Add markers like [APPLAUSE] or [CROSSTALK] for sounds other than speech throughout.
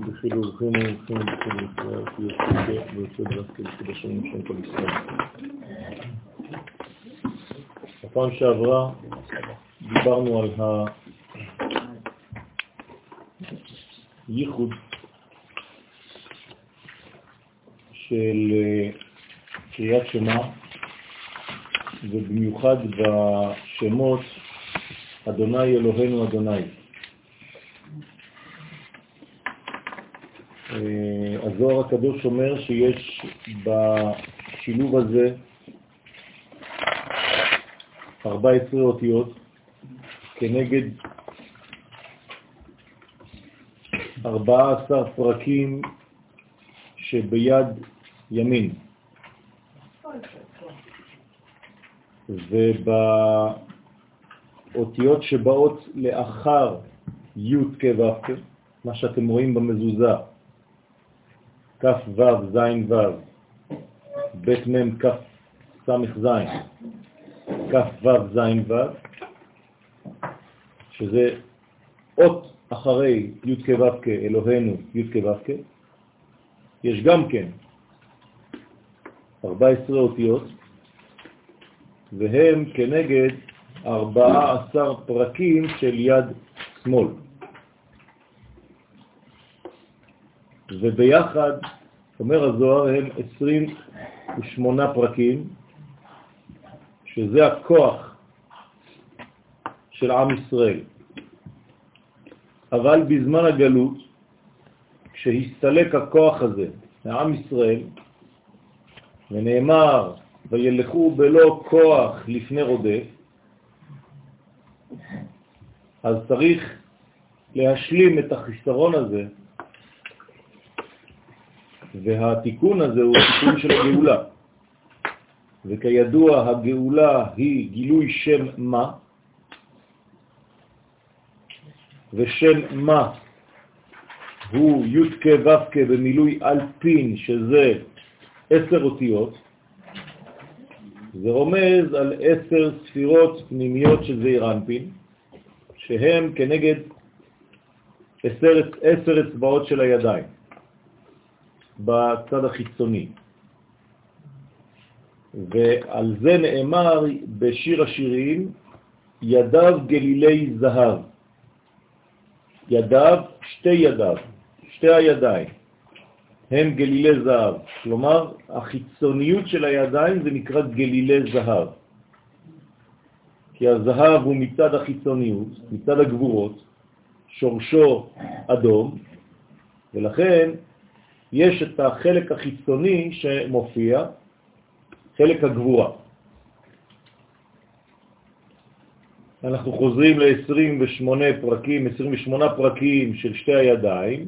בחילוכים ומומחים בכל ישראל, כי יוצא ויוצא דווקא לקדשנו שם כל ישראל. בפעם שעברה דיברנו על הייחוד של אה, קריאת שמע, ובמיוחד בשמות אדוני אלוהינו אדוני. אה, הזוהר הקדוש אומר שיש בשילוב הזה 14 אותיות כנגד 14 פרקים שביד ימין. ובאותיות שבאות לאחר י' כו' מה שאתם רואים במזוזה, כ' ו' ז' ו', ב' מ' כ' ס' ז', כ' ו' ז' ו', שזה אות אחרי י' כו' אלוהינו י' כו' יש גם כן 14 אותיות, והם כנגד 14 פרקים של יד שמאל. וביחד, אומר הזוהר, הם 28 פרקים, שזה הכוח של עם ישראל. אבל בזמן הגלות, כשהסתלק הכוח הזה מעם ישראל, ונאמר, וילכו בלא כוח לפני רודף, אז צריך להשלים את החיסרון הזה, והתיקון הזה הוא תיקון של הגאולה. וכידוע, הגאולה היא גילוי שם מה, ושם מה הוא י' כ' ו' כ' במילוי אלפין, שזה עשר אותיות, זה רומז על עשר ספירות פנימיות של זעיר אנפין, שהם כנגד עשר, עשר אצבעות של הידיים, בצד החיצוני. ועל זה נאמר בשיר השירים, ידיו גלילי זהב. ידיו, שתי ידיו, שתי הידיים, הם גלילי זהב. כלומר, החיצוניות של הידיים זה נקרא גלילי זהב. כי הזהב הוא מצד החיצוניות, מצד הגבורות, שורשו אדום, ולכן יש את החלק החיצוני שמופיע, חלק הגבורה. אנחנו חוזרים ל-28 פרקים, 28 פרקים של שתי הידיים,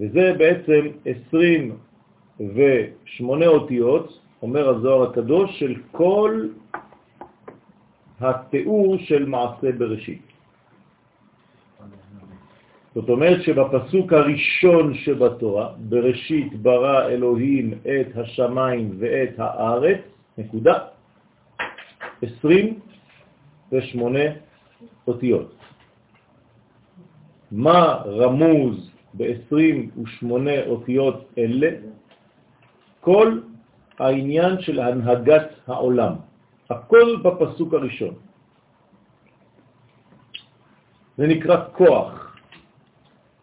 וזה בעצם 28 אותיות, אומר הזוהר הקדוש, של כל התיאור של מעשה בראשית. זאת אומרת שבפסוק הראשון שבתורה, בראשית ברא אלוהים את השמיים ואת הארץ, נקודה, 28 אותיות. מה רמוז ב-28 אותיות אלה כל העניין של הנהגת העולם, הכל בפסוק הראשון. זה נקרא כוח,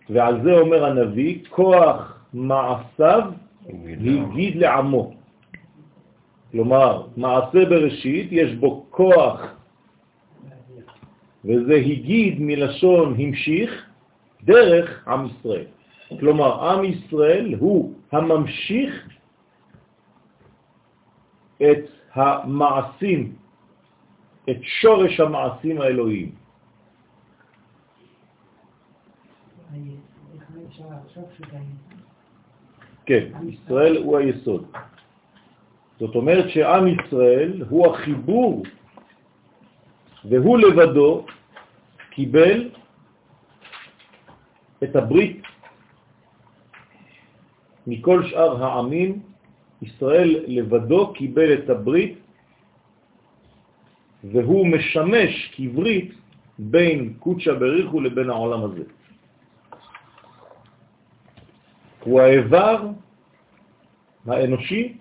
ועל זה אומר הנביא, כוח מעשיו הגיד לעמו. כלומר, מעשה בראשית יש בו כוח, וזה הגיד מלשון המשיך, דרך עם ישראל. כלומר, עם ישראל הוא הממשיך את המעשים, את שורש המעשים האלוהיים. כן, ישראל הוא היסוד. זאת אומרת שעם ישראל הוא החיבור והוא לבדו קיבל את הברית מכל שאר העמים, ישראל לבדו קיבל את הברית והוא משמש כברית בין קודשא בריחו לבין העולם הזה. הוא האיבר האנושי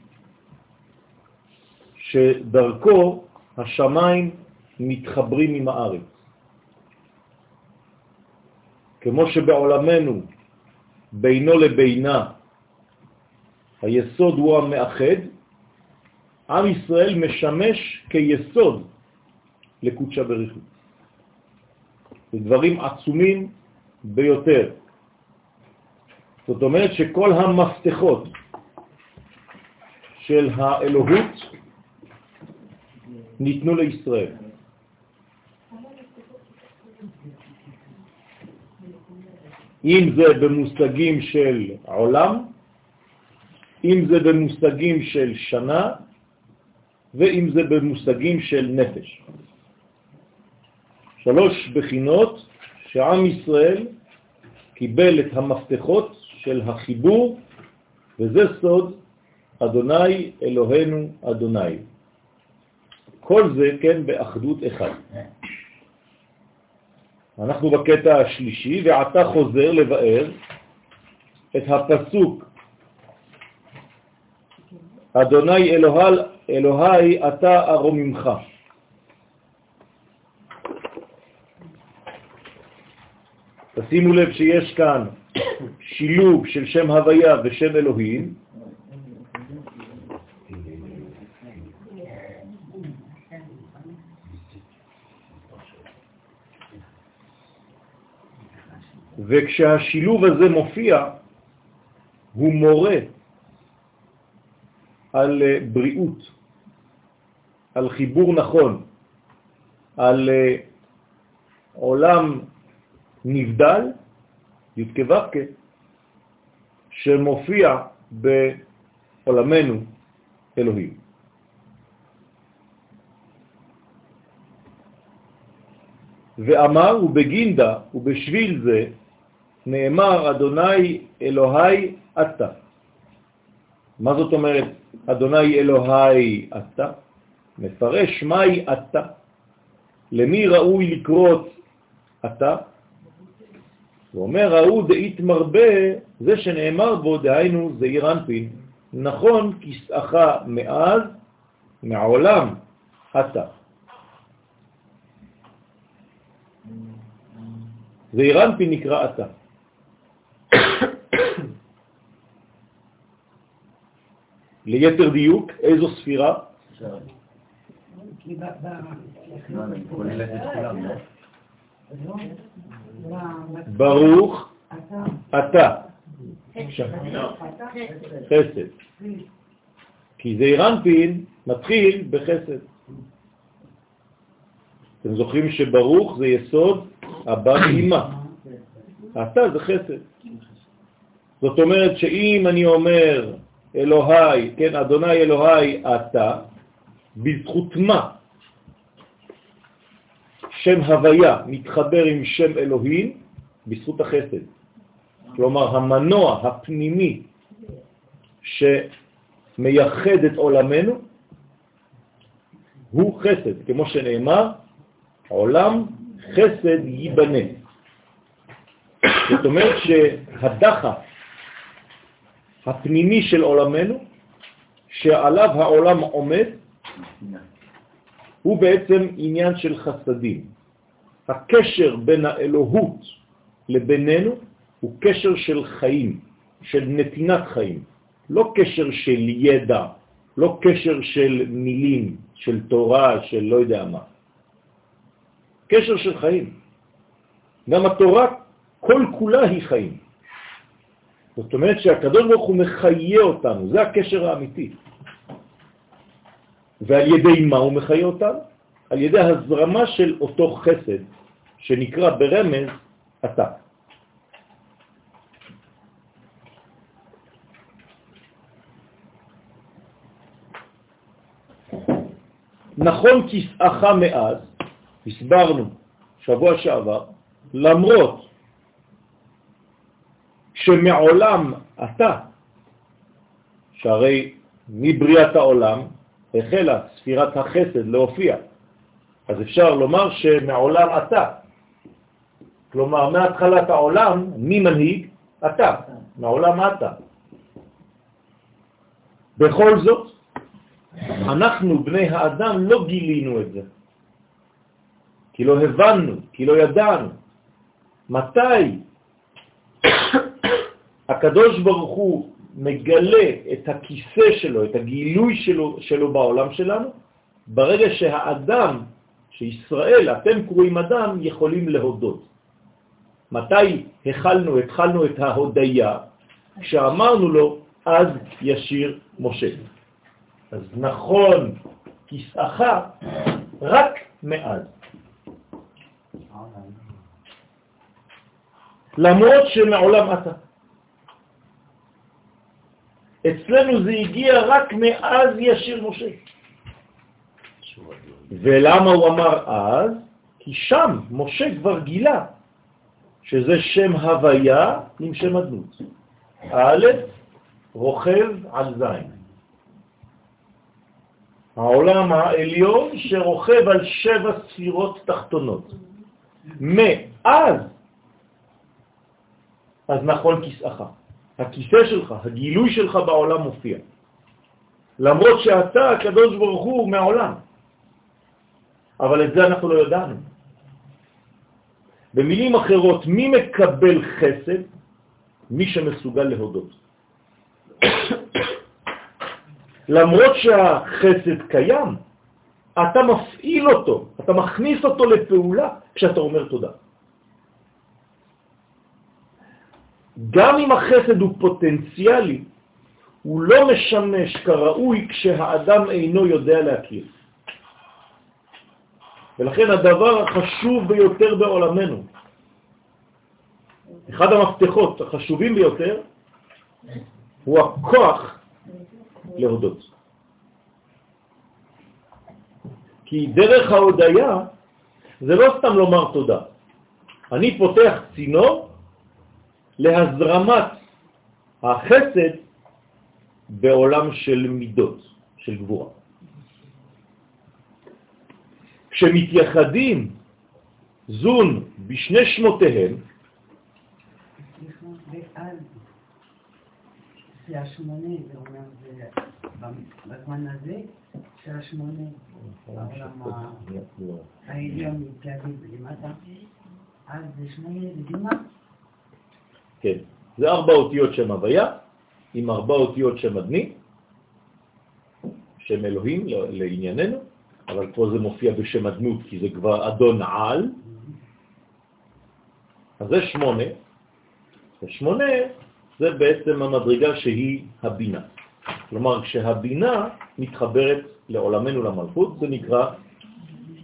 שדרכו השמיים מתחברים עם הארץ. כמו שבעולמנו בינו לבינה היסוד הוא המאחד, עם ישראל משמש כיסוד לקודשה בריחו. זה דברים עצומים ביותר. זאת אומרת שכל המפתחות של האלוהות ניתנו לישראל. אם זה במושגים של עולם, אם זה במושגים של שנה, ואם זה במושגים של נפש. שלוש בחינות שעם ישראל קיבל את המפתחות של החיבור, וזה סוד אדוני אלוהינו אדוני. כל זה, כן, באחדות אחד. אנחנו בקטע השלישי, ועתה חוזר לבאר את הפסוק אדוני אלוהי, אלוהי אתה ארוממך. תשימו לב שיש כאן שילוב של שם הוויה ושם אלוהים, וכשהשילוב הזה מופיע, הוא מורה על אה, בריאות, על חיבור נכון, על אה, עולם נבדל, י"ק שמופיע בעולמנו אלוהים. ואמר ובגינדה ובשביל זה נאמר אדוני אלוהי אתה. מה זאת אומרת אדוני אלוהי אתה? מפרש מהי אתה. למי ראוי לקרות אתה? הוא אומר, ראו דאית מרבה, זה שנאמר בו, דהיינו זעיר אנפין, נכון כסאך מאז, מעולם אתה. זעיר אנפין נקרא אתה. ליתר דיוק, איזו ספירה? ברוך אתה. חסד. כי זה אירנפין מתחיל בחסד. אתם זוכרים שברוך זה יסוד הבא באמא. אתה זה חסד. זאת אומרת שאם אני אומר אלוהי, כן, אדוני אלוהי אתה, בזכות מה שם הוויה מתחבר עם שם אלוהים? בזכות החסד. כלומר, המנוע הפנימי שמייחד את עולמנו הוא חסד, כמו שנאמר, עולם חסד ייבנה. זאת אומרת שהדחף הפנימי של עולמנו, שעליו העולם עומד, הוא בעצם עניין של חסדים. הקשר בין האלוהות לבינינו הוא קשר של חיים, של נתינת חיים, לא קשר של ידע, לא קשר של מילים, של תורה, של לא יודע מה. קשר של חיים. גם התורה כל כולה היא חיים. זאת אומרת שהקדוש ברוך הוא מחיה אותנו, זה הקשר האמיתי. ועל ידי מה הוא מחיה אותנו? על ידי הזרמה של אותו חסד, שנקרא ברמז אתה. נכון כסאך מאז, הסברנו שבוע שעבר, למרות שמעולם אתה, שהרי מבריאת העולם החלה ספירת החסד להופיע, אז אפשר לומר שמעולם אתה. כלומר, מהתחלת העולם, מי מנהיג? אתה. מעולם אתה. בכל זאת, אנחנו, בני האדם, לא גילינו את זה. כי לא הבנו, כי לא ידענו. מתי הקדוש ברוך הוא מגלה את הכיסא שלו, את הגילוי שלו, שלו בעולם שלנו, ברגע שהאדם, שישראל, אתם קרואים אדם, יכולים להודות. מתי החלנו, התחלנו את ההודיה? כשאמרנו לו, אז ישיר משה. אז נכון, כסאך רק מאז. למרות שמעולם אתה. אצלנו זה הגיע רק מאז ישיר משה. ולמה הוא אמר אז? כי שם משה כבר גילה שזה שם הוויה עם שם הדמות. א', רוכב על זין. העולם העליון שרוכב על שבע ספירות תחתונות. מאז, אז נכון כיסאך. הכיסא שלך, הגילוי שלך בעולם מופיע. למרות שאתה, הקדוש ברוך הוא, מעולם. אבל את זה אנחנו לא ידענו. במילים אחרות, מי מקבל חסד? מי שמסוגל להודות. למרות שהחסד קיים, אתה מפעיל אותו, אתה מכניס אותו לפעולה כשאתה אומר תודה. גם אם החסד הוא פוטנציאלי, הוא לא משמש כראוי כשהאדם אינו יודע להכיר. ולכן הדבר החשוב ביותר בעולמנו, אחד המפתחות החשובים ביותר, הוא הכוח להודות. כי דרך ההודיה זה לא סתם לומר תודה. אני פותח צינור להזרמת החסד בעולם של מידות, של גבורה. כשמתייחדים זון בשני שמותיהם, זה השמונה, זה אומר, זה בזמן הזה של השמונה, העולם העליון מתגלגל למטה, אז זה שמונה לדימה. כן, זה ארבע אותיות שם הוויה, עם ארבע אותיות שם אדני, שם אלוהים לענייננו, אבל פה זה מופיע בשם אדנות, כי זה כבר אדון על. אז זה שמונה. ושמונה זה בעצם המדרגה שהיא הבינה. כלומר, כשהבינה מתחברת לעולמנו למלכות, זה נקרא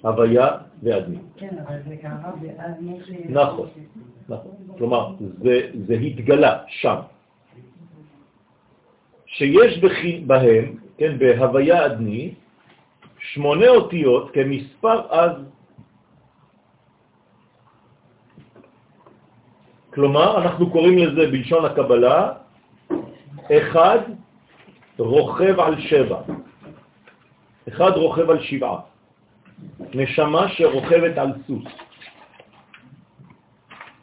הוויה ואדמי. כן, אבל זה קרה משה... נכון, נכון. כלומר, זה, זה התגלה שם. שיש בהם, כן, בהוויה אדמי, שמונה אותיות כמספר אז. כלומר, אנחנו קוראים לזה בלשון הקבלה, אחד רוכב על שבע. אחד רוכב על שבעה. נשמה שרוכבת על סוס.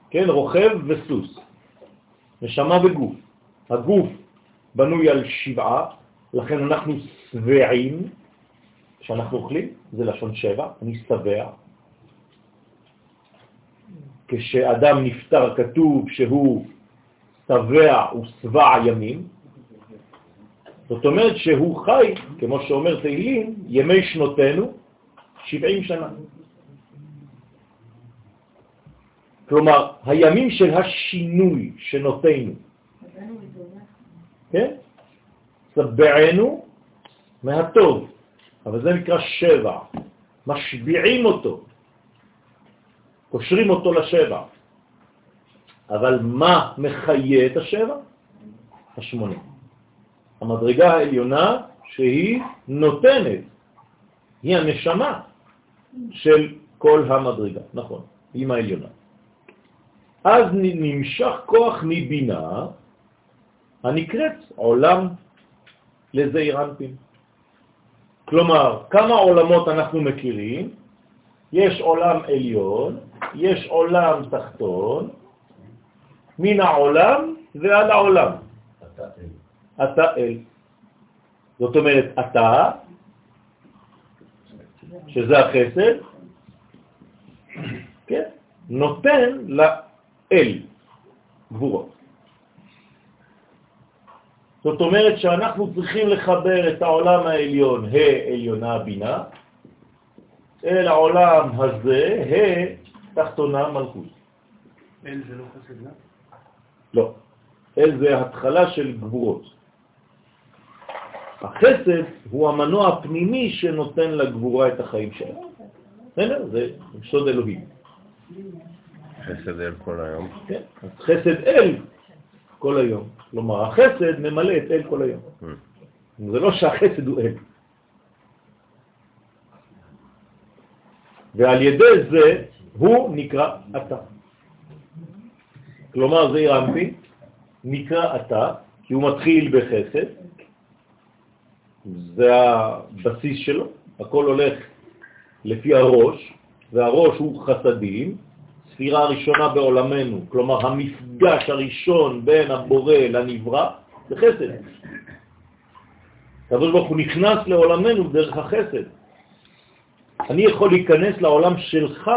כן, רוכב וסוס. נשמה וגוף. הגוף בנוי על שבעה, לכן אנחנו שבעים, כשאנחנו אוכלים, זה לשון שבע, אני שבע. כשאדם נפטר כתוב שהוא שבע ושבע ימים, זאת אומרת שהוא חי, כמו שאומר תהילים, ימי שנותינו 70 שנה. כלומר, הימים של השינוי שנותינו. כן? סבענו מהטוב, אבל זה נקרא שבע. משביעים אותו, קושרים אותו לשבע. אבל מה מחיה את השבע? השמונה. המדרגה העליונה שהיא נותנת, היא הנשמה של כל המדרגה, נכון, היא העליונה. אז נמשך כוח מבינה הנקראת עולם לזעיר אנפין. כלומר, כמה עולמות אנחנו מכירים? יש עולם עליון, יש עולם תחתון, מן העולם ועד העולם. אתה אל. אתה אל. זאת אומרת, אתה, שזה החסד, כן, נותן לאל גבורות. זאת אומרת שאנחנו צריכים לחבר את העולם העליון, ה' עליונה בינה, אל העולם הזה, ה' תחתונה מלכות. אל זה לא חסד לה? לא. אל זה התחלה של גבורות. החסד הוא המנוע הפנימי שנותן לגבורה את החיים שלה. בסדר? זה סוד אלוהים. חסד אל כל היום. כן, אז חסד אל כל היום. כלומר, החסד ממלא את אל כל היום. Mm. זה לא שהחסד הוא אל. ועל ידי זה הוא נקרא אתה. כלומר, זה ירמפי, נקרא אתה, כי הוא מתחיל בחסד, זה הבסיס שלו, הכל הולך לפי הראש, והראש הוא חסדים, ספירה ראשונה בעולמנו, כלומר המפגש הראשון בין הבורא לנברא, זה חסד. הקדוש ברוך הוא נכנס לעולמנו דרך החסד. אני יכול להיכנס לעולם שלך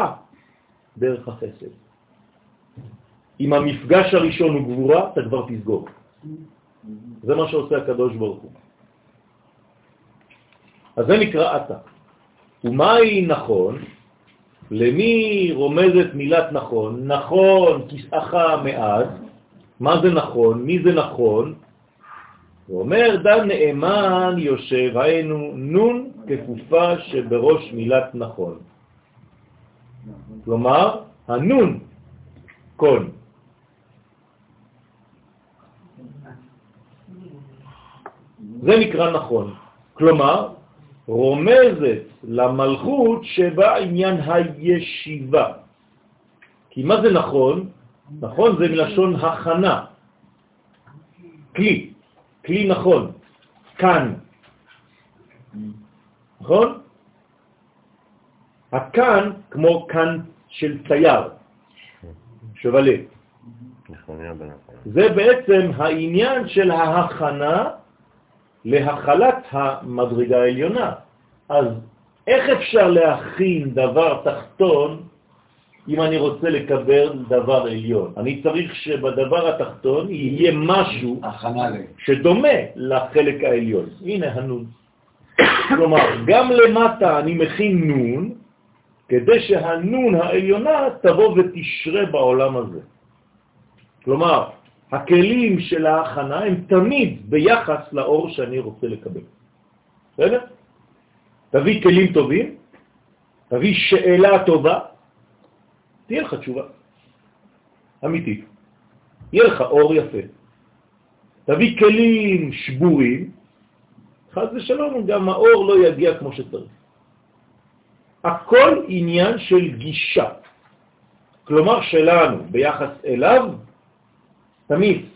דרך החסד. אם המפגש הראשון הוא גבורה, אתה כבר תסגור. זה מה שעושה הקדוש ברוך הוא. אז זה נקרא אתה. ומהי נכון? למי רומזת מילת נכון? נכון, כסאך מאז. מה זה נכון? מי זה נכון? הוא אומר, דן נאמן יושב, היינו נון כפופה שבראש מילת נכון. כלומר, הנון קון. זה נקרא נכון. כלומר, רומזת למלכות שבה עניין הישיבה. כי מה זה נכון? נכון זה מלשון הכנה. כלי, כלי נכון, כאן. נכון? הכאן כמו כאן של צייר, שבלה. זה בעצם העניין של ההכנה להחלת המדרגה העליונה. אז איך אפשר להכין דבר תחתון אם אני רוצה לקבל דבר עליון? אני צריך שבדבר התחתון יהיה משהו שדומה לחלק העליון. הנה הנון. כלומר, גם למטה אני מכין נון, כדי שהנון העליונה תבוא ותשרה בעולם הזה. כלומר, הכלים של ההכנה הם תמיד ביחס לאור שאני רוצה לקבל. בסדר? תביא כלים טובים, תביא שאלה טובה, תהיה לך תשובה אמיתית. יהיה לך אור יפה. תביא כלים שבורים, חז ושלום, גם האור לא יגיע כמו שצריך. הכל עניין של גישה. כלומר שלנו ביחס אליו תמיד.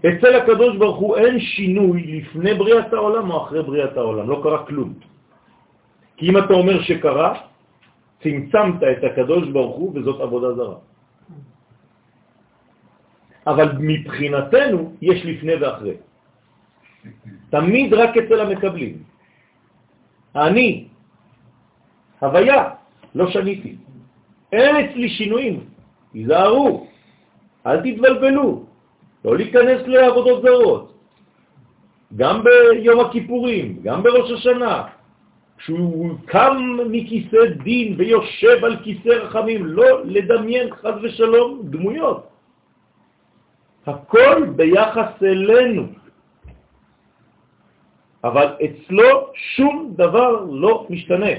אצל הקדוש ברוך הוא אין שינוי לפני בריאת העולם או אחרי בריאת העולם, לא קרה כלום. כי אם אתה אומר שקרה, צמצמת את הקדוש ברוך הוא וזאת עבודה זרה. אבל מבחינתנו יש לפני ואחרי. תמיד רק אצל המקבלים. אני, הוויה, לא שניתי. אין אצלי שינויים. תיזהרו, אל תתבלבלו, לא להיכנס לעבודות זרות. גם ביום הכיפורים, גם בראש השנה, כשהוא קם מכיסא דין ויושב על כיסא רחמים, לא לדמיין חז ושלום דמויות. הכל ביחס אלינו. אבל אצלו שום דבר לא משתנה.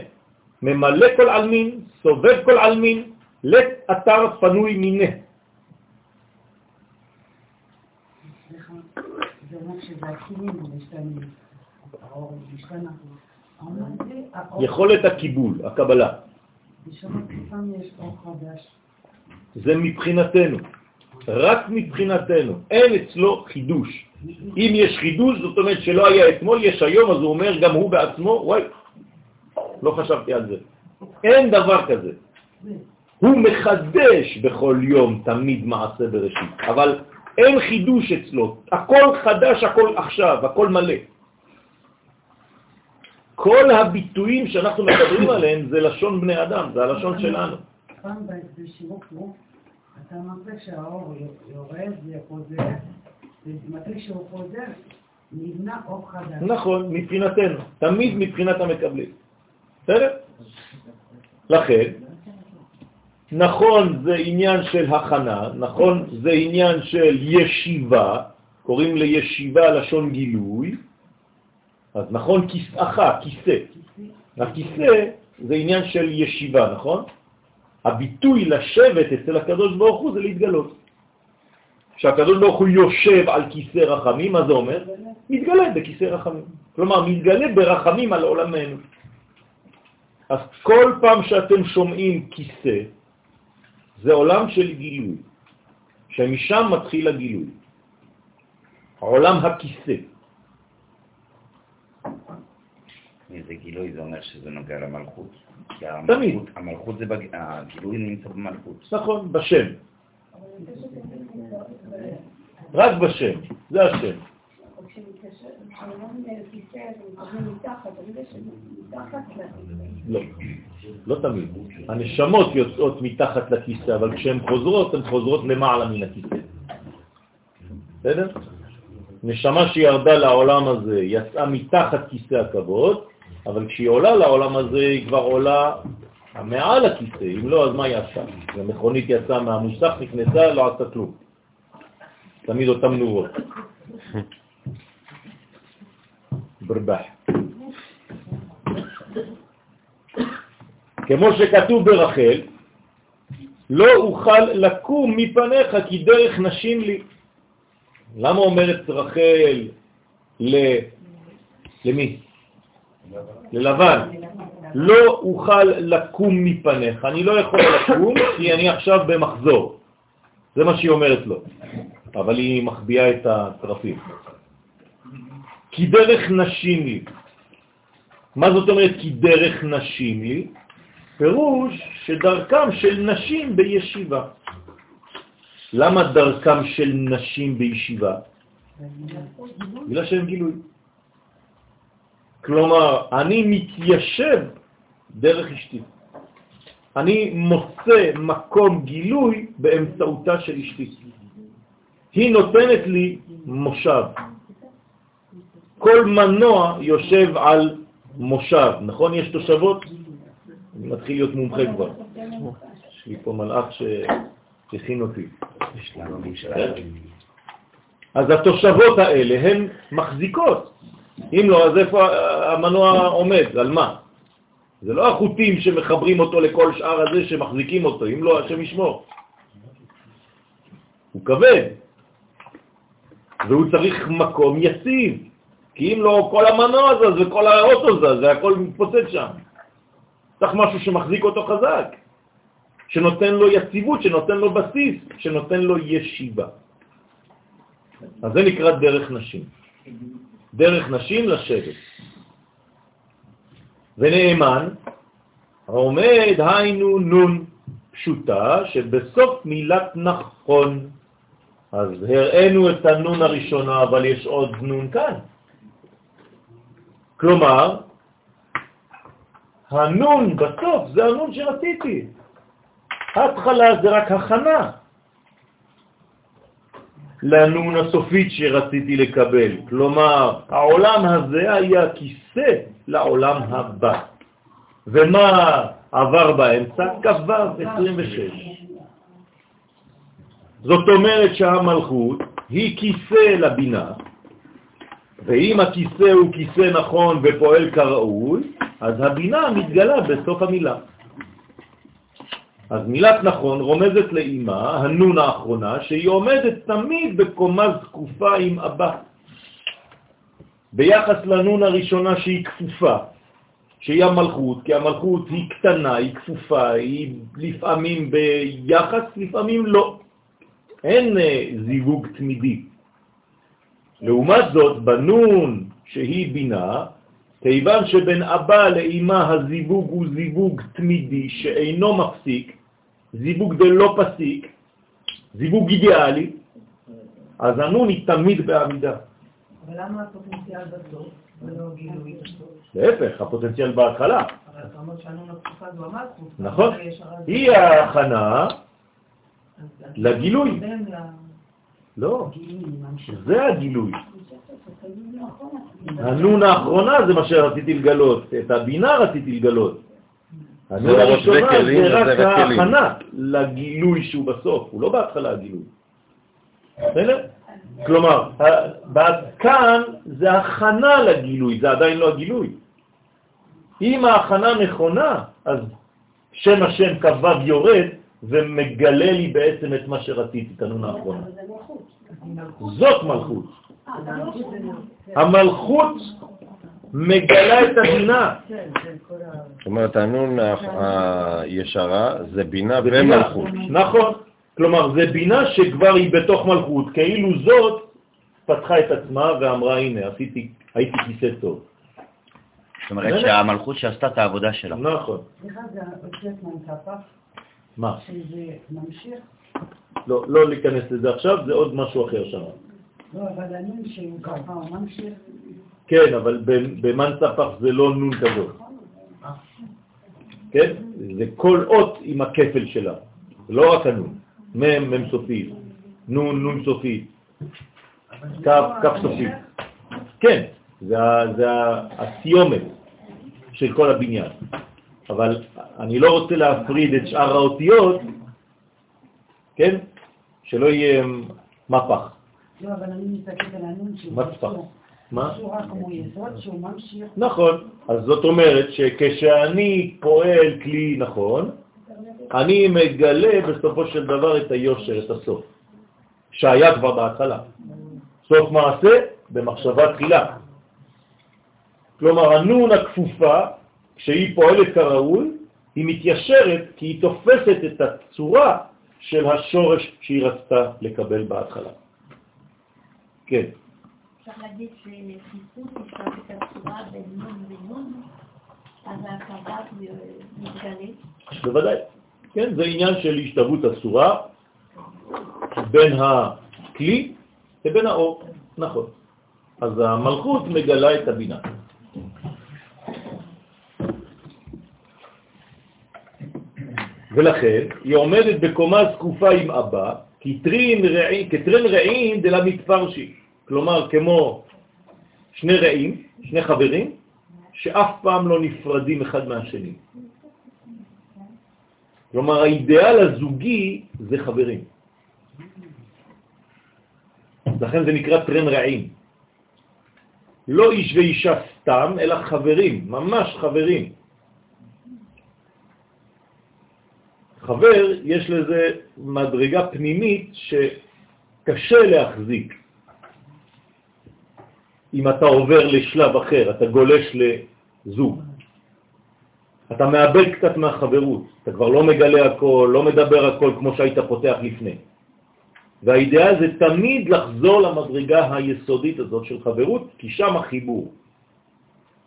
ממלא כל עלמין, סובב כל עלמין, לאתר פנוי מיני. יכולת הקיבול, הקבלה. זה מבחינתנו, רק מבחינתנו, אין אצלו חידוש. אם יש חידוש, זאת אומרת שלא היה אתמול, יש היום, אז הוא אומר גם הוא בעצמו, וואי, לא חשבתי על זה. אין דבר כזה. הוא מחדש בכל יום תמיד מעשה בראשית, אבל אין חידוש אצלו, הכל חדש, הכל עכשיו, הכל מלא. כל הביטויים שאנחנו מדברים עליהם זה לשון בני אדם, זה הלשון שלנו. פעם בשיווק אתה אמרת שהאור יורד וחוזר, ומתי שהוא חוזר, נבנה אור חדש. נכון, מבחינתנו, תמיד מבחינת המקבלים. בסדר? לכן, נכון זה עניין של הכנה, נכון זה עניין של ישיבה, קוראים לישיבה לשון גילוי, אז נכון כיסאך, כיסא. הכיסא זה עניין של ישיבה, נכון? הביטוי לשבת אצל הקדוש ברוך הוא זה להתגלות. כשהקדוש ברוך הוא יושב על כיסא רחמים, מה זה אומר? מתגלה בכיסא רחמים. כלומר, מתגלה ברחמים על עולמנו. אז כל פעם שאתם שומעים כיסא, זה עולם של גילוי, שמשם מתחיל הגילוי. עולם הכיסא. איזה גילוי זה אומר שזה נוגע למלכות? תמיד. המלכות זה, בג... הגילוי נמצא במלכות. נכון, בשם. רק בשם, זה השם. לא, לא תמיד. הנשמות יוצאות מתחת לכיסא, אבל כשהן חוזרות, הן חוזרות למעלה מן הכיסא. בסדר? נשמה שירדה לעולם הזה יצאה מתחת כיסא הכבוד, אבל כשהיא עולה לעולם הזה היא כבר עולה מעל הכיסא, אם לא, אז מה היא עשתה? המכונית יצאה מהמוסך, נכנסה, לא עשתה כלום. תמיד אותם נורות. ברבח. כמו שכתוב ברחל, לא אוכל לקום מפניך כי דרך נשים לי. למה אומרת רחל ל... למי? ללבן. לא אוכל לקום מפניך, אני לא יכול לקום כי אני עכשיו במחזור. זה מה שהיא אומרת לו. אבל היא מחביאה את הטרפים. כי דרך נשים לי. מה זאת אומרת כי דרך נשים לי? פירוש שדרכם של נשים בישיבה. למה דרכם של נשים בישיבה? בגלל שהם גילוי. כלומר, אני מתיישב דרך אשתי. אני מוצא מקום גילוי באמצעותה של אשתי. היא נותנת לי מושב. כל מנוע יושב על מושב, נכון? יש תושבות? אני מתחיל להיות מומחה כבר. יש לי פה מלאך שהכין אותי. כן. אז התושבות האלה הן מחזיקות. אם לא, אז איפה המנוע עומד? על מה? זה לא החוטים שמחברים אותו לכל שאר הזה שמחזיקים אותו, אם לא, השם ישמור. הוא כבד, והוא צריך מקום יציב, כי אם לא, כל המנוע זז וכל האוטו זז, הכל מתפוצץ שם. צריך משהו שמחזיק אותו חזק, שנותן לו יציבות, שנותן לו בסיס, שנותן לו ישיבה. אז זה נקרא דרך נשים. דרך נשים לשבת. ונאמן, עומד היינו נון פשוטה, שבסוף מילת נכון. אז הראינו את הנון הראשונה, אבל יש עוד נון כאן. כלומר, הנון בסוף זה הנון שרציתי. ההתחלה זה רק הכנה לנון הסופית שרציתי לקבל. כלומר, העולם הזה היה כיסא לעולם הבא. ומה עבר באמצע? כ"ו 26. זאת אומרת שהמלכות היא כיסא לבינה, ואם הכיסא הוא כיסא נכון ופועל כראוי, אז הבינה מתגלה בסוף המילה. אז מילת נכון רומזת לאימה, הנון האחרונה, שהיא עומדת תמיד בקומה זקופה עם אבא. ביחס לנון הראשונה שהיא כפופה, שהיא המלכות, כי המלכות היא קטנה, היא כפופה, היא לפעמים ביחס, לפעמים לא. אין אה, זיווג תמידי. לעומת זאת, בנון שהיא בינה, כיוון שבין אבא לאמא הזיווג הוא זיווג תמידי שאינו מפסיק, זיווג דלא פסיק, זיווג אידיאלי, אז הנון היא תמיד בעמידה. אבל למה הפוטנציאל בסוף ולא גילוי בסוף? להפך, הפוטנציאל בהתחלה. אבל אתה אומר שהנון התקופה זו המלכות. נכון. היא ההכנה לגילוי. לא. זה הגילוי. הנון האחרונה זה מה שרציתי לגלות, את הבינה רציתי לגלות. הנון הראשונה זה רק. ההכנה לגילוי שהוא בסוף, הוא לא בהתחלה הגילוי. בסדר? כלומר, כאן זה הכנה לגילוי, זה עדיין לא הגילוי. אם ההכנה נכונה, אז שם השם כ"ו יורד ומגלה לי בעצם את מה שרציתי, את הנון האחרונה. זאת מלכות. המלכות מגלה את הבינה. זאת אומרת, הנון ה- הישרה זה בינה. ומלכות. נכון. כלומר, זה בינה שכבר היא בתוך מלכות, כאילו זאת פתחה את עצמה ואמרה, הנה, עשיתי, הייתי כיסא טוב. זאת אומרת שהמלכות שעשתה את העבודה שלה. נכון. סליחה, זה מה? שזה ממשיך. לא, לא להיכנס לזה עכשיו, זה עוד משהו אחר שם. לא, אבל הנון שהוא ככה, הוא ממשיך. כן, אבל במן ספח זה לא נון כזאת. כן? זה כל אות עם הכפל שלה, לא רק הנון. מ', מ' סופית, נון, נון סופית, כ', כ' סופית. כן, זה, הסיומת של כל הבניין. אבל אני לא רוצה להפריד את שאר האותיות, כן? שלא יהיה מפח. לא, אבל אני מסתכלת על הנון שהוא. משהו- מה? רק כמו יסוד, שהוא ממשיך. נכון, אז זאת אומרת שכשאני פועל כלי נכון, אני מגלה בסופו של דבר את היושר, את הסוף, שהיה כבר בהתחלה. סוף מעשה במחשבה תחילה. כלומר, הנון הכפופה, כשהיא פועלת כראוי, היא מתיישרת כי היא תופסת את הצורה של השורש שהיא רצתה לקבל בהתחלה. כן. אפשר להגיד שחיסון נשאר את הצורה בין נון ונון, אז ההקרבה מתגלה. בוודאי. כן, זה עניין של השתוות הצורה בין הכלי לבין האור, נכון. אז המלכות מגלה את הבינה. ולכן היא עומדת בקומה זקופה עם אבא, כטרין רעים, כטרין רעים דלה מתפרשי. כלומר, כמו שני רעים, שני חברים, שאף פעם לא נפרדים אחד מהשני. כלומר, האידאל הזוגי זה חברים. לכן זה נקרא טרן רעים. לא איש ואישה סתם, אלא חברים, ממש חברים. חבר, יש לזה מדרגה פנימית שקשה להחזיק. אם אתה עובר לשלב אחר, אתה גולש לזוג. אתה מאבד קצת מהחברות, אתה כבר לא מגלה הכל, לא מדבר הכל כמו שהיית פותח לפני. והאידאה זה תמיד לחזור למדרגה היסודית הזאת של חברות, כי שם החיבור,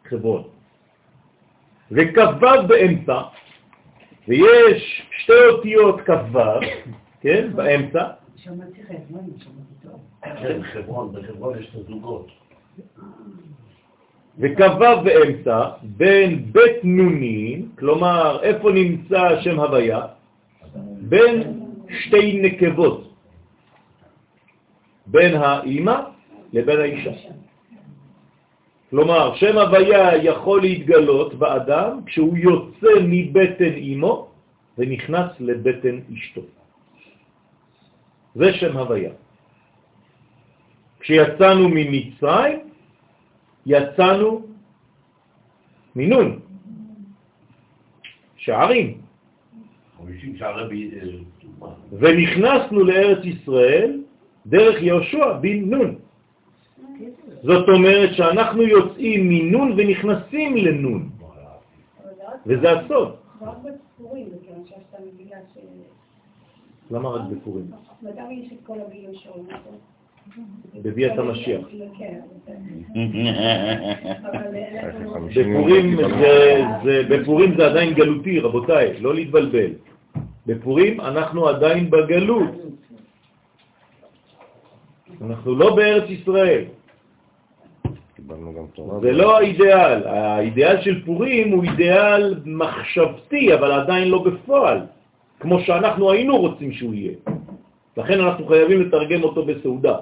חברון. וכ"ו באמצע, ויש שתי אותיות כ"ו, כן, [COUGHS] באמצע, שמעתי אני שמעתי טוב. כן, חברון, בחברון יש את הזוגות. [COUGHS] וכ"ו באמצע, בין בית נונים, כלומר, איפה נמצא שם הוויה? בין שתי נקבות, בין האימא לבין האישה. כלומר, שם הוויה יכול להתגלות באדם כשהוא יוצא מבטן אימו ונכנס לבטן אשתו. זה שם הוויה. כשיצאנו ממצרים, יצאנו מנון, שערים, 50 שערי ב... אה, ונכנסנו לארץ ישראל דרך יהושע בן נון. זאת אומרת שאנחנו יוצאים מנון ונכנסים לנון, וזה הסוד. רק בפורים, מכיוון שיש את המגילה ש... למה רק בפורים? יש את כל הגילוי שאומרים אותו? בביאת המשיח. כן, אבל [LAUGHS] בפורים זה, זה, בפורים זה עדיין גלותי, רבותיי, לא להתבלבל. בפורים אנחנו עדיין בגלות. אנחנו לא בארץ ישראל. זה לא האידאל. האידאל של פורים הוא אידאל מחשבתי, אבל עדיין לא בפועל, כמו שאנחנו היינו רוצים שהוא יהיה. לכן אנחנו חייבים לתרגם אותו בסעודה.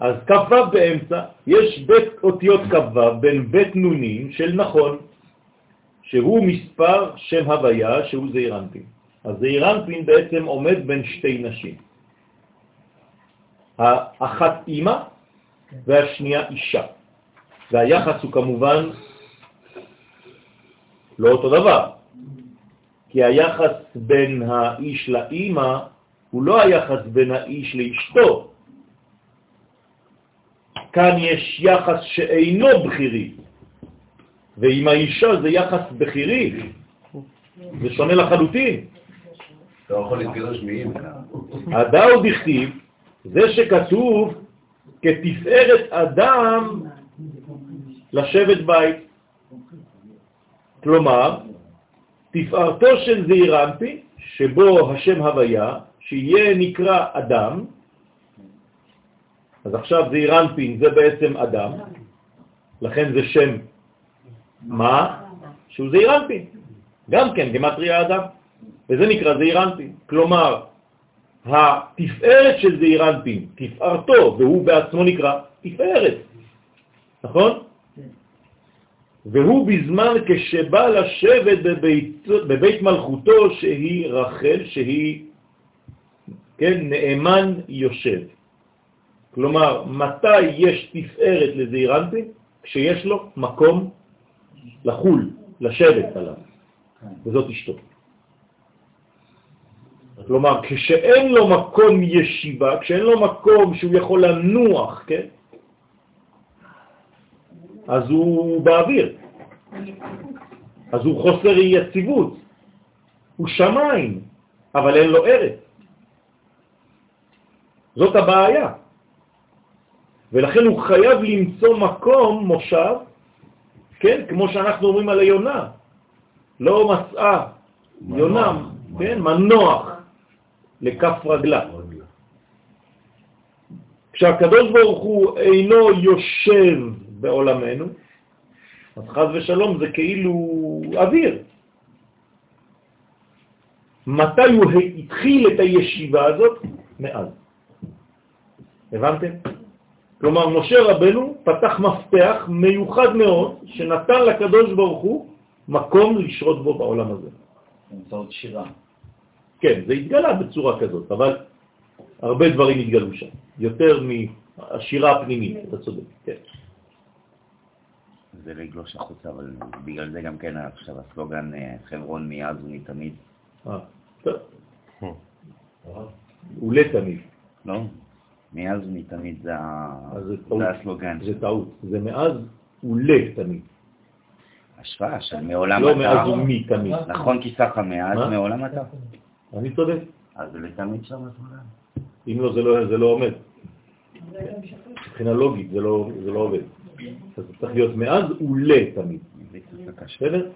אז כ"ו באמצע, יש בית אותיות כ"ו בין בית נונים של נכון, שהוא מספר שם הוויה, שהוא זעיר. אז זעיר בעצם עומד בין שתי נשים. האחת אימא והשנייה אישה. והיחס הוא כמובן לא אותו דבר, כי היחס בין האיש לאימא הוא לא היחס בין האיש לאשתו. כאן יש יחס שאינו בחירי, ועם האישה זה יחס בחירי, זה שונה לחלוטין. אתה לא יכול להתגרש מאמא. הדאו דכתיב, זה שכתוב כתפארת אדם לשבת בית. כלומר, תפארתו של זעירנפי, שבו השם הוויה, שיהיה נקרא אדם, אז עכשיו זעירנפין זה בעצם אדם, לכן זה שם מה? שהוא זעירנפין, גם כן, גמטריה אדם, וזה נקרא זעירנפין. כלומר, התפארת של זעירנפין, תפארתו, והוא בעצמו נקרא תפארת, נכון? והוא בזמן כשבא לשבת בבית, בבית מלכותו שהיא רחל, שהיא, כן, נאמן יושב. כלומר, מתי יש תפארת לזעירנטי? כשיש לו מקום לחול, לשבת עליו, וזאת אשתו. כלומר, כשאין לו מקום ישיבה, כשאין לו מקום שהוא יכול לנוח, כן? אז הוא באוויר, אז הוא חוסר יציבות, הוא שמיים, אבל אין לו ארץ. זאת הבעיה. ולכן הוא חייב למצוא מקום, מושב, כן, כמו שאנחנו אומרים על היונה, לא מצאה יונה, כן, מנוח לכף רגלה. כשהקדוש ברוך הוא אינו יושב בעולמנו, אז חז ושלום זה כאילו אוויר. מתי הוא התחיל את הישיבה הזאת? מאז. הבנתם? כלומר, משה רבנו פתח מפתח מיוחד מאוד שנתן לקדוש ברוך הוא מקום לשרות בו בעולם הזה. באמצעות שירה. כן, זה התגלה בצורה כזאת, אבל הרבה דברים התגלו שם, יותר מהשירה הפנימית, אתה צודק, כן. זה לגלוש החוצה, אבל בגלל זה גם כן עכשיו הסלוגן אה, חברון מאז ומתמיד. אה, טוב. הוא לתמיד. לא? מאז ומתמיד זה ה- אז זה טעות. זה הסלוגן. זה טעות. זה מאז ולתמיד. השוואה של מעולם לא אתה. מאז ומתמיד. נכון כי סך המאז מה? מעולם אתה. אני צודק. אז זה לתמיד שם הסלוגן. אם לא, זה לא, זה לא עומד. מבחינה לוגית זה לא, זה לא עובד. אז זה צריך להיות מאז ולתמיד. בסדר?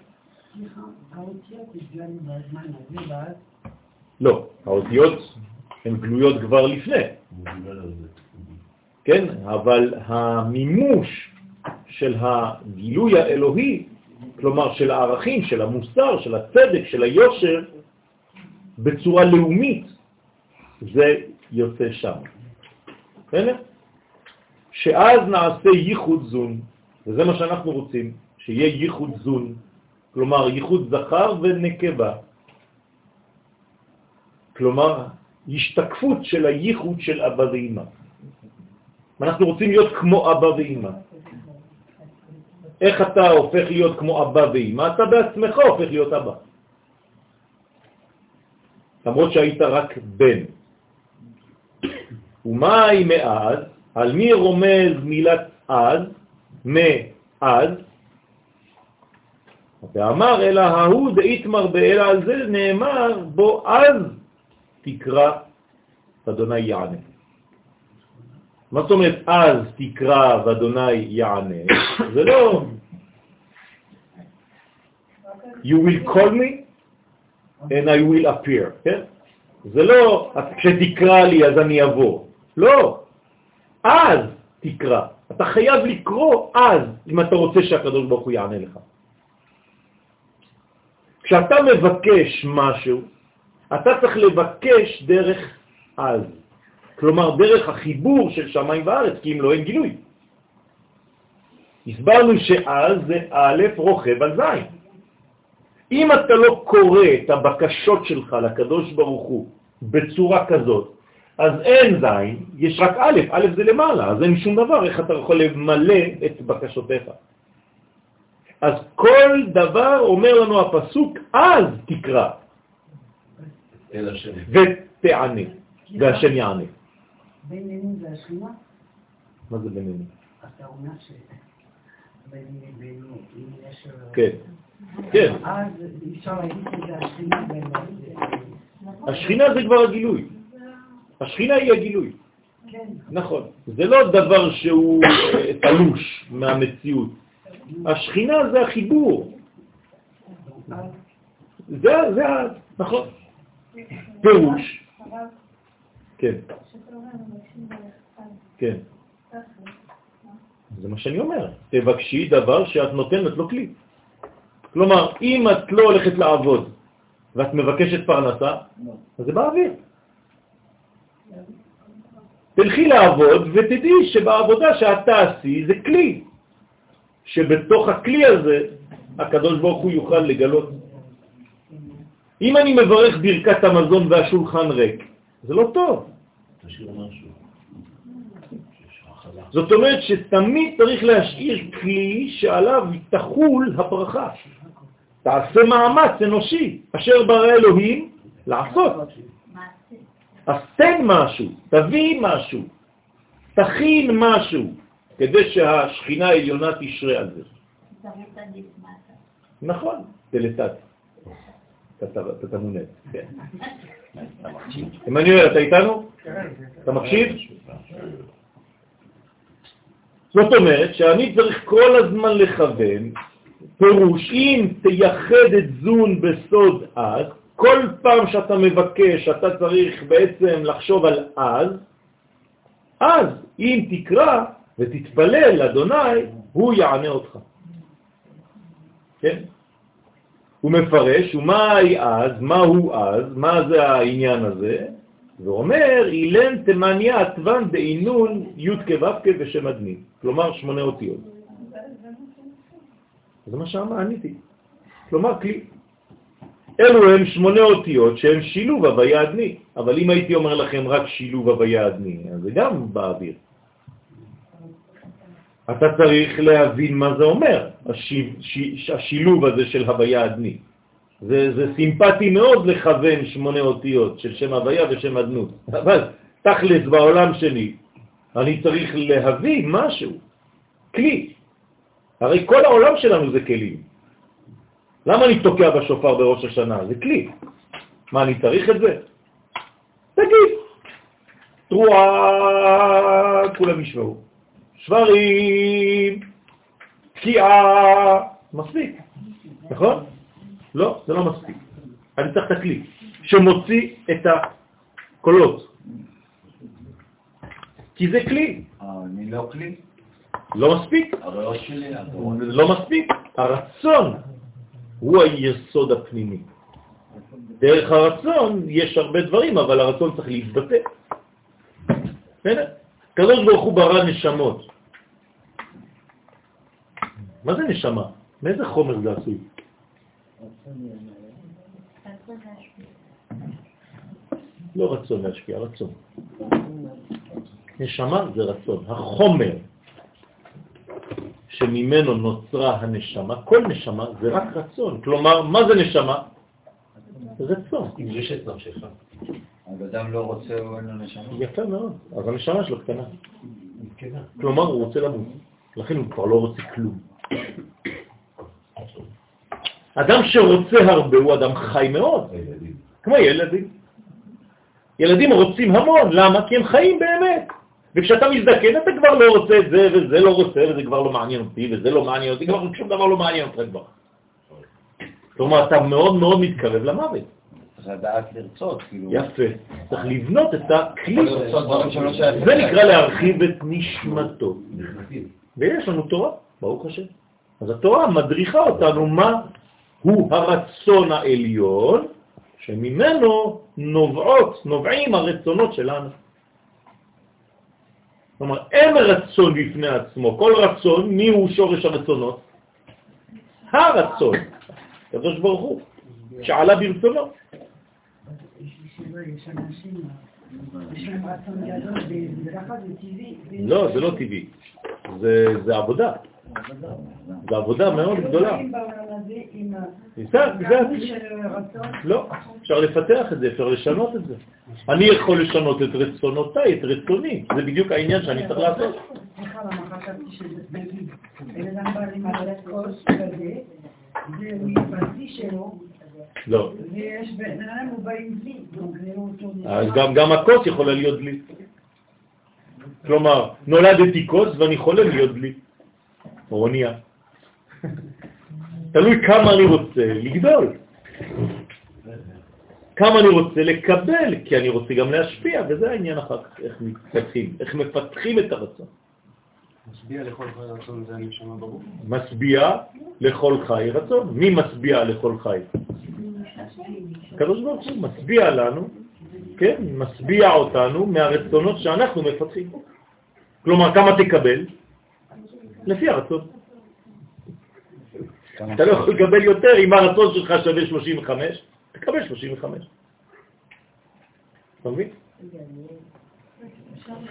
לא, האותיות הן גלויות כבר לפני, כן? אבל המימוש של הגילוי האלוהי, כלומר של הערכים, של המוסר, של הצדק, של היושר, בצורה לאומית, זה יוצא שם. בסדר? שאז נעשה ייחוד זון, וזה מה שאנחנו רוצים, שיהיה ייחוד זון, כלומר ייחוד זכר ונקבה. כלומר, השתקפות של הייחוד של אבא ואמא. אנחנו רוצים להיות כמו אבא ואמא. איך אתה הופך להיות כמו אבא ואמא? אתה בעצמך הופך להיות אבא. למרות שהיית רק בן. ומה היא מאז? על מי רומז מילת אז? מאז? ואמר אלא ההוא דאיתמר באלא על זה נאמר בו אז תקרא, ואדוני יענה. מה זאת אומרת אז תקרא ואדוני יענה? זה לא you will call me and I will appear, כן? זה לא כשתקרא לי אז אני אבוא, לא, אז תקרא. אתה חייב לקרוא אז, אם אתה רוצה שהקדוש ברוך הוא יענה לך. כשאתה מבקש משהו, אתה צריך לבקש דרך אז. כלומר, דרך החיבור של שמיים וארץ, כי אם לא אין גילוי. הסברנו שאז זה א' רוכב על זין. אם אתה לא קורא את הבקשות שלך לקדוש ברוך הוא בצורה כזאת, אז אין זין, יש רק א', א' זה למעלה, אז אין שום דבר, איך אתה יכול למלא את בקשותיך. אז כל דבר אומר לנו הפסוק, אז תקרא ותענה, והשם יענה. בינינו זה השכינה? מה זה בינינו? אתה אומר ש... בינינו, אם יש... כן, כן. השכינה זה כבר הגילוי. השכינה היא הגילוי. כן. נכון. זה לא דבר שהוא אה, תלוש מהמציאות. השכינה זה החיבור. זה, זה, נכון. פירוש. כן, כן. זה מה שאני אומר. תבקשי דבר שאת נותנת לו כלי. כלומר, אם את לא הולכת לעבוד ואת מבקשת פרנסה, אז זה באוויר. תלכי לעבוד ותדעי שבעבודה שאת תעשי זה כלי, שבתוך הכלי הזה הקדוש ברוך הוא יוכל לגלות. אם אני מברך ברכת המזון והשולחן ריק, זה לא טוב. זאת אומרת שתמיד צריך להשאיר כלי שעליו תחול הברכה. תעשה מאמץ אנושי, אשר ברא אלוהים לעשות. אז תן משהו, תביא משהו, תכין משהו, כדי שהשכינה העליונה תשרה על זה. נכון, דלתת. אתה תמונד, כן. עמנואל, אתה איתנו? אתה מקשיב? זאת אומרת שאני צריך כל הזמן לכוון, פירוש, אם תייחד את זון בסוד אז, כל פעם שאתה מבקש, אתה צריך בעצם לחשוב על אז, אז אם תקרא ותתפלל לאדוני, הוא יענה אותך. כן? הוא מפרש, ומהי אז, מהו אז, מה זה העניין הזה? ואומר, אילן תמניה עטוון דאינון י' כו' ושם אדמי, כלומר שמונה אותיות. זה מה שעניתי. כלומר כלי. אלו הם שמונה אותיות שהם שילוב הוויה אדמי, אבל אם הייתי אומר לכם רק שילוב הוויה אדמי, אז זה גם באוויר. אתה צריך להבין מה זה אומר, השילוב הזה של הוויה אדמי. זה, זה סימפטי מאוד לכוון שמונה אותיות של שם הוויה ושם אדנות, [LAUGHS] אבל תכלס בעולם שלי אני צריך להביא משהו, כלי. הרי כל העולם שלנו זה כלים. למה אני תוקע בשופר בראש השנה? זה כלי. מה, אני צריך את זה? תגיד. תרועה, כולם ישמעו. שברים, תקיעה, מספיק, נכון? לא, זה לא מספיק. אני צריך את הכלי שמוציא את הקולות. כי זה כלי, אני לא כלי, לא מספיק. לא מספיק. הרצון הוא היסוד הפנימי. דרך הרצון יש הרבה דברים, אבל הרצון צריך להתבטא. בסדר? קדוש ברוך הוא ברא נשמות. מה זה נשמה? מאיזה חומר זה עשוי? לא רצון להשפיע, רצון. נשמה זה רצון. החומר שממנו נוצרה הנשמה, כל נשמה זה רק רצון. כלומר, מה זה נשמה? רצון. יש את נפשך. אבל אדם לא רוצה או אין לו נשמה. יפה מאוד. אז הנשמה שלו קטנה. כלומר, הוא רוצה למות. לכן הוא כבר לא רוצה כלום. אדם שרוצה הרבה הוא אדם חי מאוד, כמו ילדים. ילדים רוצים המון, למה? כי הם חיים באמת. וכשאתה מזדקן אתה כבר לא רוצה את זה, וזה לא רוצה, וזה כבר לא מעניין אותי, וזה לא מעניין אותי, כבר שום דבר לא מעניין אותך כבר. כלומר, אתה מאוד מאוד מתקרב למוות. צריך לדעת לרצות, כאילו. יפה. צריך לבנות את הכלי. זה נקרא להרחיב את נשמתו. ויש לנו תורה, ברוך השם. אז התורה מדריכה אותנו מה הוא הרצון העליון, שממנו נובעות, נובעים הרצונות שלנו. כלומר, אין רצון בפני עצמו. כל רצון, מי הוא שורש הרצונות? הרצון. הקדוש ברוך הוא, שעלה ברצונו. לא, זה לא טבעי. זה, זה עבודה. זה עבודה מאוד גדולה. הם בעולם הזה עם ה... זה, זה גרעין של רצון. לא, אפשר לפתח את זה, אפשר לשנות את זה. אני יכול לשנות את רצונותיי, את רצוני. זה בדיוק העניין שאני צריך לעשות. לא. לא אז גם, גם הכוס יכולה להיות דלי. כלומר, נולדתי כוס ואני חולם להיות דלי. או אונייה. תלוי כמה אני רוצה לגדול. כמה אני רוצה לקבל, כי אני רוצה גם להשפיע, וזה העניין אחר כך, איך מתפתחים, איך מפתחים את הרצון. משביע לכל חי רצון זה הנשמה ברור. משביע לכל חי רצון. מי משביע לכל חי? הקדוש ברוך הוא משביע לנו, כן, משביע אותנו מהרצונות שאנחנו מפתחים. כלומר, כמה תקבל? לפי הרצון. אתה לא יכול לקבל יותר אם הרצון שלך שווה 35, תקבל 35. אתה מבין?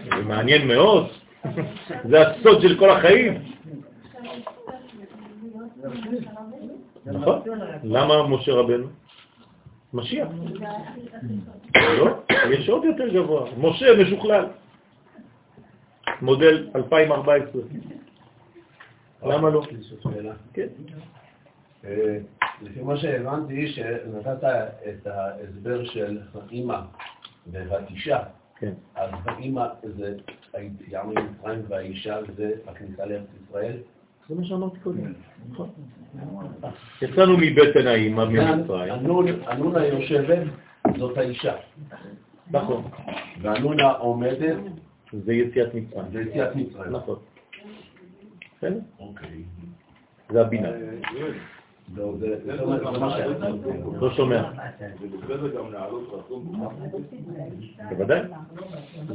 זה מעניין מאוד. זה הסוד של כל החיים. נכון? למה משה רבנו? משיח. לא, יש עוד יותר גבוה. משה משוכלל. מודל 2014. למה לא? כן. אה, לפי מה שהבנתי, שנתת את ההסבר של האימא והתישה, כן. אז האימא זה היציאה ממצרים והאישה זה הכניסה לארץ ישראל. זה מה שאמרתי קודם. נכון. יצאנו מבטן האימא ממצרים. הנון היושבת זאת האישה, נכון. והנון העומדת זה יציאת מצרים. זה יציאת מצרים. נכון. בסדר? אוקיי. זה הבינה. זה מה שהיה. לא שומע. בוודאי.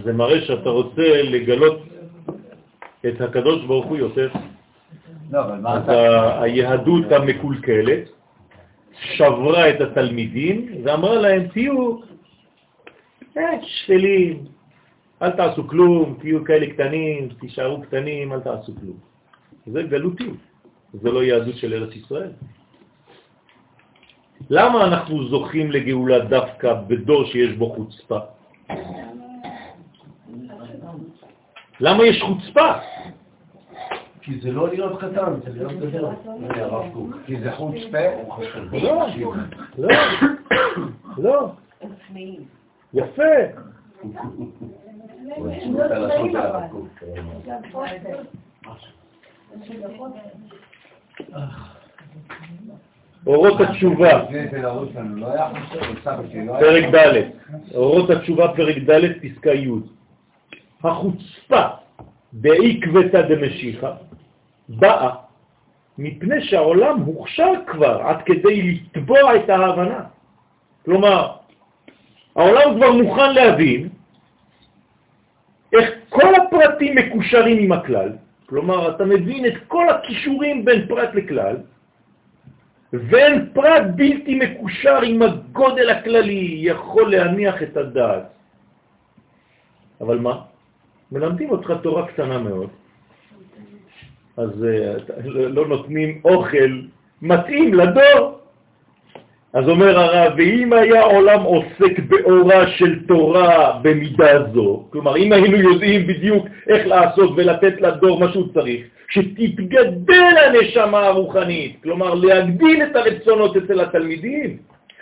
זה מראה שאתה רוצה לגלות את הקדוש ברוך הוא יותר. לא, אז היהדות המקולקלת שברה את התלמידים ואמרה להם, תהיו אה, שפלים, אל תעשו כלום, תהיו כאלה קטנים, תישארו קטנים, אל תעשו כלום. זה גלותי, זה לא יהדות של ארץ ישראל. למה אנחנו זוכים לגאולה דווקא בדור שיש בו חוצפה? למה יש חוצפה? כי זה לא להיות קטן, זה להיות גדול. קוק. כי זה חוצפה, חושב. לא, לא, לא. יפה. אורות התשובה, פרק ד', אורות התשובה, פרק ד', פסקה י'. החוצפה בעקבתא דמשיחא באה מפני שהעולם הוכשר כבר עד כדי לתבוע את ההבנה. כלומר, העולם כבר מוכן להבין איך כל הפרטים מקושרים עם הכלל, כלומר, אתה מבין את כל הכישורים בין פרט לכלל, ואין פרט בלתי מקושר עם הגודל הכללי יכול להניח את הדעת. אבל מה? מלמדים אותך תורה קטנה מאוד, אז uh, לא נותנים אוכל מתאים לדור. אז אומר הרב, ואם היה עולם עוסק באורה של תורה במידה זו, כלומר אם היינו יודעים בדיוק איך לעשות ולתת לדור מה שהוא צריך, שתתגדל הנשמה הרוחנית, כלומר להגדיל את הרצונות אצל התלמידים,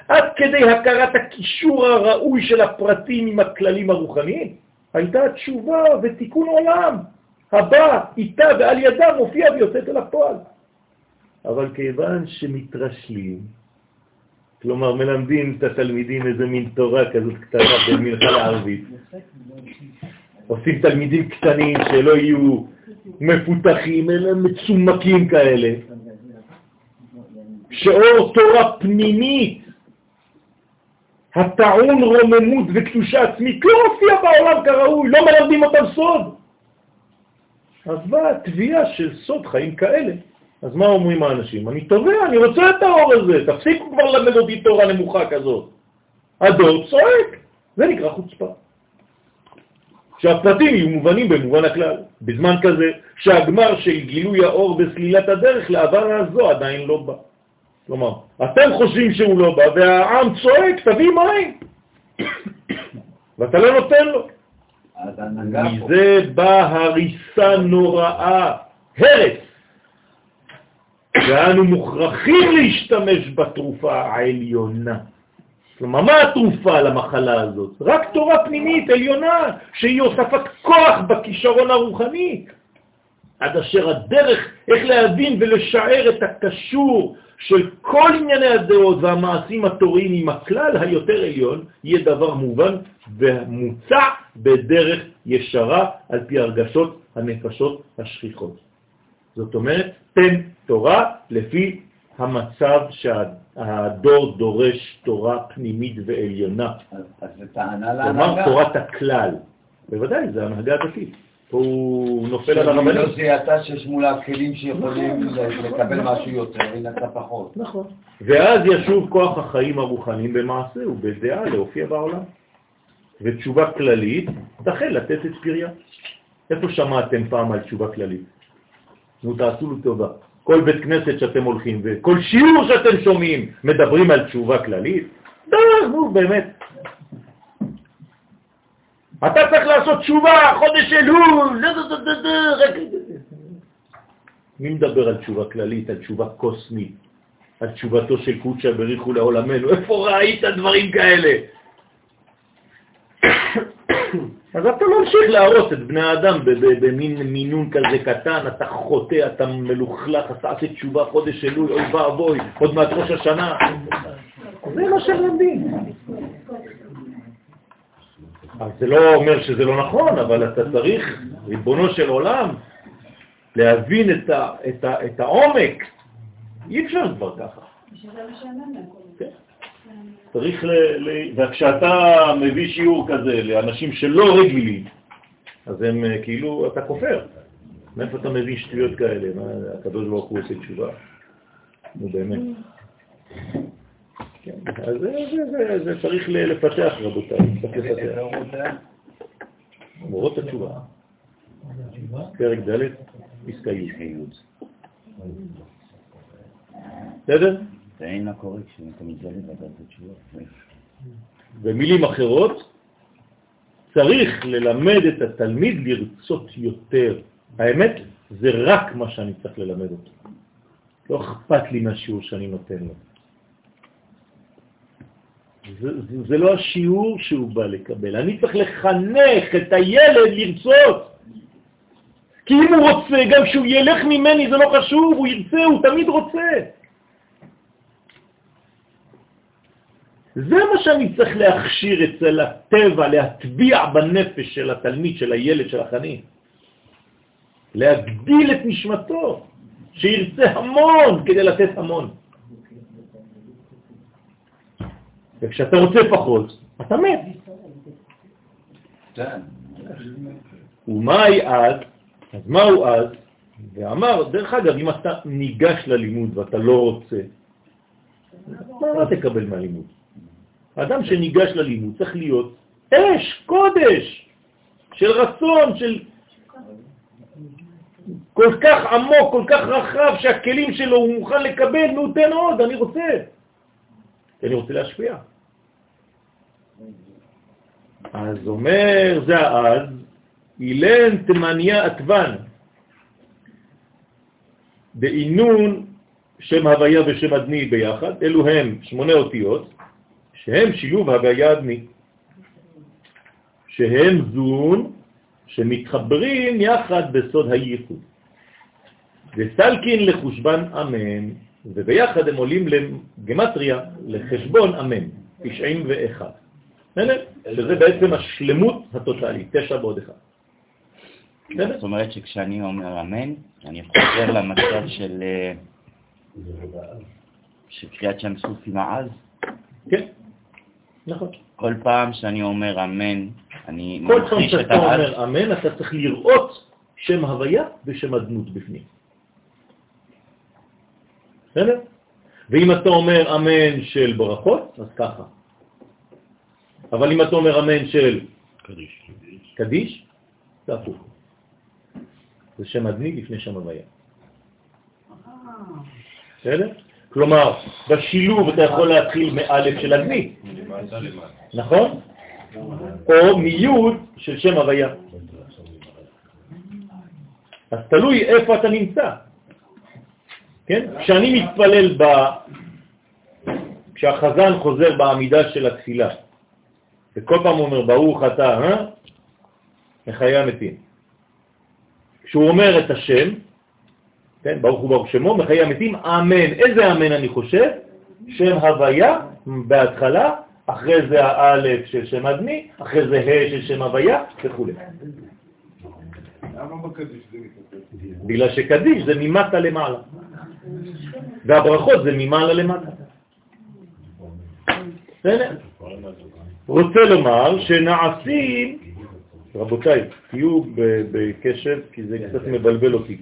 עד כדי הכרת הקישור הראוי של הפרטים עם הכללים הרוחניים, הייתה תשובה ותיקון עולם הבא איתה ועל ידה מופיע ויוצאת אל הפועל. אבל כיוון שמתרשלים, כלומר מלמדים את התלמידים איזה מין תורה כזאת קטנה בין מנחה לערבית, עושים תלמידים קטנים שלא יהיו מפותחים, אלא מצומקים כאלה, שאור תורה פנימית, הטעון רוממות וקדושה עצמית, לא הופיע בעולם כראוי, לא מלמדים אותם סוד. אז באה התביעה של סוד חיים כאלה. אז מה אומרים האנשים? אני תובע, אני רוצה את האור הזה, תפסיקו כבר ללמד אותי תורה נמוכה כזאת. הדור צועק, זה נקרא חוצפה. שהפרטים יהיו מובנים במובן הכלל. בזמן כזה שהגמר של גילוי האור בסלילת הדרך לעבר הזו עדיין לא בא. כלומר, אתם חושבים שהוא לא בא, והעם צועק, תביא מים, [COUGHS] ואתה לא נותן לו. מזה באה הריסה נוראה, הרס. ואנו מוכרחים להשתמש בתרופה העליונה. כלומר, מה התרופה למחלה הזאת? רק תורה פנימית עליונה, שהיא הוספת כוח בכישרון הרוחני, עד אשר הדרך איך להבין ולשער את הקשור של כל ענייני הדעות והמעשים התוריים עם הכלל היותר עליון, יהיה דבר מובן ומוצע בדרך ישרה על פי הרגשות הנפשות השכיחות. זאת אומרת, תן תורה לפי המצב שהדור דורש תורה פנימית ועליונה. אז זה טענה כלומר, להנהגה. תורת הכלל. בוודאי, זה הנהגה הדתית. פה הוא נופל על הרבנים. לא זיהתה שיש מולה כלים שיכולים לקבל משהו יותר, ונתת פחות. נכון. ואז ישוב כוח החיים הרוחניים במעשה ובדעה להופיע בעולם. ותשובה כללית תחל לתת את פריה. איפה שמעתם פעם על תשובה כללית? נו, תעשו לו טובה. כל בית כנסת שאתם הולכים וכל שיעור שאתם שומעים מדברים על תשובה כללית? די, נו, באמת. אתה צריך לעשות תשובה, חודש אלול. מי מדבר על תשובה כללית, על תשובה קוסמית, על תשובתו של קודשא בריחו לעולמנו? איפה ראית דברים כאלה? אז אתה ממשיך להרוס את בני האדם במין מינון כזה קטן, אתה חוטא, אתה מלוכלך, אתה עושה תשובה חודש אלול, אוי ואבוי, עוד מעט ראש השנה. זה מה שהם לומדים. אז זה לא אומר שזה לא נכון, אבל אתה צריך, ריבונו של עולם, להבין את העומק. אי אפשר כבר ככה. צריך ל... ל... וכשאתה מביא שיעור כזה לאנשים שלא רגילים, אז הם אה, כאילו, אתה כופר. מאיפה אתה מביא שטויות כאלה? מה, הקדוש ברוך הוא עושה תשובה? נו באמת. כן, אז זה, זה, זה, זה צריך לפתח, רבותיי, צריך לפתח. מורות התשובה. פרק ד', פסקה י'. בסדר? אין מה קורה כשאתה מתגלה ואתה עושה תשובות. במילים אחרות, צריך ללמד את התלמיד לרצות יותר. האמת, זה רק מה שאני צריך ללמד אותו. לא אכפת לי מהשיעור שאני נותן לו. זה, זה לא השיעור שהוא בא לקבל. אני צריך לחנך את הילד לרצות. כי אם הוא רוצה, גם כשהוא ילך ממני זה לא חשוב, הוא ירצה, הוא תמיד רוצה. זה מה שאני צריך להכשיר אצל הטבע, להטביע בנפש של התלמיד, של הילד, של החנין. להגדיל את נשמתו, שירצה המון כדי לתת המון. וכשאתה רוצה פחות, אתה מת. כן. ומהי אז? אז מהו אז? ואמר, דרך אגב, אם אתה ניגש ללימוד ואתה לא רוצה, מה תקבל מהלימוד? האדם שניגש ללימוד צריך להיות אש, קודש, של רצון, של כל כך עמוק, כל כך רחב, שהכלים שלו הוא מוכן לקבל, נו תן עוד, אני רוצה. אני רוצה להשפיע. אז אומר זה אז, אילן תמניה עטבן, בעינון שם הוויה ושם אדני ביחד, אלו הם שמונה אותיות, שהם שילוב אדמי, שהם זון שמתחברים יחד בסוד הייחוד. וסלקין לחושבן אמן, וביחד הם עולים לגמטריה, לחשבון אמן, 91. שזה בעצם השלמות הטוטלית, תשע בעוד אחד. זאת אומרת שכשאני אומר אמן, אני חוזר למצב של אה, של קריאת שם סוף עם העז. כן, נכון. כל פעם שאני אומר אמן, אני כל פעם ממחיש את שאתה העז. אומר אמן, אתה צריך לראות שם הוויה ושם הדמות בפנים. בסדר? ואם אתה אומר אמן של ברכות, אז ככה. אבל אם אתה אומר אמן של קדיש. קדיש, זה הפוך. זה שם אדמי לפני שם הוויה. בסדר? כלומר, בשילוב אתה יכול להתחיל מאלף של אדמי, נכון? או מיוד של שם הוויה. אז תלוי איפה אתה נמצא. כן? כשאני מתפלל ב... כשהחזן חוזר בעמידה של התפילה, וכל פעם אומר, ברוך אתה, אה? מחיי המתים. כשהוא אומר את השם, כן, ברוך הוא ברוך שמו, מחיי המתים, אמן. איזה אמן אני חושב? שם הוויה בהתחלה, אחרי זה האלף של שם אדמי, אחרי זה ה' של שם הוויה וכו'. למה בקדיש זה מתנתק? בגלל שקדיש זה ממטה למעלה, והברכות זה ממעלה למטה. בסדר? רוצה לומר שנעשים, רבותיי, תהיו בקשב כי זה קצת מבלבל אותי.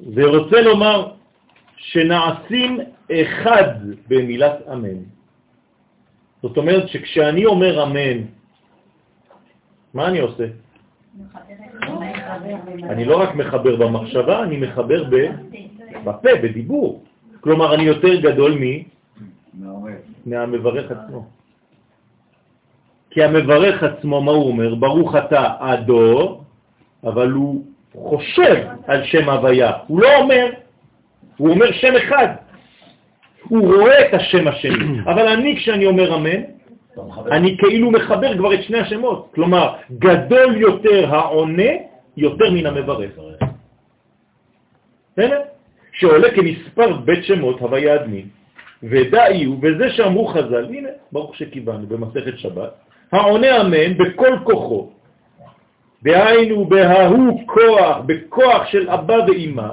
זה רוצה לומר שנעשים אחד במילת אמן. זאת אומרת שכשאני אומר אמן, מה אני עושה? אני לא רק מחבר במחשבה, אני מחבר. בפה, בדיבור. כלומר, אני יותר גדול מ... מהמברך עצמו. כי המברך עצמו, מה הוא אומר? ברוך אתה הדור, אבל הוא חושב על שם הוויה. הוא לא אומר, הוא אומר שם אחד. הוא רואה את השם השני. [CLEARS THROAT] אבל אני, כשאני אומר אמן, אני כאילו מחבר כבר את שני השמות. כלומר, גדול יותר העונה יותר מן המברך. בסדר? שעולה כמספר בית שמות הוויה אדמי. ודאי הוא, וזה שאמרו חז"ל, הנה, ברוך שכיוונו במסכת שבת, העונה אמן בכל כוחו, דהיינו בההוא כוח, בכוח של אבא ואמא,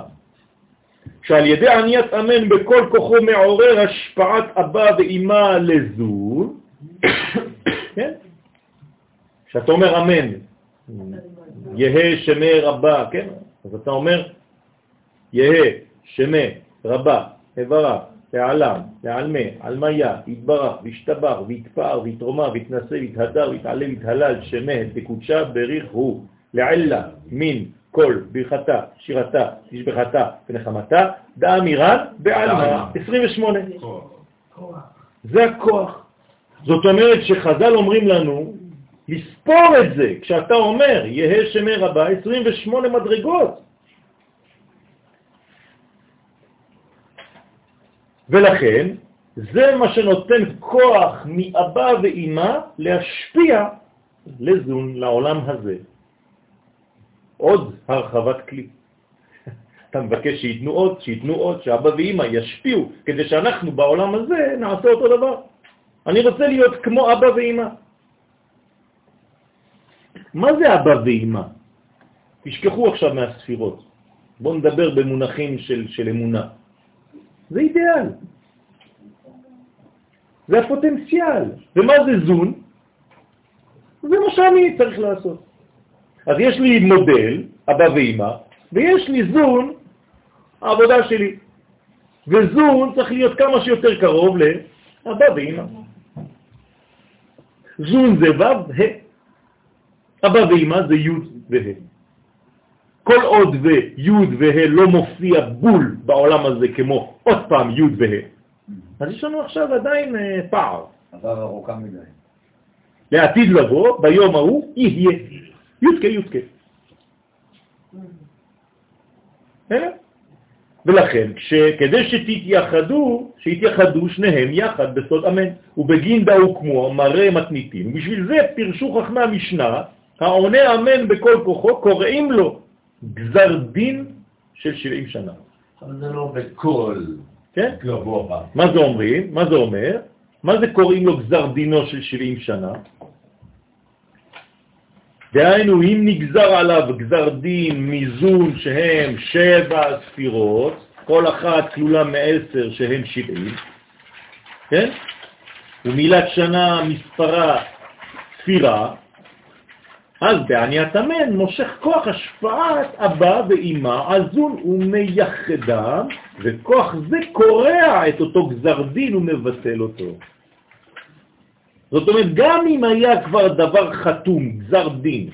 שעל ידי עניית אמן בכל כוחו מעורר השפעת אבא ואמא לזון, כן? כשאתה אומר אמן, יהא שמי רבה, כן? אז אתה אומר, יהא שמי רבה, איברה, לעלם, לעלמה, עלמיה, יתברך, וישתבח, ויתפאר, ויתרומא, ויתנסה, ויתהדר, ויתעלה, ויתהלל, שמה, תקודשה, בריך הוא, לעלה, מין, כל, ברכתה, שירתה, תשבחתה ונחמתה, דאמירן בעלמא, 28. זה הכוח. זאת אומרת שחז"ל אומרים לנו לספור את זה, כשאתה אומר, יהא שמי רבה, 28 מדרגות. ולכן, זה מה שנותן כוח מאבא ואימא להשפיע לזון לעולם הזה. עוד הרחבת כלי. [LAUGHS] אתה מבקש שיתנו עוד, שיתנו עוד, שאבא ואימא ישפיעו, כדי שאנחנו בעולם הזה נעשה אותו דבר. אני רוצה להיות כמו אבא ואימא. מה זה אבא ואימא? תשכחו עכשיו מהספירות. בואו נדבר במונחים של, של אמונה. זה אידיאל. זה הפוטנציאל. ומה זה זון? זה מה שאני צריך לעשות. אז יש לי מודל, אבא ואמא, ויש לי זון, העבודה שלי. וזון צריך להיות כמה שיותר קרוב לאבא ואמא. זון זה ו' ה'. אבא ואמא זה י' וה'. כל עוד וי' וה' לא מופיע בול בעולם הזה כמו עוד פעם י' וה', אז יש לנו עכשיו עדיין אה, פער. עבר ארוכה מדי. לעתיד לבוא, ביום ההוא, יהיה. י' כ' י' כ'. בסדר? ולכן, כדי שתתייחדו, שיתייחדו שניהם יחד בסוד אמן, ובגין דאו כמו מראה מתניתים. ובשביל זה פירשו חכמי המשנה, העונה אמן בכל כוחו, קוראים לו גזר דין של 70 שנה. אבל זה לא בכל כן? גבוה. מה זה אומרים? מה זה אומר? מה זה קוראים לו גזר דינו של 70 שנה? דהיינו, אם נגזר עליו גזר דין מיזון שהם שבע ספירות, כל אחת כלולה מעשר שהם שבעים, כן? ומילת שנה מספרה ספירה, אז בעניית המן מושך כוח השפעת אבא ואמא עזון ומייחדם, וכוח זה קורע את אותו גזר דין ומבטל אותו. זאת אומרת, גם אם היה כבר דבר חתום, גזר דין,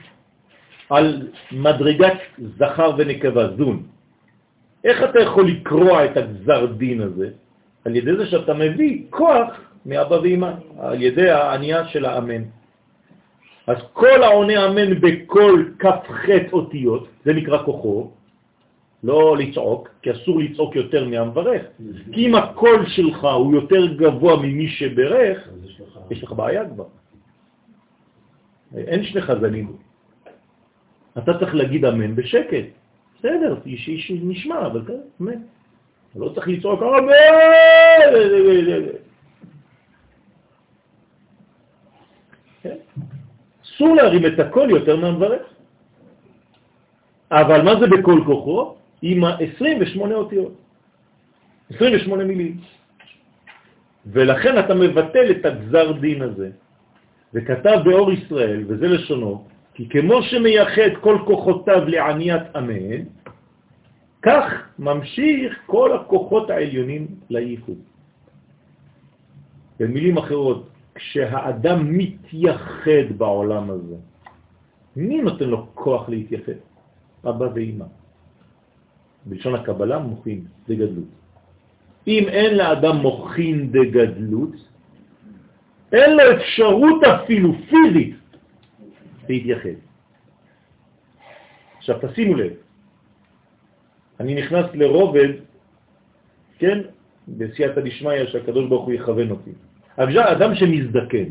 על מדרגת זכר ונקבה, זון, איך אתה יכול לקרוע את הגזר דין הזה? על ידי זה שאתה מביא כוח מאבא ואמא, על ידי הענייה של האמן. אז כל העונה אמן בכל כף ח' אותיות, זה נקרא כוחו, לא לצעוק, כי אסור לצעוק יותר מהמברך. כי אם הקול שלך הוא יותר גבוה ממי שברך, יש לך בעיה כבר. אין שני חזנים. אתה צריך להגיד אמן בשקט. בסדר, נשמע, אבל כן, אמן. לא צריך לצעוק אמן! כן? אסור להרים את הקול יותר מהמברך. אבל מה זה בכל כוחו? עם ה-28 אותיות, 28 מילים. ולכן אתה מבטל את הגזר דין הזה. וכתב באור ישראל, וזה לשונו, כי כמו שמייחד כל כוחותיו לעניית אמן, כך ממשיך כל הכוחות העליונים לייחוד. במילים אחרות, כשהאדם מתייחד בעולם הזה, מי נותן לו כוח להתייחד? אבא ואמא. בלשון הקבלה מוכין דגדלות. אם אין לאדם מוכין דגדלות, אין לו אפשרות אפילו פיזית להתייחד. עכשיו תשימו לב, אני נכנס לרובד, כן, בסייעתא דשמיא שהקדוש ברוך הוא יכוון אותי. אדם שמזדקן,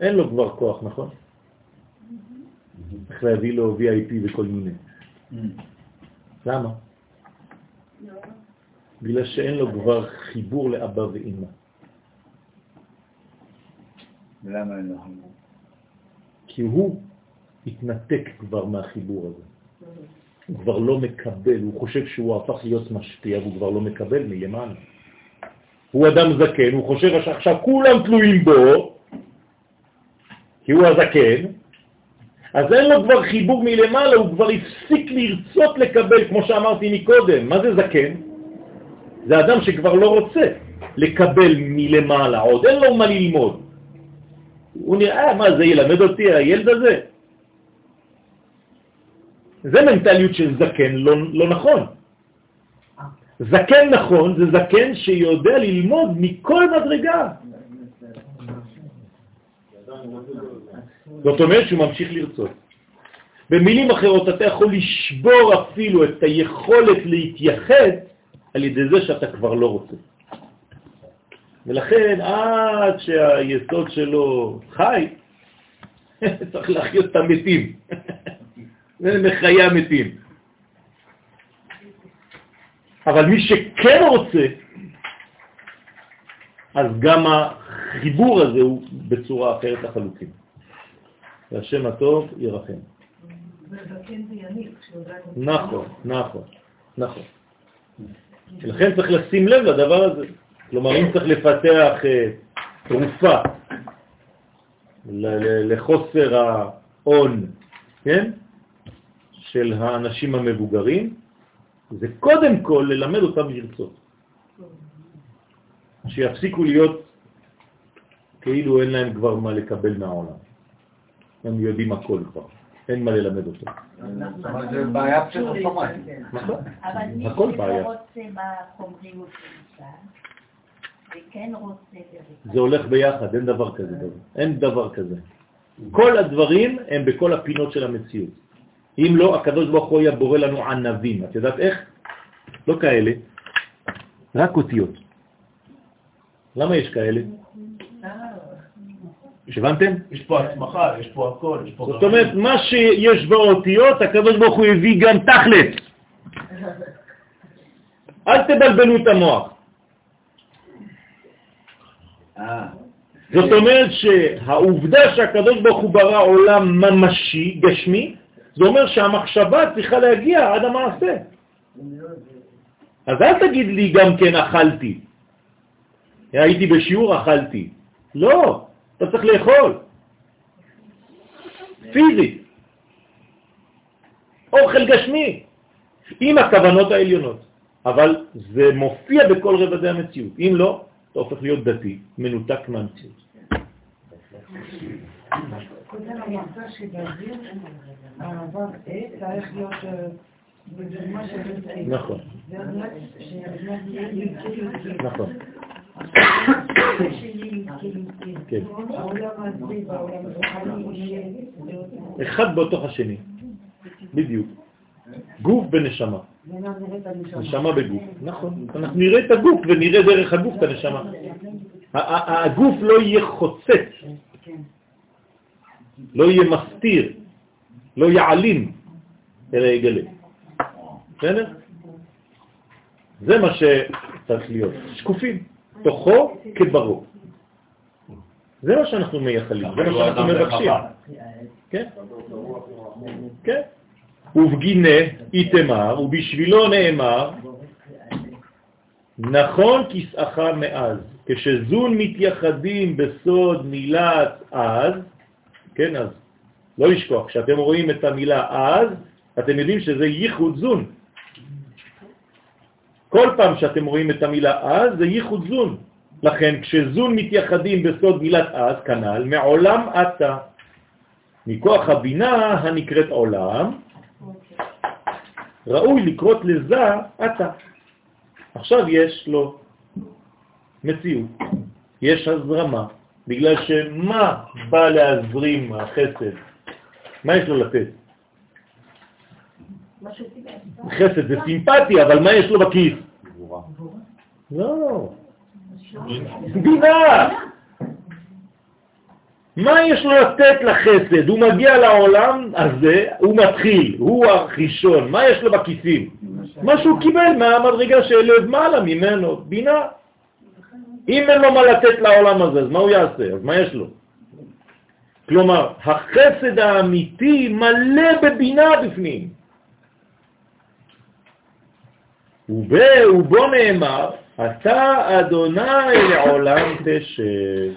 אין לו כבר כוח, נכון? צריך להביא לו VIP וכל מיני. למה? בגלל שאין לו כבר חיבור לאבא ואמא. ולמה אין לו חיבור? כי הוא התנתק כבר מהחיבור הזה. הוא כבר לא מקבל, הוא חושב שהוא הפך להיות משפיע והוא כבר לא מקבל מלמעלה. הוא אדם זקן, הוא חושב שעכשיו כולם תלויים בו, כי הוא הזקן, אז אין לו כבר חיבור מלמעלה, הוא כבר הפסיק לרצות לקבל, כמו שאמרתי מקודם. מה זה זקן? זה אדם שכבר לא רוצה לקבל מלמעלה, עוד אין לו מה ללמוד. הוא נראה, מה זה ילמד אותי הילד הזה? זה מנטליות של זקן לא, לא נכון. זקן נכון זה זקן שיודע ללמוד מכל מדרגה. זאת אומרת שהוא ממשיך לרצות. במילים אחרות, אתה יכול לשבור אפילו את היכולת להתייחד על ידי זה שאתה כבר לא רוצה. ולכן עד שהיסוד שלו חי, [LAUGHS] צריך להחיות את המתים. [LAUGHS] זה מחיי המתים. אבל מי שכן רוצה, אז גם החיבור הזה הוא בצורה אחרת לחלוטין. והשם הטוב ירחם. נכון, נכון, נכון. לכן צריך לשים לב לדבר הזה. כלומר, אם צריך לפתח אה, תרופה לחוסר ההון, כן, של האנשים המבוגרים, זה קודם כל ללמד אותם לרצות. שיפסיקו להיות כאילו אין להם כבר מה לקבל מהעולם. הם יודעים הכל כבר, אין מה ללמד אותו. אבל זה בעיה פסיכוסומטית. אבל מי הכל בעיה. רוצה בקומפלימות למשל, וכן רוצה בריחה. זה הולך ביחד, אין דבר כזה. אין דבר כזה. כל הדברים הם בכל הפינות של המציאות. אם לא, הקדוש ברוך הוא היה בורא לנו ענבים. את יודעת איך? לא כאלה, רק אותיות. למה יש כאלה? הבנתם? יש פה הסמכה, יש פה הכל, יש פה... זאת אומרת, מה שיש באותיות, הקדוש ברוך הוא הביא גם תכלת. אל תבלבלו את המוח. אה, זאת אומרת שהעובדה שהקדוש ברוך הוא ברא עולם ממשי, גשמי, זה אומר שהמחשבה צריכה להגיע עד המעשה. אז אל תגיד לי גם כן אכלתי. הייתי בשיעור, אכלתי. לא, אתה צריך לאכול. פיזית. אוכל גשמי, עם הכוונות העליונות. אבל זה מופיע בכל רבדי המציאות. אם לא, אתה הופך להיות דתי, מנותק מהמציאות. קודם אמרת שבאוויר, הו"ב אה צריך להיות בדוגמה של י"ק. נכון, ועוד מעט שהבנת יהיה י"ק. נכון. אחד בתוך השני, בדיוק. גוף בנשמה. נשמה בגוף. נכון, אנחנו נראה את הגוף ונראה דרך הגוף את הנשמה. הגוף לא יהיה חוצץ. לא יהיה מסתיר, לא יעלים, אלא יגלה. בסדר? זה מה שצריך להיות, שקופים, תוכו כברו. זה מה שאנחנו מייחלים, זה מה שאנחנו מבקשים. כן? כן. ובגינה איתמר, ובשבילו נאמר, נכון כסאך מאז, כשזון מתייחדים בסוד מילת אז, כן, אז לא לשכוח, כשאתם רואים את המילה אז, אתם יודעים שזה ייחוד זון. כל פעם שאתם רואים את המילה אז, זה ייחוד זון. לכן, כשזון מתייחדים בסוד מילת אז, כנ"ל, מעולם אתה, מכוח הבינה הנקראת עולם, ראוי לקרות לזה אתה. עכשיו יש לו מציאות, יש הזרמה, בגלל שמה בא להזרים החסד? מה יש לו לתת? חסד זה סימפטי, אבל מה יש לו בכיס? לא. בינה. מה יש לו לתת לחסד? הוא מגיע לעולם הזה, הוא מתחיל, הוא הראשון, מה יש לו בכיסים? מה שהוא קיבל מהמדרגה של מעלה ממנו, בינה. אם אין לו מה לתת לעולם הזה, אז מה הוא יעשה? אז מה יש לו? כלומר, החסד האמיתי מלא בבינה בפנים. וב- ובו נאמר, אתה אדוני לעולם תשב.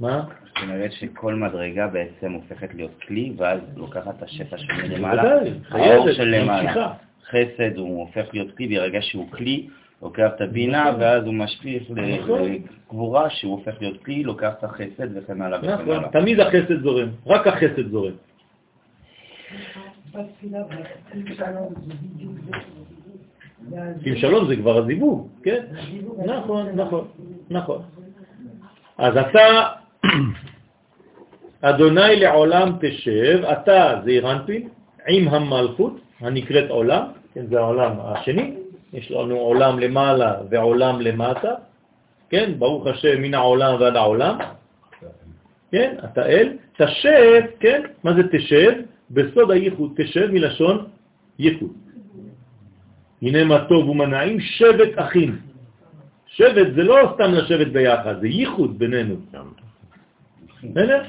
מה? זאת אומרת שכל מדרגה בעצם הופכת להיות כלי, ואז לוקחת את השפע של למעלה. האור חייבת, של למעלה. חסד הוא הופך להיות כלי ברגע שהוא כלי, לוקח את הבינה, ואז הוא משפיך נכון. לקבורה שהוא הופך להיות כלי, לוקח את החסד וכן הלאה וכן נכון, הלאה. תמיד החסד זורם, רק החסד זורם. עם שלום זה כבר הזיווג, כן? נכון. נכון, נכון. אז אתה, [CLEARS THROAT] אדוני לעולם תשב, אתה זה אירנפין, עם המלכות הנקראת עולם, כן, זה העולם השני, יש לנו עולם למעלה ועולם למטה, כן, ברוך השם מן העולם ועד העולם, כן, אתה אל, תשב, כן, מה זה תשב? בסוד הייחוד, תשב מלשון ייחוד. הנה מה טוב ומה נעים, שבט אחים. שבט זה לא סתם לשבת ביחד, זה ייחוד בינינו. בסדר?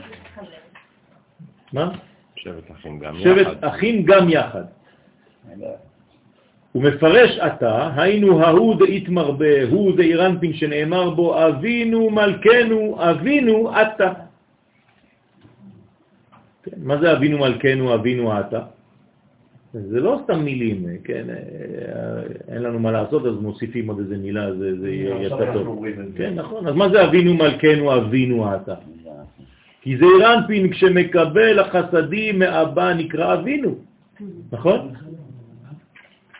מה? שבט אחים גם שבט יחד. אחים גם יחד. הוא מפרש עתה, היינו ההוא דאית מרבה, הוא דאירנפין שנאמר בו, אבינו מלכנו, אבינו אתה. כן, מה זה אבינו מלכנו, אבינו אתה? זה לא סתם מילים, כן, אין לנו מה לעשות, אז מוסיפים עוד איזה מילה, זה, זה יצא טוב. כן, נכון, אז מה זה אבינו מלכנו, אבינו אתה? כי זה אירנפין כשמקבל החסדים מאבא נקרא אבינו, נכון?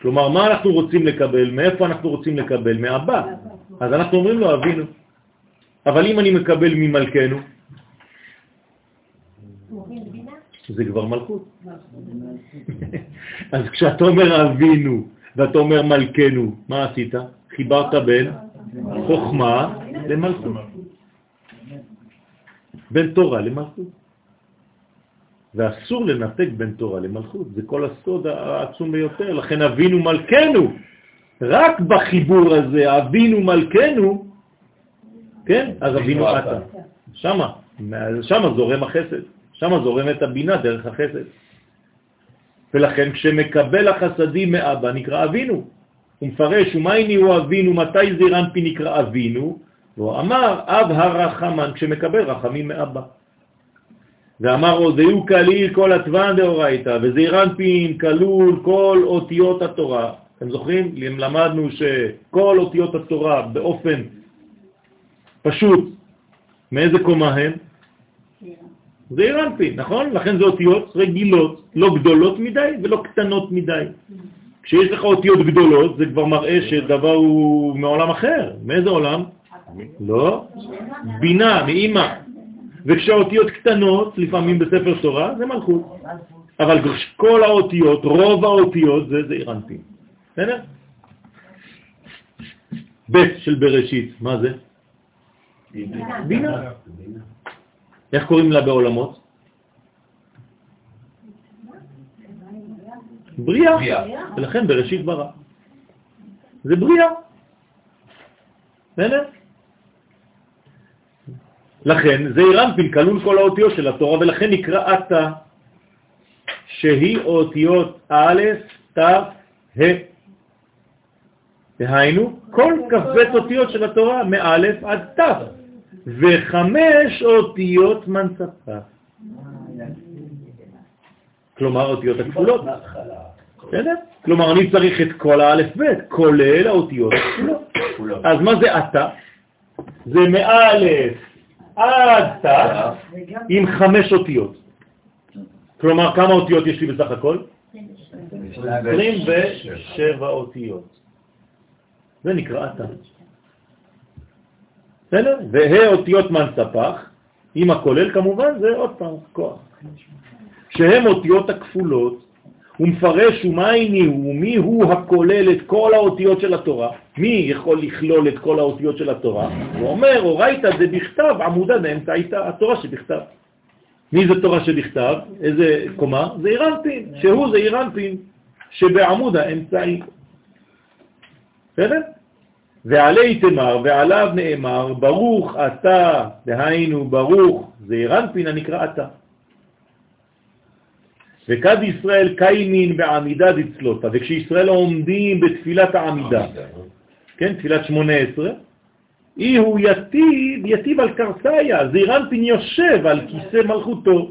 כלומר, מה אנחנו רוצים לקבל? מאיפה אנחנו רוצים לקבל? מאבא. אז אנחנו אומרים לו אבינו. אבל אם אני מקבל ממלכנו, זה כבר מלכות. אז כשאתה אומר אבינו ואתה אומר מלכנו, מה עשית? חיברת בין חוכמה למלכות. בין תורה למלכות. ואסור לנתק בין תורה למלכות, זה כל הסוד העצום ביותר, לכן אבינו מלכנו, רק בחיבור הזה, אבינו מלכנו, כן, אז אבינו אתה. שמה, שמה זורם החסד, שמה זורמת הבינה דרך החסד. ולכן כשמקבל החסדים מאבא נקרא אבינו. הוא מפרש, ומייני הוא אבינו, מתי זירנפי נקרא אבינו? והוא אמר, אב הרחמן, כשמקבל רחמים מאבא. ואמר עוד, והוא כליל כל התוון דאורייתא, וזעירנפין כלול כל אותיות התורה. אתם זוכרים? למדנו שכל אותיות התורה באופן פשוט, מאיזה קומה הן? זה אירנפין, נכון? לכן זה אותיות רגילות, לא גדולות מדי ולא קטנות מדי. כשיש לך אותיות גדולות, זה כבר מראה שדבר הוא מעולם אחר. מאיזה עולם? לא. בינה, מאימא. וכשהאותיות קטנות, לפעמים בספר תורה, זה מלכות. אבל כל האותיות, רוב האותיות, זה זה אירנפין. בסדר? ב' של בראשית, מה זה? בינה. איך קוראים לה בעולמות? בריאה, ולכן בראשית ברא. זה בריאה. בסדר? לכן זה אירנפין כלול כל האותיות של התורה, ולכן נקרא אתה, שהיא אותיות א', ת', ה'. דהיינו, כל כ"ב אותיות של התורה, מא' עד ת'. וחמש אותיות מנצפה. כלומר, אותיות הכפולות. בסדר? כלומר, אני צריך את כל האלף בית, כולל האותיות הכפולות. אז מה זה אתה? זה מאלף עד תא עם חמש אותיות. כלומר, כמה אותיות יש לי בסך הכל? 27 אותיות. זה נקרא אתה. בסדר? וה' אותיות מנספח, עם הכולל כמובן, זה עוד פעם כוח. שהם אותיות הכפולות, הוא מפרש ומייני הוא, מי הוא הכולל את כל האותיות של התורה, מי יכול לכלול את כל האותיות של התורה? הוא אומר, אורייתא זה בכתב, עמודה באמצע הייתה התורה שבכתב. מי זה תורה שבכתב? איזה קומה? זה אירנפין, שהוא זה אירנפין שבעמוד האמצעי. בסדר? ועלי תמר, ועליו נאמר, ברוך אתה, דהיינו ברוך, זה אירנפין הנקרא אתה. וכד ישראל קיימין בעמידה דצלותה, וכשישראל עומדים בתפילת העמידה, כן, תפילת שמונה עשרה, אי הוא יטיב, יטיב על קרסאיה, זה אירנפין יושב על כיסא מלכותו.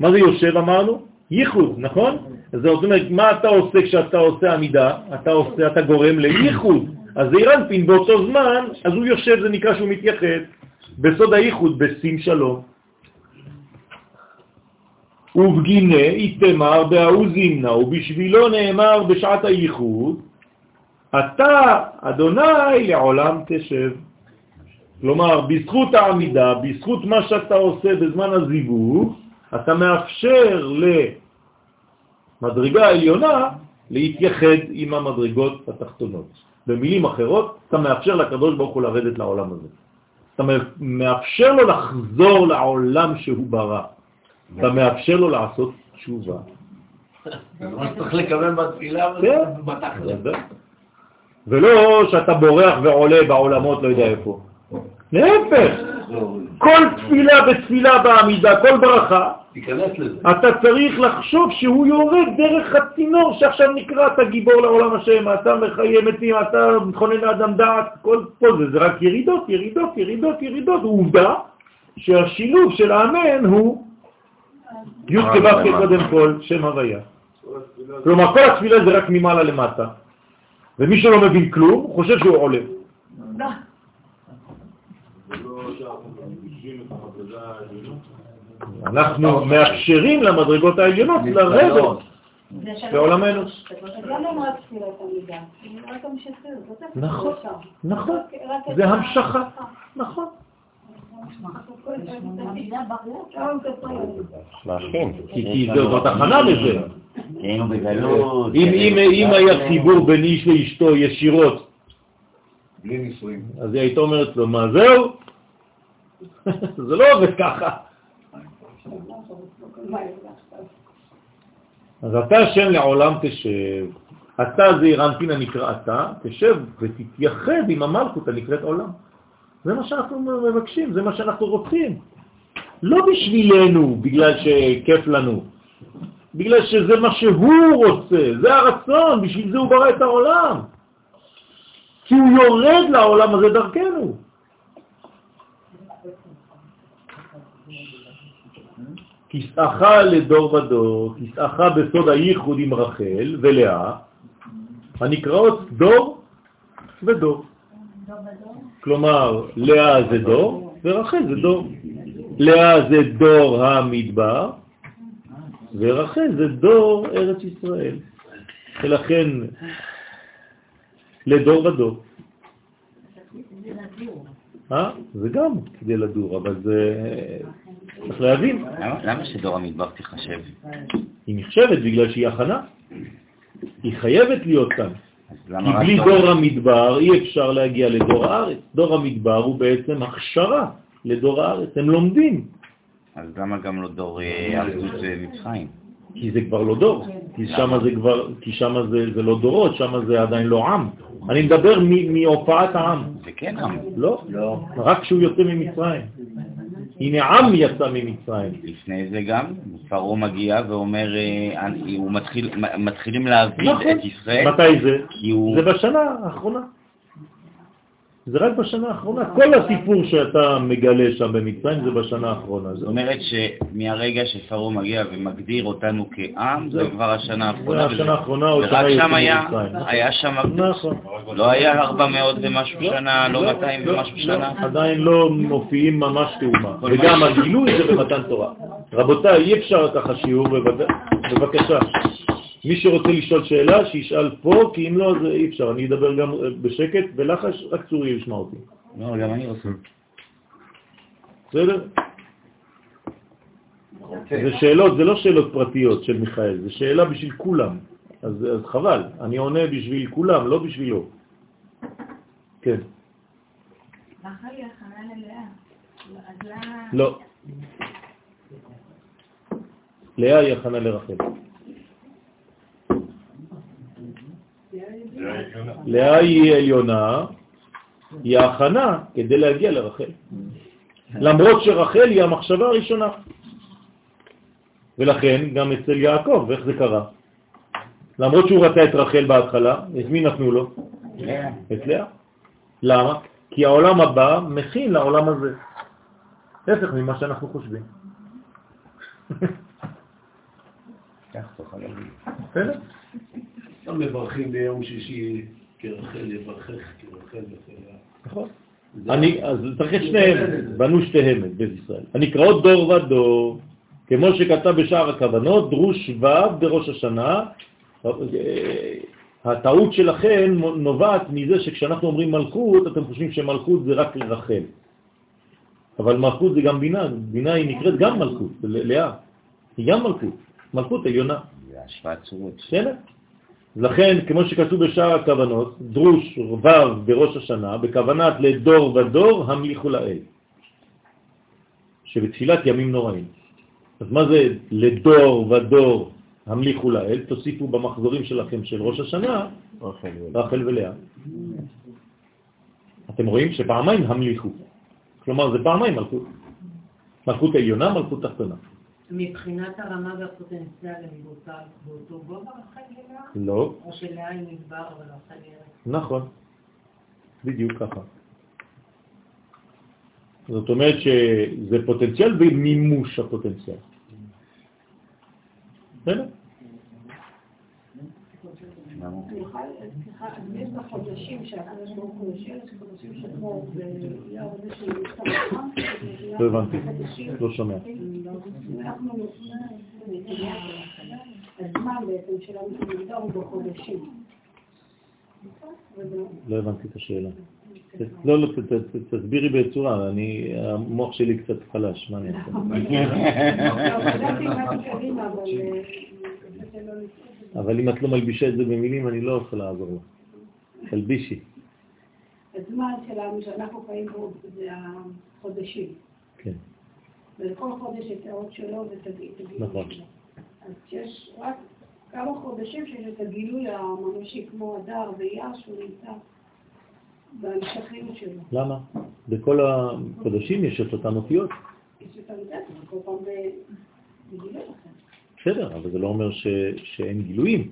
מה זה יושב אמרנו? ייחוד, נכון? זאת אומרת, מה אתה עושה כשאתה עושה עמידה? אתה עושה, אתה גורם לייחוד. אז זה אירנפין באותו זמן, אז הוא יושב, זה נקרא שהוא מתייחד, בסוד הייחוד, בשים שלום. ובגינה איתמר בהוא זימנה, ובשבילו נאמר בשעת הייחוד, אתה, אדוני, לעולם תשב. כלומר, בזכות העמידה, בזכות מה שאתה עושה בזמן הזיווג, אתה מאפשר למדרגה העליונה להתייחד עם המדרגות התחתונות. במילים אחרות, אתה מאפשר לקדוש ברוך הוא לרדת לעולם הזה. אתה מאפשר לו לחזור לעולם שהוא ברא. אתה מאפשר לו לעשות תשובה. זה מה שצריך לקבל בתפילה כן. ובתכל'ס. ולא שאתה בורח ועולה בעולמות לא יודע איפה. להפך, כל תפילה בתפילה בעמידה, כל ברכה. אתה צריך לחשוב שהוא יורד דרך הצינור שעכשיו נקרא אתה גיבור לעולם השם, אתה מחיה מתים, אתה מכונן לאדם דעת, כל פה זה, זה רק ירידות, ירידות, ירידות, ירידות. עובדה שהשילוב של האמן הוא י' כו' קודם כל, שם הוויה. כלומר, כל התפילה זה רק ממעלה למטה. ומי שלא מבין כלום, הוא חושב שהוא עולה. אנחנו מאפשרים למדרגות העליונות לרדת בעולמנו. נכון, נכון, זה המשכה, נכון. לאחים. כי זאת הכנה לזה. היינו בגלות. אם, היה חיבור בין איש לאשתו ישירות, בלי נישואים. אז היא הייתה אומרת לו, מה זהו? [LAUGHS] זה לא עובד ככה. אז אתה השם לעולם תשב. אתה זה אירנטין הנקרא אתה, תשב ותתייחד עם המלכות הנקראת עולם. זה מה שאנחנו מבקשים, זה מה שאנחנו רוצים. לא בשבילנו, בגלל שכיף לנו, בגלל שזה מה שהוא רוצה, זה הרצון, בשביל זה הוא ברא את העולם. כי הוא יורד לעולם הזה דרכנו. כסאך לדור ודור, כסאך בסוד הייחוד עם רחל ולאה, הנקראות דור ודור. כלומר, לאה זה דור ורחל זה דור. לאה זה דור המדבר ורחל זה דור ארץ ישראל. ולכן לדור ודור. אה? זה גם כדי לדור, אבל זה... צריך להבין. למה- למה שדור המדבר תיחשב? היא נחשבת בגלל שהיא הכנה. היא חייבת להיות כאן. כי בלי דור- המדבר אי אפשר להגיע לדור הארץ. דור המדבר הוא בעצם הכשרה לדור הארץ. הם לומדים, אז למה גם לא דור אה, אחדות במצרים? כי זה כבר לא דור. כי שמה זה כבר, כי שמה זה, זה לא דורות, שמה זה עדיין לא עם. אני מדבר מ- מהופעת העם. זה כן עם. לא, רק כשהוא יוצא ממצרים. הנה עם יצא ממצרים. לפני זה גם, פרעה מגיע ואומר, אה, אני- הוא מתחיל, מתחילים להבין נכון. את ישראל, מתי זה? הוא... זה בשנה האחרונה. זה רק בשנה האחרונה. כל הסיפור שאתה מגלה שם במצרים זה בשנה האחרונה. זאת אומרת שמהרגע שפרעה מגיע ומגדיר אותנו כעם, זה. כבר השנה זה האחרונה. השנה האחרונה, עוד שנה יוצאים שם היה, ממצרים. היה שם, נכון. לא היה 400 ומשהו שנה, לא 200 לא, ומשהו לא, שנה. עדיין לא מופיעים ממש כאומה. כל וגם הגילוי זה במתן תורה. רבותיי, אי אפשר ככה שיעור, בבק- בבקשה. מי שרוצה לשאול שאלה, שישאל פה, כי אם לא, זה אי אפשר. אני אדבר גם אה, בשקט, ולחש, רק צורי ישמע אותי. לא, גם אני רוצה. בסדר? זה שאלות, זה לא שאלות פרטיות של מיכאל, זה שאלה בשביל כולם. אז, אז חבל, אני עונה בשביל כולם, לא בשבילו. כן. אז. לא. לאה היא הכנה לרחל. לאה היא עליונה, היא ההכנה כדי להגיע לרחל. למרות שרחל היא המחשבה הראשונה. ולכן גם אצל יעקב, איך זה קרה? למרות שהוא רצה את רחל בהתחלה, את מי נתנו לו? את לאה. למה? כי העולם הבא מכין לעולם הזה. להפך ממה שאנחנו חושבים. בסדר? גם מברכים ביום שישי כרחל יברכך, כרחל וכן נכון. אני, אז צריך את שניהם, בנו שתיהם את בית ישראל. הנקראות דור ודור, כמו שכתב בשאר הכוונות, דרוש ו' בראש השנה. הטעות שלכם נובעת מזה שכשאנחנו אומרים מלכות, אתם חושבים שמלכות זה רק רחל. אבל מלכות זה גם בינה, בינה היא נקראת גם מלכות, לאה. היא גם מלכות, מלכות עליונה. זה השוואת צורות. בסדר? לכן, כמו שכתוב בשאר הכוונות, דרוש ו' בראש השנה, בכוונת לדור ודור המליכו לאל, שבתפילת ימים נוראים. אז מה זה לדור ודור המליכו לאל? תוסיפו במחזורים שלכם של ראש השנה, רחל ולאה. אתם רואים שפעמיים המליכו. כלומר, זה פעמיים מלכות. מלכות עליונה, מלכות תחתונה. מבחינת הרמה והפוטנציאל הם באותו גובה רחל ולאה? לא, או שלאה היא מדבר אבל ארץ? נכון, בדיוק ככה. זאת אומרת שזה פוטנציאל ומימוש הפוטנציאל. בסדר? סליחה, סליחה, אז יש בחודשים שהקדוש ברוך הוא יושב, יש חודשים שכמו ואליהו זה שהוא יפתח לא הבנתי, לא שומע. לא הבנתי את השאלה. לא, לא, תסבירי בצורה, אני, המוח שלי קצת חלש, מה אני אעשה? אבל... אם את לא מלבישה את זה במילים, אני לא יכול לעזור לך. תלבישי. הזמן שלנו שאנחנו חיים בו זה החודשים. כן, ולכל חודש את האות שלו ואת הגילוי נכון. שלו. אז יש רק כמה חודשים שיש את הגילוי הממשי, כמו אדר ואייר, שהוא נמצא בהמשכיות שלו. למה? בכל החודשים יש את אותן אותיות. יש את הנדט, אבל כל פעם זה גילוי אחר. בסדר, אבל זה לא אומר ש... שאין גילויים.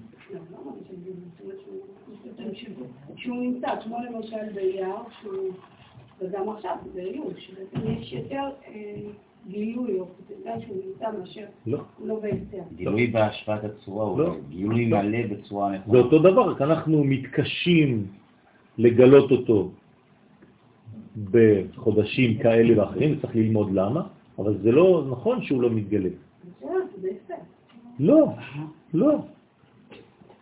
שהוא- נמצא, כמו למשל באייר, שהוא, וגם עכשיו באיור, שבעצם יש יותר אה, גילוי או פוטנציאל שהוא נמצא מאשר לא. הוא לא בהסתר. גילוי בהשפעת הצורה, הוא לא. גילוי לא. מלא בצורה זה נכונה. אותו דבר, רק אנחנו מתקשים לגלות אותו בחודשים כאלה ואחרים, צריך ללמוד למה, אבל זה לא נכון שהוא לא מתגלה. לא, לא.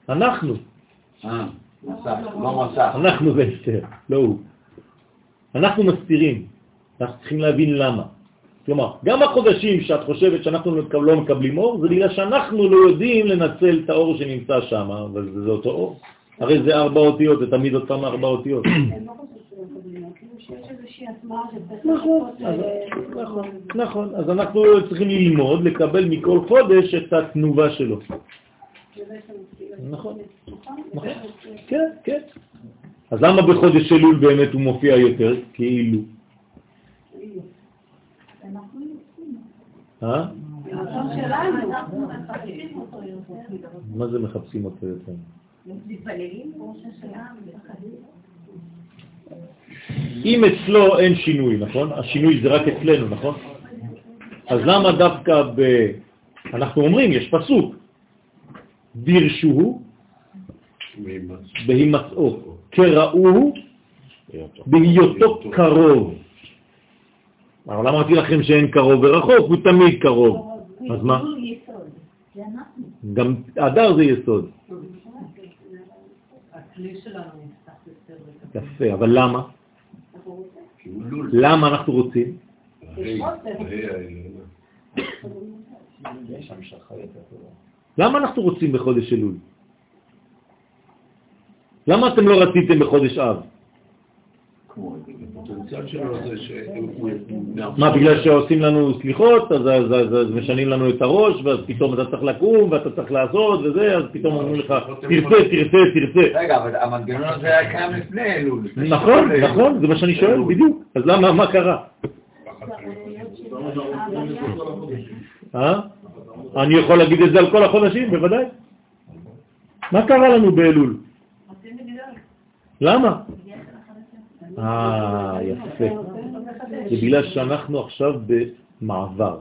אנחנו, אה, לא. אנחנו בהסתר, לא הוא. אנחנו מסתירים, אנחנו צריכים להבין למה. כלומר, גם החודשים שאת חושבת שאנחנו לא מקב- לא מקבלים אור, זה בגלל שאנחנו לא יודעים לנצל את האור שנמצא שם, אבל זה, זה אותו אור. הרי זה ארבע אותיות, זה תמיד אותם ארבע אותיות. נכון, לחכות, אז- אה, נכון, נכון. אז אנחנו צריכים ללמוד, לקבל מכל חודש את התנובה שלו. כאילו- נכון. נכון? נכון. כן, כן. אז למה בחודש אלול באמת הוא מופיע יותר? כאילו. אה? מה זה מחפשים אותו יותר? מתפללים ראש ומפחדים. אם אצלו אין שינוי, נכון? השינוי זה רק אצלנו, נכון? אז למה דווקא ב... אנחנו אומרים, יש פסוק, דירשוהו בהימצאו, כראוהו בהיותו קרוב. אבל אמרתי לכם שאין קרוב ורחוק, הוא תמיד קרוב. אז מה? גם אדר זה יסוד. הכלי שלנו. יפה, אבל למה? למה אנחנו רוצים? למה אנחנו רוצים בחודש אלול? למה אתם לא רציתם בחודש אב? הפוטנציאל שלו זה שהוא... מה, בגלל שעושים לנו סליחות, אז, משנים לנו את הראש, ואז פתאום אתה צריך לקום, ואתה צריך לעשות, וזה, אז פתאום אומרים לך, תרצה, תרצה, תרצה. רגע, אבל המנגנון הזה היה קיים לפני אלול. נכון. נכון, זה מה שאני שואל, בדיוק. אז למה, מה קרה? אה? אני יכול להגיד את זה על כל החודשים, בוודאי. מה קרה לנו באלול? למה? אה, יפה. זה בגלל שאנחנו עכשיו במעבר.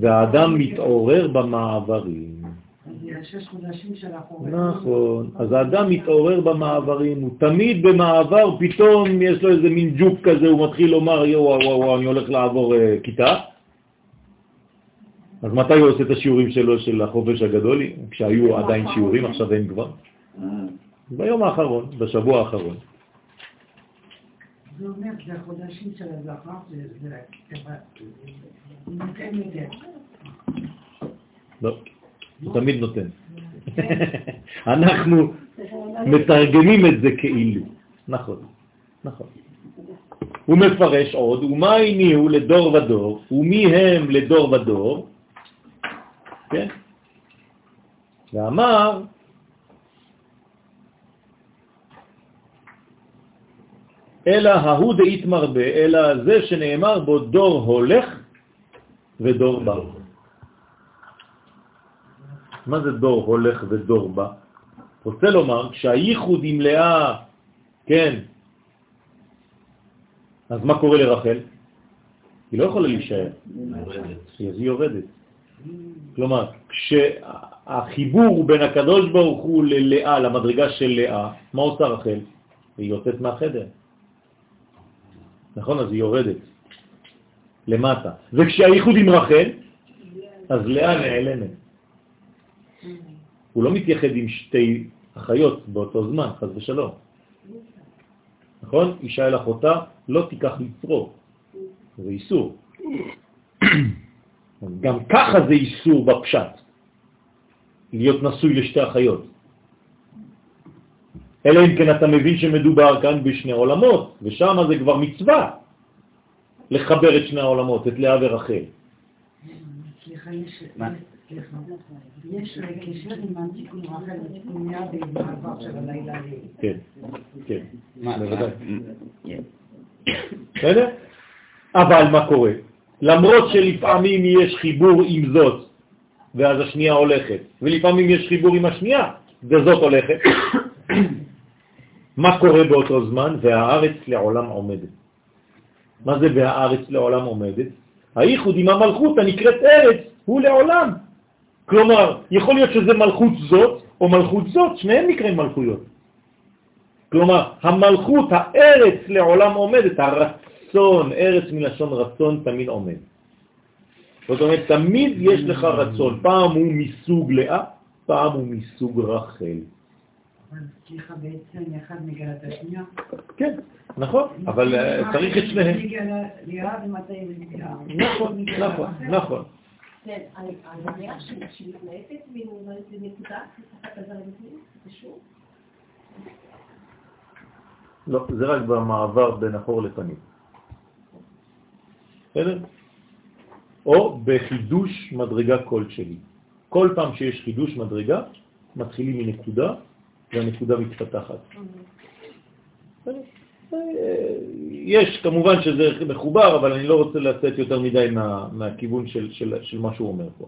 והאדם מתעורר במעברים. נכון, אז האדם מתעורר במעברים, הוא תמיד במעבר, פתאום יש לו איזה מין ג'וק כזה, הוא מתחיל לומר, יואו, וואו, וואו, אני הולך לעבור אה, כיתה. אז מתי הוא עושה את השיעורים שלו של החופש הגדול? כשהיו עדיין שיעורים, עכשיו אין כבר. אה, ביום האחרון, בשבוע האחרון. זה אומר, זה החודשים של הזכר, זה... הוא נותן יותר. לא, הוא תמיד נותן. אנחנו מתרגמים את זה כאילו. נכון, נכון. הוא מפרש עוד, ומה הניעו לדור ודור, ומי הם לדור ודור, כן? ואמר, אלא ההוא דאית מרבה, אלא זה שנאמר בו דור הולך ודור בא. מה זה דור הולך ודור בא? רוצה לומר, כשהייחוד עם לאה, כן, אז מה קורה לרחל? היא לא יכולה להישאר, אז היא יורדת. כלומר, כשהחיבור בין הקדוש ברוך הוא ללאה, למדרגה של לאה, מה עושה רחל? היא יוצאת מהחדר. נכון? אז היא יורדת למטה. וכשהייחוד עם רחל, אז לאה נעלמת. הוא לא מתייחד עם שתי אחיות באותו זמן, חז ושלום. נכון? אישה אל אחותה לא תיקח לצרור, זה איסור. גם ככה זה איסור בפשט, להיות נשוי לשתי אחיות. אלא אם כן אתה מבין שמדובר כאן בשני עולמות, ושם זה כבר מצווה לחבר את שני העולמות, את לאה ורחל. סליחה, יש... סליחה. יש קשר עם התיקון רחל ותיקון לאה במעבר של הלילה. כן, כן, מה- בוודאי. כן. בסדר? אבל מה קורה? למרות שלפעמים יש חיבור עם זאת, ואז השנייה הולכת, ולפעמים יש חיבור עם השנייה, וזאת הולכת, מה קורה באותו זמן? והארץ לעולם עומדת. מה זה והארץ לעולם עומדת? הייחוד עם המלכות הנקראת ארץ הוא לעולם. כלומר, יכול להיות שזה מלכות זאת או מלכות זאת, שניהם נקראים מלכויות. כלומר, המלכות, הארץ לעולם עומדת, הרצון, ארץ מלשון רצון תמיד עומד. זאת אומרת, תמיד יש לך רצון, פעם הוא מסוג לאה, פעם הוא מסוג רחל. אבל סליחה, בעצם אחד מגלה את השנייה. כן, נכון, אבל אה, צריך את שניהם. נכון, נכון, נכון. כן, שמתנהגת מנקודה? לא, זה רק במעבר בין אחור לפנים. בסדר? או בחידוש מדרגה כלשהי. כל פעם שיש חידוש מדרגה, מתחילים מנקודה, והנקודה מתפתחת. בסדר? אה, יש, כמובן שזה מחובר, אבל אני לא רוצה לצאת יותר מדי מה, מהכיוון של, של, של מה שהוא אומר פה.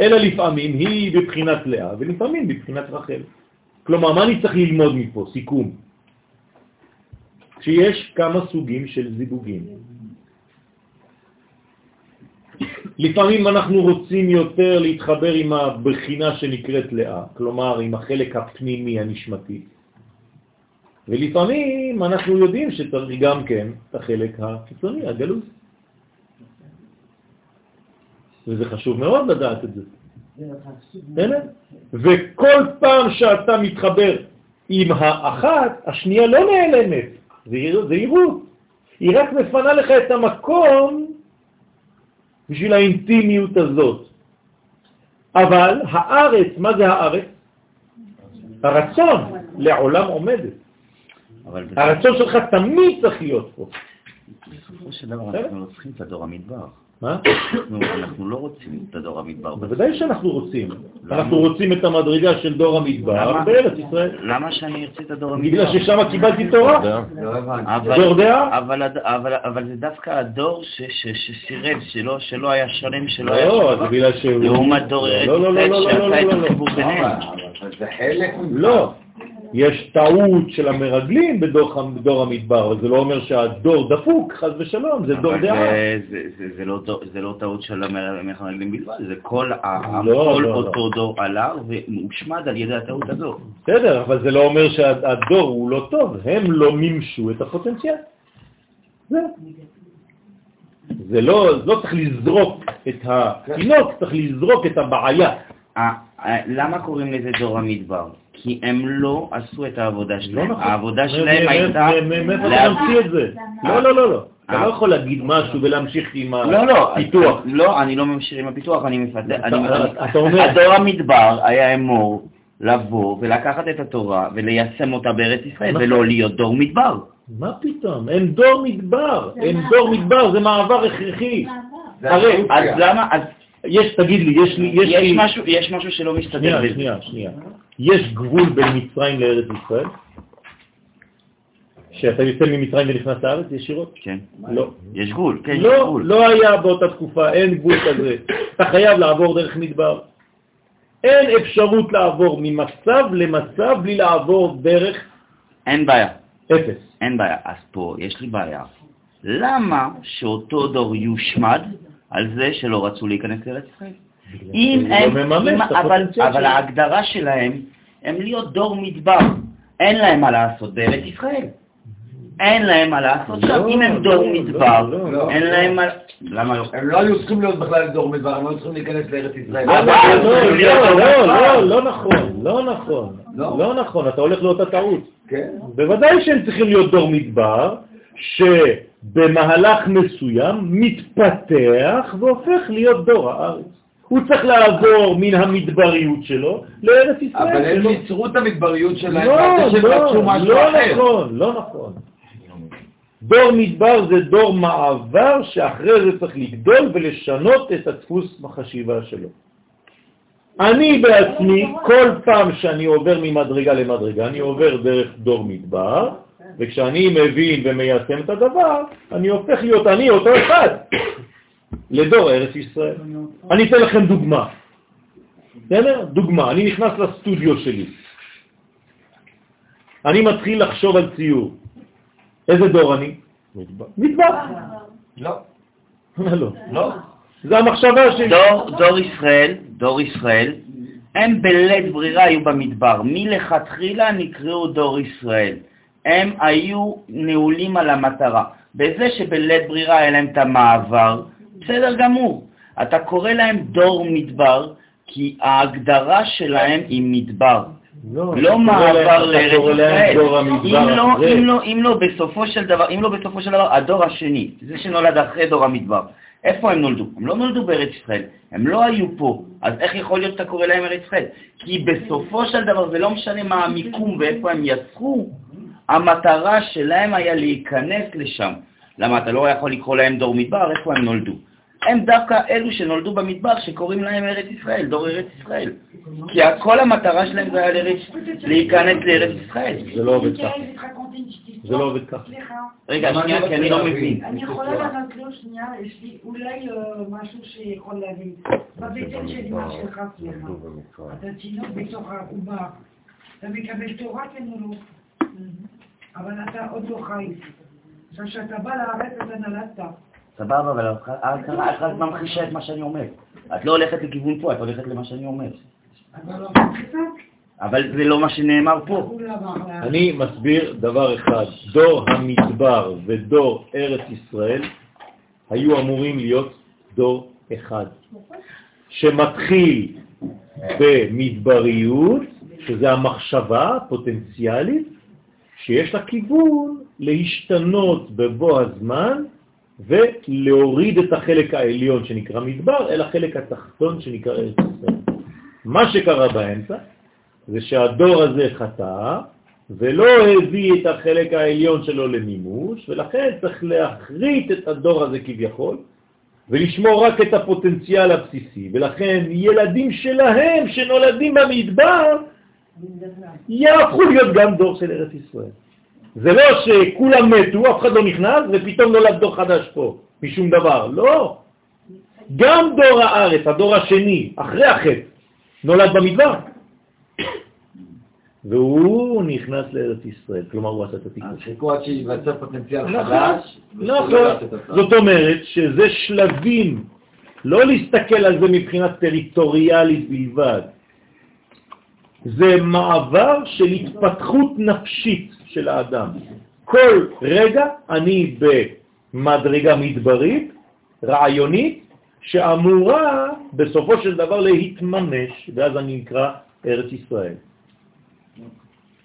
אלא לפעמים היא בבחינת לאה, ולפעמים בבחינת רחל. כלומר, מה אני צריך ללמוד מפה? סיכום. שיש כמה סוגים של זיווגים. לפעמים אנחנו רוצים יותר להתחבר עם הבחינה שנקראת לאה, כלומר עם החלק הפנימי הנשמתי. ולפעמים אנחנו יודעים שצריך גם כן את החלק החיצוני, הגלוי. וזה חשוב מאוד לדעת את זה. וכל פעם שאתה מתחבר עם האחת, השנייה לא נעלמת, זה עירות. היא רק מפנה לך את המקום בשביל האינטימיות הזאת. אבל הארץ, מה זה הארץ? הרצון לעולם עומדת. הרצון שלך תמיד צריך להיות פה. בסופו של דבר אנחנו לא צריכים את הדור המדבר. מה? אנחנו לא רוצים את הדור המדבר. בוודאי שאנחנו רוצים. אנחנו רוצים את המדרגה של דור המדבר למה? בארץ ישראל. למה שאני ארצה את הדור המדבר? בגלל ששם קיבלתי תורה. לא דור דעה? אבל, זה דווקא הדור ש, ש, שסירב, שלא, שלא היה שלם, שלא היה לא, שבע. זה בגלל שהוא... לעומת דור ארץ לא, לא, לא, ישראל לא, לא, שעשה לא, את לא, לא. החיבור ביניהם. לא. יש טעות של המרגלים בדור בדור המדבר, אבל זה לא אומר שהדור דפוק, חז ושלום, זה דור דעה. זה, זה, זה, זה, לא, זה לא טעות של המרגלים בלבד, זה כל, ה- לא, כל לא, אותו דור עלה והושמד על ידי הטעות הזו. בסדר, אבל זה לא אומר שהדור הוא לא טוב, הם לא מימשו את הפוטנציאל. זה. זה לא, לא צריך לזרוק את התינוק, צריך לזרוק את הבעיה. ה- ה- למה קוראים לזה דור המדבר? כי הם לא עשו את העבודה לא שלהם. נכון. העבודה שלהם הייתה... מאיפה אתה ממציא את זה? לא, לא, לא, לא. אתה אה. לא יכול להגיד משהו ולהמשיך עם לא, לא, הפיתוח. לא, אני לא ממשיך עם הפיתוח, אני מפתח, אתה- אומר- הדור המדבר היה אמור לבוא ולקחת את התורה וליישם אותה בארץ ישראל. ולא להיות דור מדבר. מה פתאום? אין דור מדבר. מעבר. דור מדבר, זה מעבר הכרחי. הרי, אז. למה, אז יש, תגיד לי, יש לי, יש יש לי... משהו- יש משהו שלא מסתדר שנייה. שנייה, שנייה. יש גבול בין מצרים לארץ ישראל? שאתה יוצא ממצרים ונכנס לארץ ישירות? כן, לא. יש גבול, כן, יש לא, גבול. לא היה באותה תקופה, אין גבול כזה. אתה חייב לעבור דרך מדבר. אין אפשרות לעבור ממצב למצב בלי לעבור דרך אין בעיה, אפס. אין בעיה. אז פה יש לי בעיה. למה שאותו דור יושמד על זה שלא רצו להיכנס לארץ ישראל? אם הם, לא אם- את אבל. ההגדרה שלהם הם להיות דור מדבר. אין להם מה לעשות בארץ ישראל. אין להם מה לעשות שם, לא, אם הם לא, דור לא, מדבר, לא. אין להם מה... למה לא? הם לא היו צריכים להיות בכלל דור מדבר, הם היו צריכים להיכנס לארץ ישראל. לא, אבל- לא, לא, לא. לא, לא נכון, לא נכון, לא? לא נכון, אתה הולך לאותה טעות. כן. בוודאי שהם צריכים להיות דור מדבר, שבמהלך מסוים מתפתח והופך להיות דור הארץ. הוא צריך לעבור מן המדבריות שלו לארץ ישראל אבל הם. ייצרו את המדבריות שלהם, לא, לא, לא. נכון, לא נכון. דור מדבר זה דור מעבר שאחרי זה צריך לגדול ולשנות את הדפוס בחשיבה שלו. אני בעצמי, כל פעם שאני עובר ממדרגה למדרגה, אני עובר דרך דור מדבר, וכשאני מבין ומיישם את הדבר, אני הופך להיות אני אותו אחד לדור ארץ ישראל. אני אתן לכם דוגמה. בסדר? דוגמה, אני נכנס לסטודיו שלי. אני מתחיל לחשוב על ציור. איזה דור אני? מדבר. מדבר. לא. לא. לא. זה המחשבה שלי. דור, דור ישראל, דור ישראל, הם בלית ברירה היו במדבר. מלכתחילה נקראו דור ישראל. הם היו נעולים על המטרה. בזה שבלית ברירה היה להם את המעבר, בסדר גמור. אתה קורא להם דור מדבר, כי ההגדרה שלהם היא מדבר. לא, לא מעבר לארץ ישראל. אם לא. אם לא, אם לא בסופו של דבר, אם לא בסופו של דבר, הדור השני, זה שנולד אחרי דור המדבר, איפה הם נולדו? הם לא נולדו בארץ ישראל, הם לא היו פה, אז איך יכול להיות שאתה קורא להם ארץ ישראל? כי בסופו של דבר, זה לא משנה מה המיקום ואיפה הם יצרו, המטרה שלהם היה להיכנס לשם. למה אתה לא יכול לקרוא להם דור מדבר, איפה הם נולדו? הם דווקא אלו שנולדו במדבר שקוראים להם ארץ ישראל, דור ארץ ישראל. כי כל המטרה שלהם זה היה לארץ, להיכנס לארץ ישראל. זה לא עובד ככה. זה לא. עובד ככה. סליחה. רגע, שנייה, כי אני לא מבין. אני יכולה לענות לו שנייה, יש לי אולי אה, משהו שיכול להבין. בבטן של אמא שלך, סליחה. אתה תינוק בתוך העובר. אתה מקבל תורה לא? אבל אתה עוד לא חי. עכשיו כשאתה בא לארץ אתה נולדת. סבבה, אבל את רק ממחישה את מה שאני אומר. את לא הולכת לכיוון פה, את הולכת למה שאני אומר. לא? אבל זה לא מה שנאמר פה. אני מסביר דבר אחד, דור המדבר ודור ארץ ישראל היו אמורים להיות דור אחד, שמתחיל במדבריות, שזה המחשבה הפוטנציאלית, שיש לה כיוון להשתנות בבוא הזמן ולהוריד את החלק העליון שנקרא מדבר אל החלק התחתון שנקרא ארץ ישראל. מה שקרה באמצע זה שהדור הזה חטא ולא הביא את החלק העליון שלו למימוש, ולכן צריך להחריט את הדור הזה כביכול, ולשמור רק את הפוטנציאל הבסיסי, ולכן ילדים שלהם שנולדים במדבר יהפכו להיות גם דור של ארץ ישראל. זה לא שכולם מתו, אף אחד לא נכנס, ופתאום נולד דור חדש פה, משום דבר. לא. גם דור הארץ, הדור השני, אחרי החטא, נולד במדבר. והוא נכנס לארץ ישראל, כלומר הוא עשה את התיקון. אז חיכו עד שייווצר פוטנציאל נכון, חדש. נכון. זאת אומרת שזה שלבים, לא להסתכל על זה מבחינה טריטוריאלית בלבד. זה מעבר של התפתחות נפשית של האדם. כל רגע אני במדרגה מדברית, רעיונית, שאמורה בסופו של דבר להתממש, ואז אני נקרא ארץ ישראל.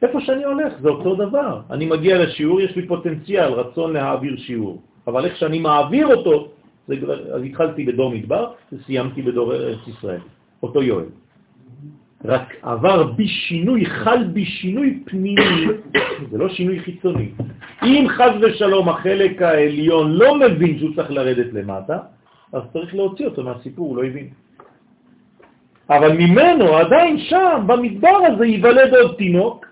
איפה שאני הולך, זה אותו דבר. אני מגיע לשיעור, יש לי פוטנציאל, רצון להעביר שיעור. אבל איך שאני מעביר אותו, זה אז התחלתי בדור מדבר וסיימתי בדור ארץ ישראל. אותו יואל. רק עבר בי שינוי, חל בי שינוי פנימי, [COUGHS] זה לא שינוי חיצוני. אם חז ושלום החלק העליון לא מבין שהוא צריך לרדת למטה, אז צריך להוציא אותו מהסיפור, הוא לא הבין. אבל ממנו עדיין שם, במדבר הזה, ייוולד עוד תינוק,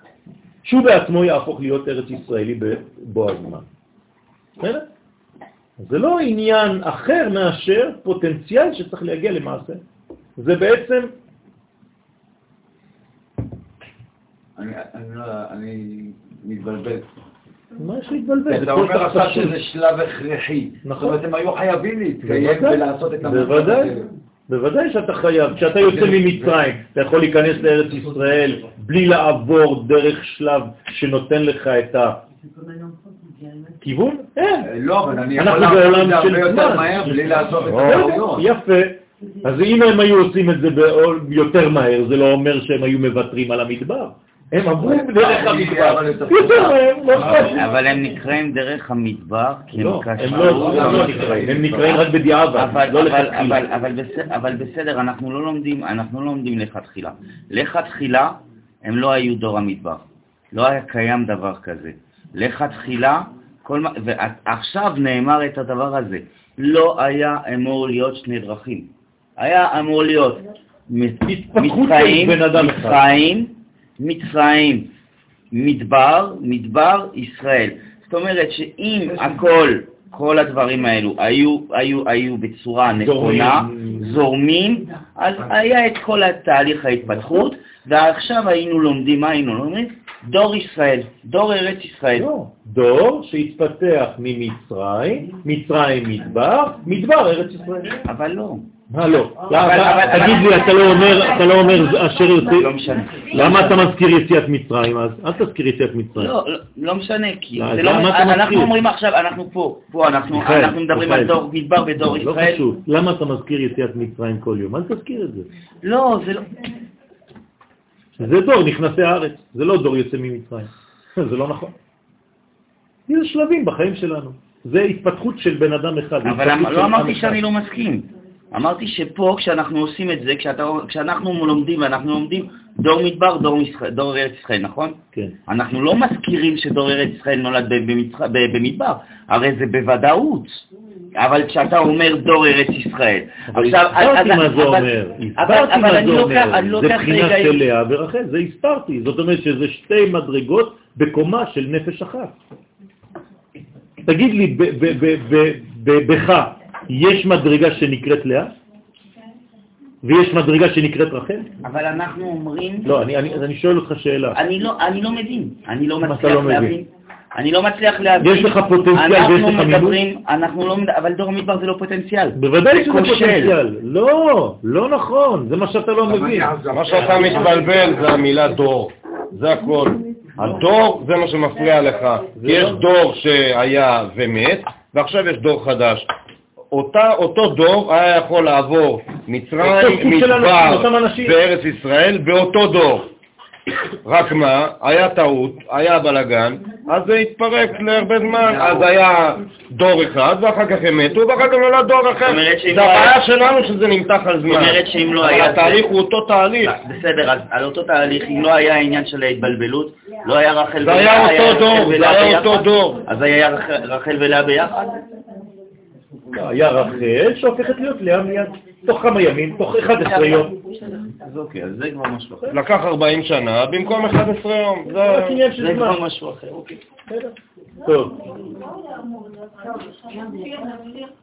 שהוא בעצמו יהפוך להיות ארץ ישראלי בבוא הזמן. זה לא עניין אחר מאשר פוטנציאל שצריך להגיע למעשה. זה בעצם, אני- לא- אני מתבלבל. מה יש להתבלבל? זה אתה אומר עכשיו. שזה שלב הכרחי. נכון. זאת אומרת, הם היו חייבים להתקיים ולעשות את המעשה בוודאי. בוודאי שאתה חייב. כשאתה יוצא ממצרים, אתה יכול להיכנס לארץ ישראל בלי לעבור דרך שלב שנותן לך את כיוון? אין. לא, אבל אני יכול לעשות את זה הרבה יותר. מהר בלי לעשות את בסדר, הטעויות. יפה. אז אם הם היו עושים את זה יותר מהר, זה לא אומר שהם היו מוותרים על המדבר. הם עברו דרך המדבר. אבל לא. אבל הם נקראים דרך המדבר, כי הם לא, קשרו... הם לא הם לא נקראים, הם נקראים רק בדיעבד, אבל, לא אבל, לכתחילה. אבל, בסדר, אנחנו לא לומדים, אנחנו לא לומדים לכתחילה. לכתחילה הם לא היו דור המדבר. לא היה קיים דבר כזה. לכתחילה, ועכשיו נאמר את הדבר הזה. לא היה אמור להיות שני דרכים. היה אמור להיות מצרים. מצרים, מצרים, מדבר, מדבר, ישראל. זאת אומרת שאם הכל, כל הדברים האלו היו, היו, היו בצורה נכונה, זורמים, אז היה את כל התהליך ההתפתחות, ועכשיו היינו לומדים, מה היינו לומדים? דור ישראל, דור ארץ ישראל. לא, דור שהתפתח ממצרים, מצרים מדבר, מדבר ארץ ישראל. אבל לא. מה לא? אבל- למה- אבל- תגיד לי, אתה לא אומר, אתה לא אומר אשר לא יוצא... משנה. למה אתה מזכיר יציאת מצרים אז? אל תזכיר יציאת מצרים. לא, לא, לא משנה, כי לא, לא, אנחנו? אומרים עכשיו, אנחנו פה, פה אנחנו, מדברים. על דור מדבר ודור לא ישראל. חשוב. למה אתה מזכיר יציאת מצרים כל יום? אל תזכיר את זה. לא, זה לא, זה דור נכנסי הארץ, זה לא דור יוצא ממצרים. [LAUGHS] זה לא נכון. יש שלבים בחיים שלנו. זה התפתחות של בן אדם אחד. אבל לא אמרתי. שאני לא מסכים. אמרתי שפה, כשאנחנו עושים את זה, כשאתה, כשאנחנו לומדים, ואנחנו לומדים דור מדבר, דור, דור ארץ ישראל, נכון? כן. אנחנו לא מזכירים שדור ארץ ישראל נולד במצח, במדבר, הרי זה בוודאות. אבל כשאתה אומר דור ארץ ישראל, עכשיו, הסברתי מה זה אומר. הסברתי מה זה אומר. זה בחינה של לאה ורחל, זה הסברתי. זאת אומרת שזה שתי מדרגות בקומה של נפש אחת. תגיד לי, בך יש מדרגה שנקראת לאה? ויש מדרגה שנקראת רחל? אבל אנחנו אומרים... לא, אני, אני, אני שואל אותך שאלה. אני לא, אני לא מבין, אני לא מצליח לא מבין? להבין. אני לא מצליח להבין. יש לך פוטנציאל ויש אנחנו לך מדברים, אנחנו לא, אבל דור המדבר זה לא פוטנציאל. בוודאי זה שזה. פוטנציאל. לא, לא נכון, זה מה שאתה לא מבין. מה שאתה מתבלבל זה המילה דור, זה הכל. הדור זה מה שמפריע לך. כי יש דור שהיה ומת, ועכשיו יש דור חדש. אותה, אותו דור היה יכול לעבור מצרים, [LAUGHS] מדבר. וארץ ישראל באותו דור. רק מה, היה טעות, היה בלגן, אז זה התפרק להרבה זמן, אז היה דור אחד, ואחר כך הם מתו, ואחר כך נולד דור אחר. זה לא הבעיה שלנו שזה נמתח על זמן. זאת אומרת שאם לא היה... התהליך הוא אותו תהליך. בסדר, אז על אותו תהליך, אם לא היה העניין של ההתבלבלות, לא היה רחל זה היה ולאה, אותו דור, זה ולאה היה אותו ביחד? דור. אז היה רח- רחל ולאה ביחד? היה רחל שהופכת להיות לאה מיד, תוך כמה ימים, תוך 11 יום. אז אוקיי, אז זה כבר משהו אחר. לקח 40 שנה במקום 11 יום. זה. כבר משהו אחר, אוקיי. בסדר. טוב,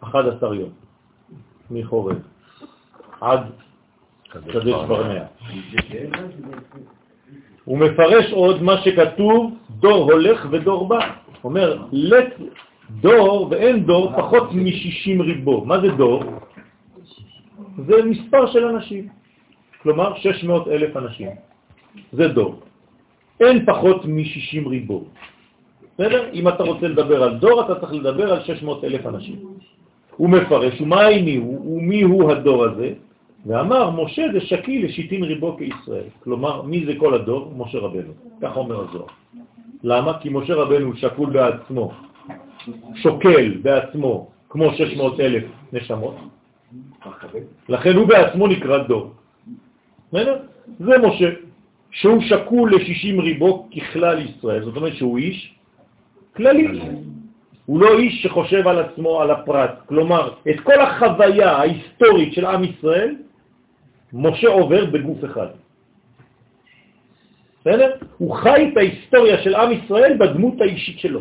11 יום מחורף עד קדש ברנע. הוא מפרש עוד מה שכתוב דור הולך ודור בא. אומר, לת דור ואין דור פחות מ-60 ריבו. מה זה דור? זה מספר של אנשים. כלומר 600 אלף אנשים. זה דור. אין פחות מ-60 ריבו. בסדר? אם אתה רוצה לדבר על דור, אתה צריך לדבר על 600 אלף אנשים. הוא מפרש, ומה איני הוא, ומי הוא הדור הזה? ואמר, משה זה שקי לשיטין ריבו כישראל. כלומר, מי זה כל הדור? משה רבנו. כך אומר הזוהר. למה? כי משה רבנו שקול בעצמו, שוקל בעצמו, כמו 600 אלף נשמות. לכן הוא בעצמו נקרא דור. זה משה, שהוא שקול ל-60 ריבו ככלל ישראל. זאת אומרת שהוא איש כללי. הוא לא איש שחושב על עצמו, על הפרט. כלומר, את כל החוויה ההיסטורית של עם ישראל, משה עובר בגוף אחד. בסדר? הוא חי את ההיסטוריה של עם ישראל בדמות האישית שלו.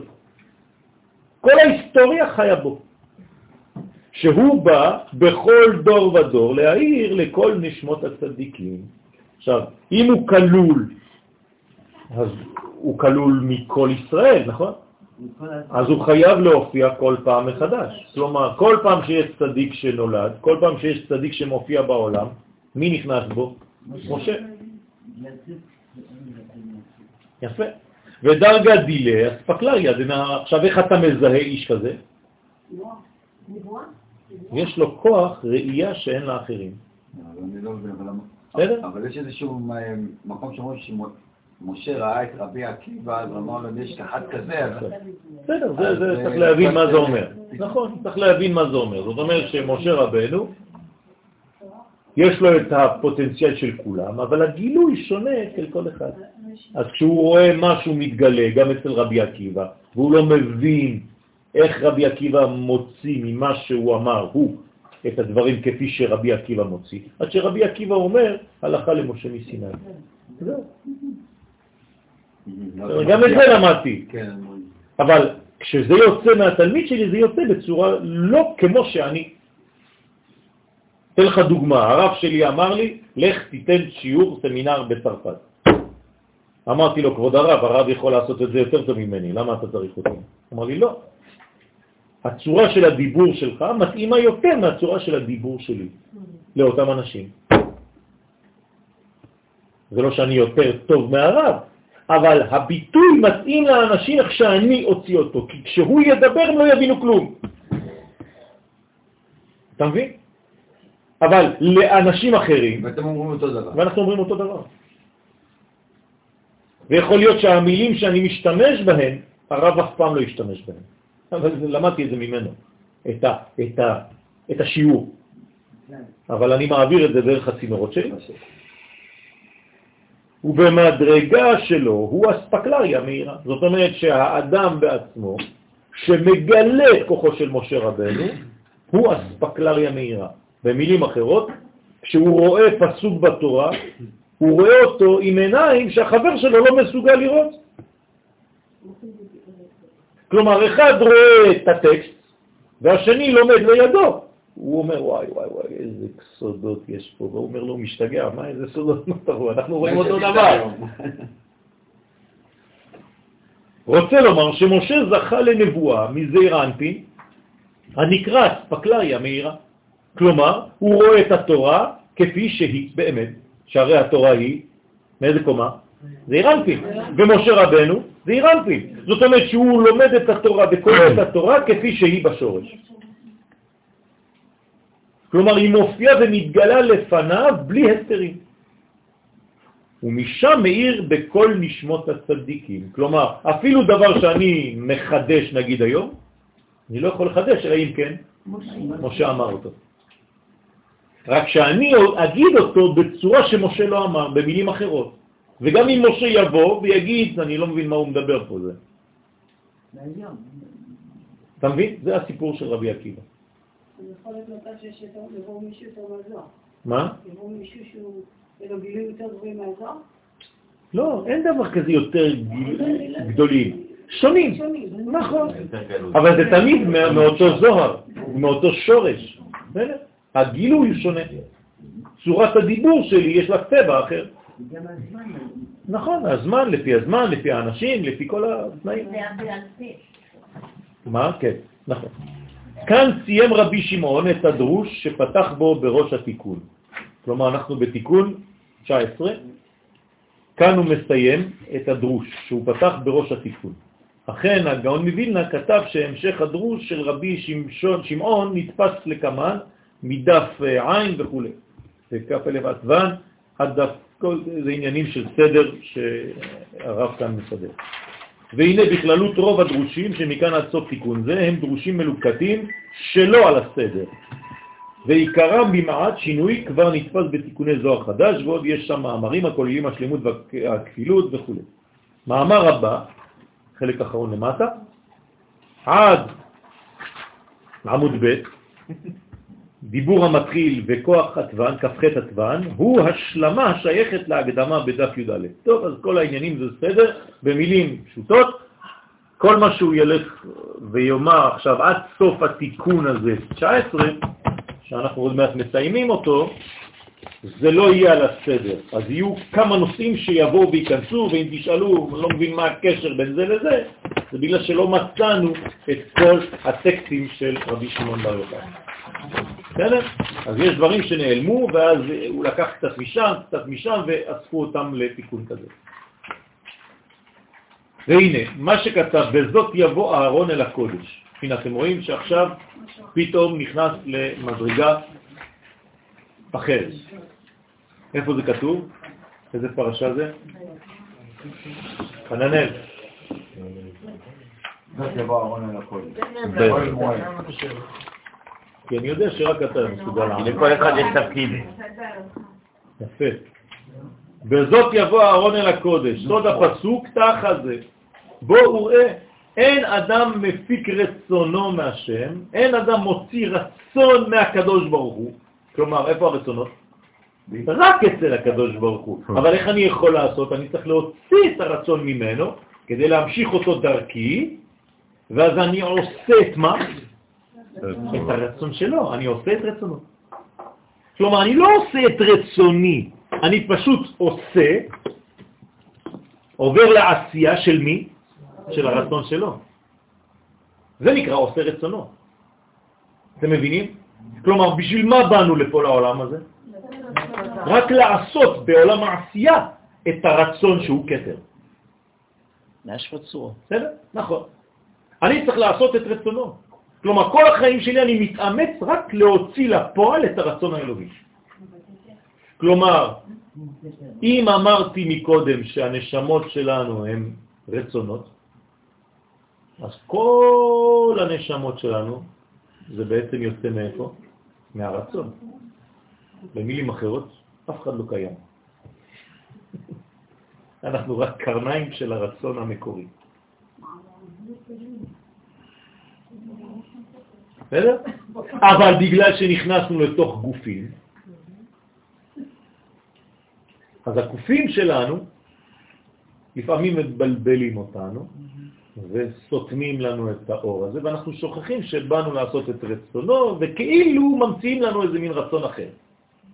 כל ההיסטוריה חיה בו. שהוא בא בכל דור ודור להעיר לכל נשמות הצדיקים. עכשיו, אם הוא כלול, אז הוא כלול מכל ישראל, נכון? אז הוא חייב להופיע כל פעם מחדש. כלומר, כל פעם שיש צדיק שנולד, כל פעם שיש צדיק שמופיע בעולם, מי נכנס בו? משה. יפה. ודרגה דילה, אספקלריה, עכשיו איך אתה מזהה איש כזה? יש לו כוח ראייה שאין לאחרים. אבל לא מבין, אבל למה- בסדר? אבל יש איזשהו אה, מקום שאומרים שמשה ראה את רבי עקיבא, אז אמר לו, יש אחד כזה, אז... בסדר, זה, אה, צריך להבין מה זה אומר. נכון, צריך להבין מה זה אומר. זאת אומרת שמשה רבנו, יש לו את הפוטנציאל של כולם, אבל הגילוי שונה אצל כל אחד. אז כשהוא רואה משהו מתגלה, גם אצל רבי עקיבא, והוא לא מבין איך רבי עקיבא מוציא ממה שהוא אמר, הוא, את הדברים כפי שרבי עקיבא מוציא, עד שרבי עקיבא אומר, הלכה למשה מסיני. זהו. גם את זה למדתי. כן, אבל כשזה יוצא מהתלמיד שלי, זה יוצא בצורה לא כמו שאני. אתן לך דוגמה, הרב שלי אמר לי, לך תיתן שיעור סמינר בצרפת. אמרתי לו, כבוד הרב, הרב יכול לעשות את זה יותר טוב ממני, למה אתה צריך אותי? אמר לי, לא. הצורה של הדיבור שלך מתאימה יותר מהצורה של הדיבור שלי לאותם אנשים. זה לא שאני יותר טוב מהרב, אבל הביטוי מתאים לאנשים איך שאני אוציא אותו, כי כשהוא ידבר הם לא יבינו כלום. אתה מבין? אבל לאנשים אחרים, ואתם אומרים אותו דבר. ואנחנו אומרים אותו דבר. ויכול להיות שהמילים שאני משתמש בהן, הרב אף פעם לא ישתמש בהן. אבל למדתי את זה ממנו, את, ה, את, ה, את השיעור. אבל אני מעביר את זה דרך הצינורות שלי. ובמדרגה שלו הוא אספקלריה מהירה. זאת אומרת שהאדם בעצמו, שמגלה את כוחו של משה רבנו, הוא אספקלריה מהירה. במילים אחרות, כשהוא רואה פסוק בתורה, הוא רואה אותו עם עיניים שהחבר שלו לא מסוגל לראות. כלומר, אחד רואה את הטקסט והשני לומד לידו. הוא אומר, וואי, וואי, וואי, איזה סודות יש פה. והוא אומר לו, הוא משתגע, מה איזה סודות נותרו? אנחנו רואים אותו דבר. רוצה לומר שמשה זכה לנבואה מזעיר אנפין, הנקרא אספקלריה מהירה. כלומר, הוא רואה את התורה כפי שהיא באמת, שהרי התורה היא, מאיזה קומה? זה אירנפין. ומשה רבנו זה אירנפין. זאת אומרת שהוא לומד את התורה וקורא את התורה כפי שהיא בשורש. כלומר, היא מופיעה ומתגלה לפניו בלי הסתרים. ומשם מאיר בכל נשמות הצדיקים. כלומר, אפילו דבר שאני מחדש נגיד היום, אני לא יכול לחדש, אלא אם כן, משה אמר אותו. רק שאני אגיד אותו בצורה שמשה לא אמר, במילים אחרות. וגם אם משה יבוא ויגיד, אני לא מבין מה הוא מדבר פה זה. אתה מבין? זה הסיפור של רבי עקיבא. זה יכול מצב שיש יותר, יבוא מישהו יותר מהזוהר. מה? יבוא מישהו שהוא, יהיה לו גילוי יותר גבוהים מהזוהר? לא, אין דבר כזה יותר גיל- גדולים. שונים. שונים. נכון. אבל זה תמיד מאותו זוהר, מאותו שורש. הגילוי הוא שונה. צורת הדיבור שלי יש לה צבע אחר. נכון, הזמן, לפי הזמן, לפי האנשים, לפי כל התנאים. מה? כן, נכון. כאן סיים רבי שמעון את הדרוש שפתח בו בראש התיקון. כלומר, אנחנו בתיקון 19, כאן הוא מסיים את הדרוש שהוא פתח בראש התיקון. אכן, הגאון מווילנה כתב שהמשך הדרוש של רבי שמשון, שמעון נתפס לקמן מדף אה, עין וכו'. וכף אלף עטוון עד דף, כל זה עניינים של סדר שהרב כאן מסדר. והנה בכללות רוב הדרושים שמכאן עד סוף תיקון זה הם דרושים מלוקטים שלא על הסדר. ועיקרם במעט שינוי כבר נתפס בתיקוני זוהר חדש, ועוד יש שם מאמרים הכוללים השלמות והכפילות וכו'. מאמר הבא, חלק אחרון למטה, עד עמוד ב', דיבור המתחיל וכוח עטוון, כ"ח עטוון, הוא השלמה השייכת להקדמה בדף י"א. טוב, אז כל העניינים זה בסדר, במילים פשוטות, כל מה שהוא ילך ויאמר עכשיו עד סוף התיקון הזה, 19, שאנחנו עוד מעט מסיימים אותו, זה לא יהיה על הסדר. אז יהיו כמה נושאים שיבואו וייכנסו, ואם תשאלו, לא מבין מה הקשר בין זה לזה, זה בגלל שלא מצאנו את כל הטקסטים של רבי שמעון בר יוחאי. בסדר? אז יש דברים שנעלמו, ואז הוא לקח קצת משם, קצת משם, ואספו אותם לתיקון כזה. והנה, מה שכתב, בזאת יבוא אהרון אל הקודש. הנה, אתם רואים שעכשיו פתאום נכנס למדרגה אחרת. איפה זה כתוב? איזה פרשה זה? חננאל. זאת יבוא אהרון אל הקודש. כי אני יודע שרק אתה מסוגל לענות. לכל אחד יש תפקיד. יפה. בזאת יבוא אהרון אל הקודש. סוד הפסוק תחת זה. בואו ראה, אין אדם מפיק רצונו מהשם, אין אדם מוציא רצון מהקדוש ברוך הוא. כלומר, איפה הרצונות? רק אצל הקדוש ברוך הוא. אבל איך אני יכול לעשות? אני צריך להוציא את הרצון ממנו כדי להמשיך אותו דרכי, ואז אני עושה את מה? את הרצון שלו, אני עושה את רצונו. כלומר, אני לא עושה את רצוני, אני פשוט עושה, עובר לעשייה של מי? של הרצון שלו. זה נקרא עושה רצונו. אתם מבינים? כלומר, בשביל מה באנו לפה לעולם הזה? רק לעשות בעולם העשייה את הרצון שהוא כתר. להשוות צורו. בסדר? נכון. אני צריך לעשות את רצונו. כלומר, כל החיים שלי אני מתאמץ רק להוציא לפועל את הרצון האלוהי. כלומר, אם אמרתי מקודם שהנשמות שלנו הן רצונות, אז כל הנשמות שלנו זה בעצם יוצא מאיפה? מהרצון. במילים אחרות, אף אחד לא קיים. [LAUGHS] אנחנו רק קרניים של הרצון המקורי. בסדר? אבל בגלל שנכנסנו לתוך גופים, אז הגופים שלנו לפעמים מבלבלים אותנו וסותמים לנו את האור הזה, ואנחנו שוכחים שבאנו לעשות את רצונו, וכאילו ממציאים לנו איזה מין רצון אחר,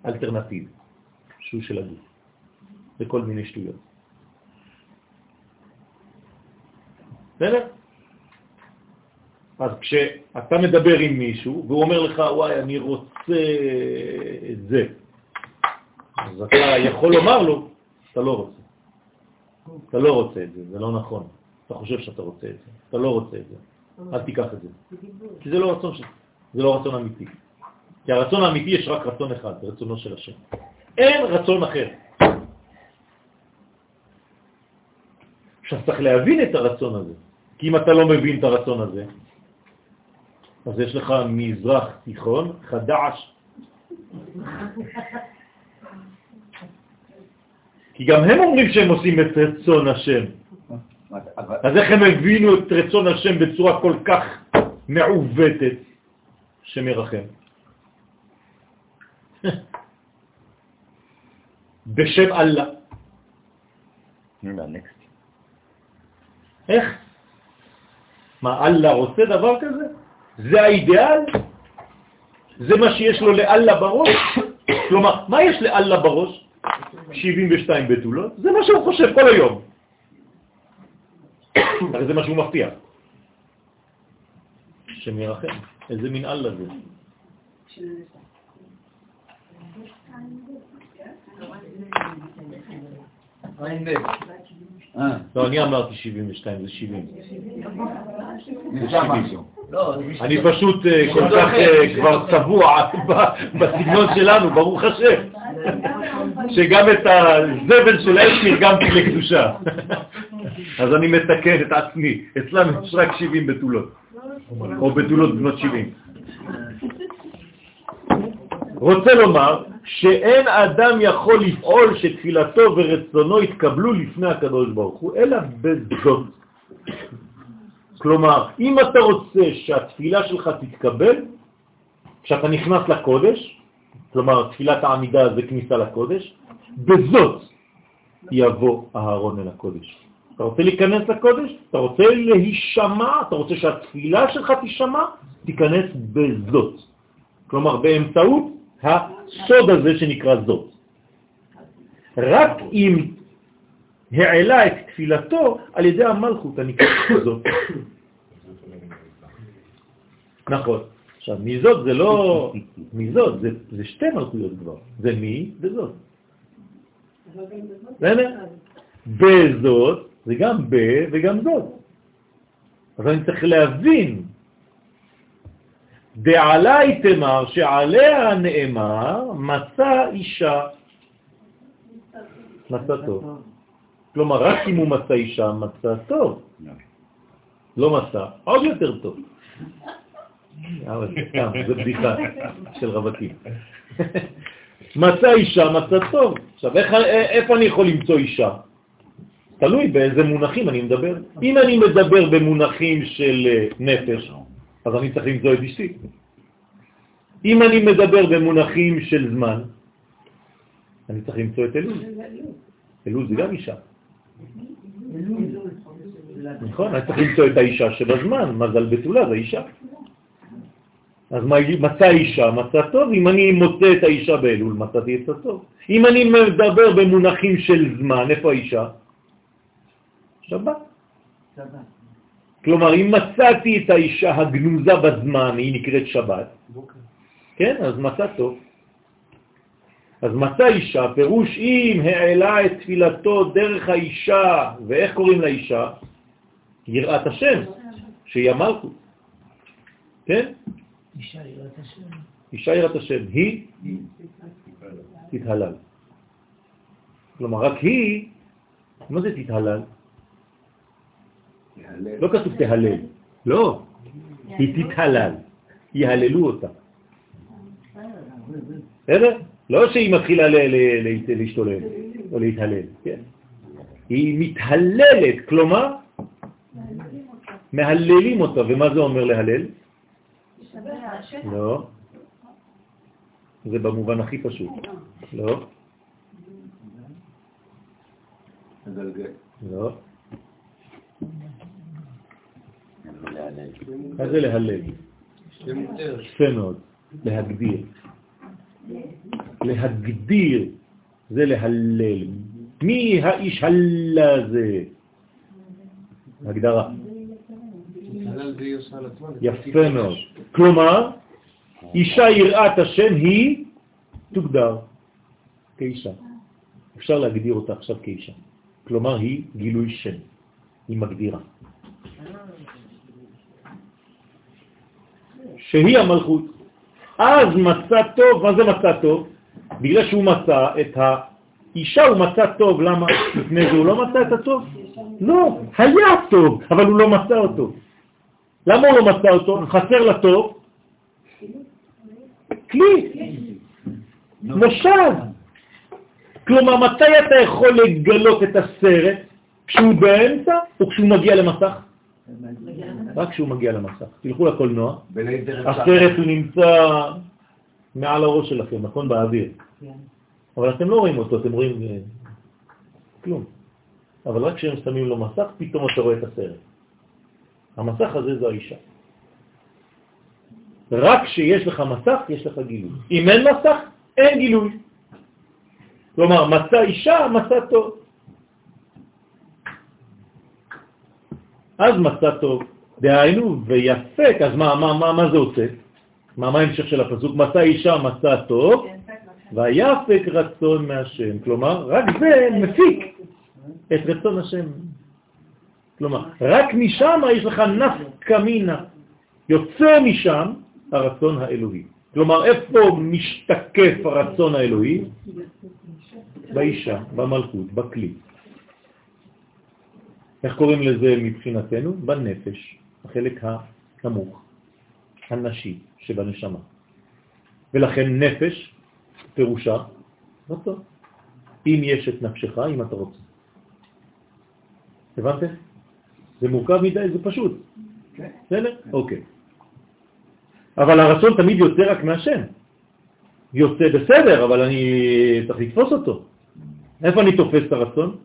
אלטרנטיב, שהוא של הגוף, וכל מיני שטויות. בסדר? אז כשאתה מדבר עם מישהו והוא אומר לך, וואי, אני רוצה את זה, אז אתה יכול לומר לו, אתה לא רוצה. אתה לא רוצה את זה, זה לא נכון. אתה חושב שאתה רוצה את זה, אתה לא רוצה את זה. אל תיקח את זה. כי זה לא רצון שלך, זה לא רצון אמיתי. כי הרצון האמיתי יש רק רצון אחד, רצונו של השם. אין רצון אחר. עכשיו צריך להבין את הרצון הזה, כי אם אתה לא מבין את הרצון הזה, אז יש לך מזרח תיכון חדש. כי גם הם אומרים שהם עושים את רצון השם. אז איך הם הבינו את רצון השם בצורה כל כך מעוותת שמרחם? בשם אללה. איך? מה, אללה רוצה דבר כזה? זה האידיאל? זה מה שיש לו לאללה בראש? כלומר, מה יש לאללה בראש? 72 בתולות? זה מה שהוא חושב כל היום. הרי זה מה שהוא מבטיח. השם ירחם. איזה מין אללה זה. לא, אני אמרתי 72, זה 70. זה 70. אני פשוט אה, כל כך אה, כבר צבוע בסגנון שלנו, ברוך השם, שגם את הזבל של אלקין גם לקדושה. אז אני מתקן את עצמי, אצלם יש רק 70 בתולות, או בתולות בנות 70. רוצה לומר שאין אדם יכול לפעול שתפילתו ורצונו יתקבלו לפני הקדוש ברוך הוא, אלא בזאת. כלומר, אם אתה רוצה שהתפילה שלך תתקבל, כשאתה נכנס לקודש, כלומר תפילת העמידה זה כניסה לקודש, בזאת יבוא אהרון אל הקודש. אתה רוצה להיכנס לקודש? אתה רוצה להישמע? אתה רוצה שהתפילה שלך תישמע? תיכנס בזאת. כלומר, באמצעות הסוד הזה שנקרא זאת. רק אם העלה את תפילתו על ידי המלכות הנקראת זאת. נכון. עכשיו, מזאת זה לא... מזאת, זה, זה שתי מלכויות כבר. זה מי וזאת. בזאת זה גם ב וגם זאת. אז אני צריך להבין. דעלי תמר שעליה נאמר מצא אישה. מצא טוב. כלומר, רק אם הוא מצא אישה, מצא טוב. לא מצא, עוד יותר טוב. זה בדיחה של רווקים. מצא אישה, מצא טוב. עכשיו, איפה אני יכול למצוא אישה? תלוי באיזה מונחים אני מדבר. אם אני מדבר במונחים של אה, נפש, אז אני צריך למצוא את אשתי. אם אני מדבר במונחים של זמן, אני צריך למצוא את אלול. אלול זה גם אישה. נכון, אני צריך למצוא את האישה שבזמן, מזל בתולה זה אישה. אז מצא אישה, מצא טוב, אם אני מוצא את האישה באלול, מצאתי את הטוב. אם אני מדבר במונחים של זמן, איפה האישה? שבת. כלומר, אם מצאתי את האישה הגנוזה בזמן, היא נקראת שבת, כן, אז מצא טוב. אז מצא אישה, פירוש אם העלה את תפילתו דרך האישה, ואיך קוראים לאישה? יראת השם, שהיא המלכות. כן? אישה יראת השם. אישה יראת השם, היא תתהלל. כלומר, רק היא, מה זה תתהלל? לא כתוב תהלל, לא, היא תתהלל, יהללו אותה. בסדר? לא שהיא מתחילה להשתולל או להתהלל, כן. היא מתהללת, כלומר, מהללים אותה, ומה זה אומר להלל? לא. זה במובן הכי פשוט. לא. לא. מה זה להלל? יפה מאוד, להגדיר. להגדיר זה להלל. מי האיש הלה זה? הגדרה. יפה מאוד. כלומר, אישה יראת השם היא תוגדר כאישה. אפשר להגדיר אותה עכשיו כאישה. כלומר, היא גילוי שם. היא מגדירה. שהיא המלכות. אז מצא טוב, מה זה מצא טוב? בגלל שהוא מצא את האישה, הוא מצא טוב, למה? [COUGHS] לפני זה הוא לא מצא את הטוב? לא, היה טוב, אבל הוא לא מצא אותו. למה הוא לא מצא אותו? חסר לטוב? כלי, מושב. כלומר, מתי אתה יכול לגלות את הסרט? כשהוא באמצע או כשהוא מגיע למסך? רק כשהוא מגיע למסך. תלכו לקולנוע, הסרט הוא נמצא מעל הראש שלכם, נכון? באוויר. כן. אבל אתם לא רואים אותו, אתם רואים אה, כלום. אבל רק כשהם שמים לו מסך, פתאום אתה רואה את הסרט. המסך הזה זו האישה. רק כשיש לך מסך, יש לך גילוי. אם אין מסך, אין גילוי. כלומר, מצא אישה, מצא טוב. אז מצא טוב. דהיינו, ויפק, אז מה, מה, מה, מה זה עושה? מה, מה ההמשך של הפסוק? מצא אישה, מצא טוב, ויפק רצון מהשם. כלומר, רק זה מפיק את רצון השם. כלומר, רק משם יש לך נפקא מינה. יוצא משם הרצון האלוהי. כלומר, איפה משתקף הרצון האלוהי? באישה, במלכות, בכלי. איך קוראים לזה מבחינתנו? בנפש, החלק הנמוך, הנשי שבנשמה. ולכן נפש פירושה רצון. אם יש את נפשך, אם אתה רוצה. הבנתם? זה מורכב מדי, זה פשוט. כן. בסדר? אוקיי. אבל הרצון תמיד יוצא רק מהשם. יוצא בסדר, אבל אני צריך לתפוס אותו. איפה אני תופס את הרצון?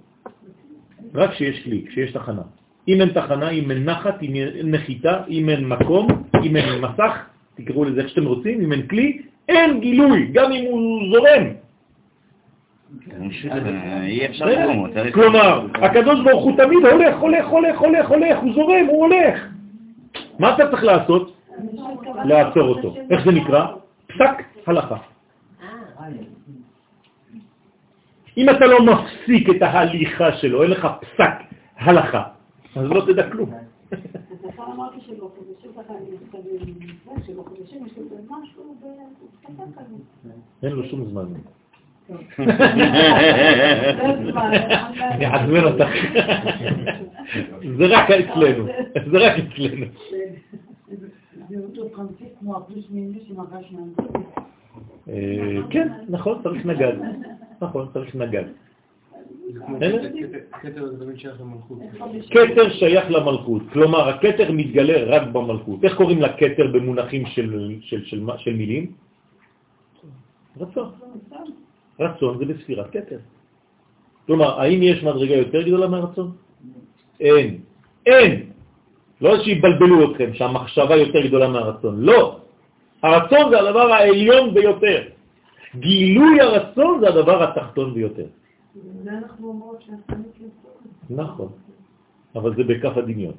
רק כשיש כלי, כשיש תחנה. אם אין תחנה, אם אין נחת, אם אין נחיתה, אם אין מקום, אם אין מסך, תקראו לזה איך שאתם רוצים, אם אין כלי, אין גילוי, גם אם הוא זורם. כלומר, הקדוש ברוך הוא תמיד הולך, הולך, הולך, הולך, הולך, הוא זורם, הוא הולך. מה אתה צריך לעשות? לעצור אותו. איך זה נקרא? פסק הלכה. אם אתה לא מפסיק את ההליכה שלו, אין לך פסק הלכה, אז לא תדע כלום. אין לו שום זמן. אני אעצבן אותך. זה רק אצלנו, זה רק אצלנו. אה, כן, נכון, צריך נגד. נכון, צריך נגד. כתר שייך למלכות. כלומר הכתר מתגלה רק במלכות. איך קוראים לכתר במונחים של מילים? רצון. רצון זה בספירת כתר. כלומר, האם יש מדרגה יותר גדולה מהרצון? אין. אין. לא שיבלבלו אתכם שהמחשבה יותר גדולה מהרצון. לא. הרצון זה הדבר העליון ביותר. גילוי הרצון זה הדבר התחתון ביותר. נכון, אבל זה בכף הדמיון.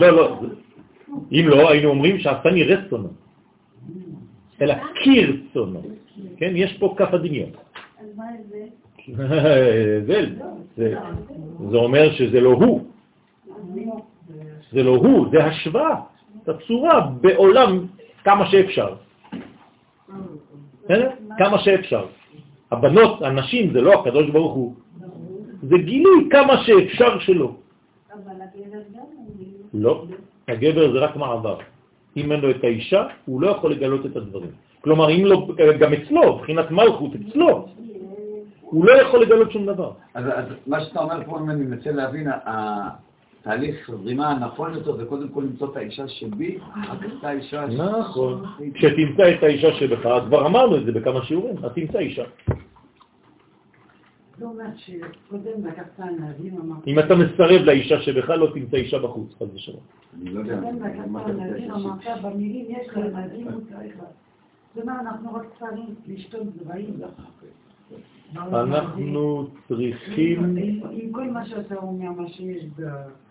לא, לא, אם לא, היינו אומרים שעשני רצונו, אלא כרצונו. כן, יש פה כף הדמיון. אז מה זה, [LAUGHS] זה אומר שזה לא הוא, זה לא הוא, זה השוואה, את הצורה בעולם כמה שאפשר. כמה שאפשר. הבנות, הנשים, זה לא הקדוש ברוך הוא, זה גילוי כמה שאפשר שלו. אבל הגבר גם לא, הגבר זה רק מעבר. אם אין לו את האישה, הוא לא יכול לגלות את הדברים. כלומר, אם לא, גם אצלו, מבחינת מלכות אצלו, הוא לא יכול לגלות שום דבר. אז, אז מה שאתה אומר פה, אם אני מנסה להבין, התהליך זרימה הנכון יותר זה קודם כל למצוא את האישה שבי, כך את האישה ש... נכון. כשתמצא את האישה שבך, כבר אמרנו את זה בכמה שיעורים, אז תמצא אישה. זה אמרת, אם אתה מסרב לאישה שבך, לא תמצא אישה בחוץ, חס ושלום. אני לא יודע. מה במילים יש לו ענבים, הוא צריך לה. זאת אומרת, אנחנו רק צריכים לשתות זרעים. אנחנו צריכים, עם כל מה שאתה אומר, מה שיש ב...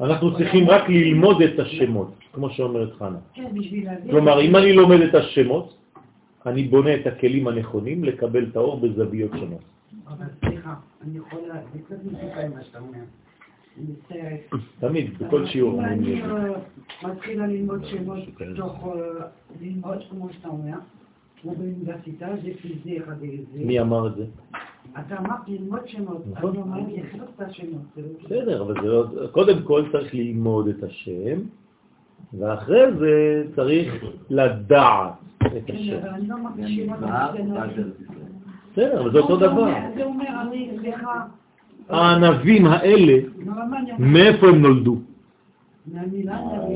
אנחנו צריכים רק ללמוד את השמות, כמו שאומרת חנה. כן, בשביל להבין. כלומר, אם אני לומד את השמות, אני בונה את הכלים הנכונים לקבל את האור בזוויות שונות. אבל סליחה, אני יכולה, זה קצת מסוכן מה שאתה אומר. תמיד, בכל שיעור. אם אני- אה, מתחילה ללמוד שמות תוך אה, ללמוד, כמו שאתה אומר, כמו באוניברסיטה, זה פיזי אחד זה. מי אמר את זה? אתה אמרת ללמוד שמות, נכון. אני אומרת לחיות את השמות. לא- בסדר, אבל זה לא... קודם כל צריך ללמוד את השם, ואחרי זה צריך לדעת את כן, השם. אבל אני לא לא-? בסדר, אבל זה אותו דבר. זה אומר, אני, סליחה, הענבים האלה, מאיפה הם נולדו?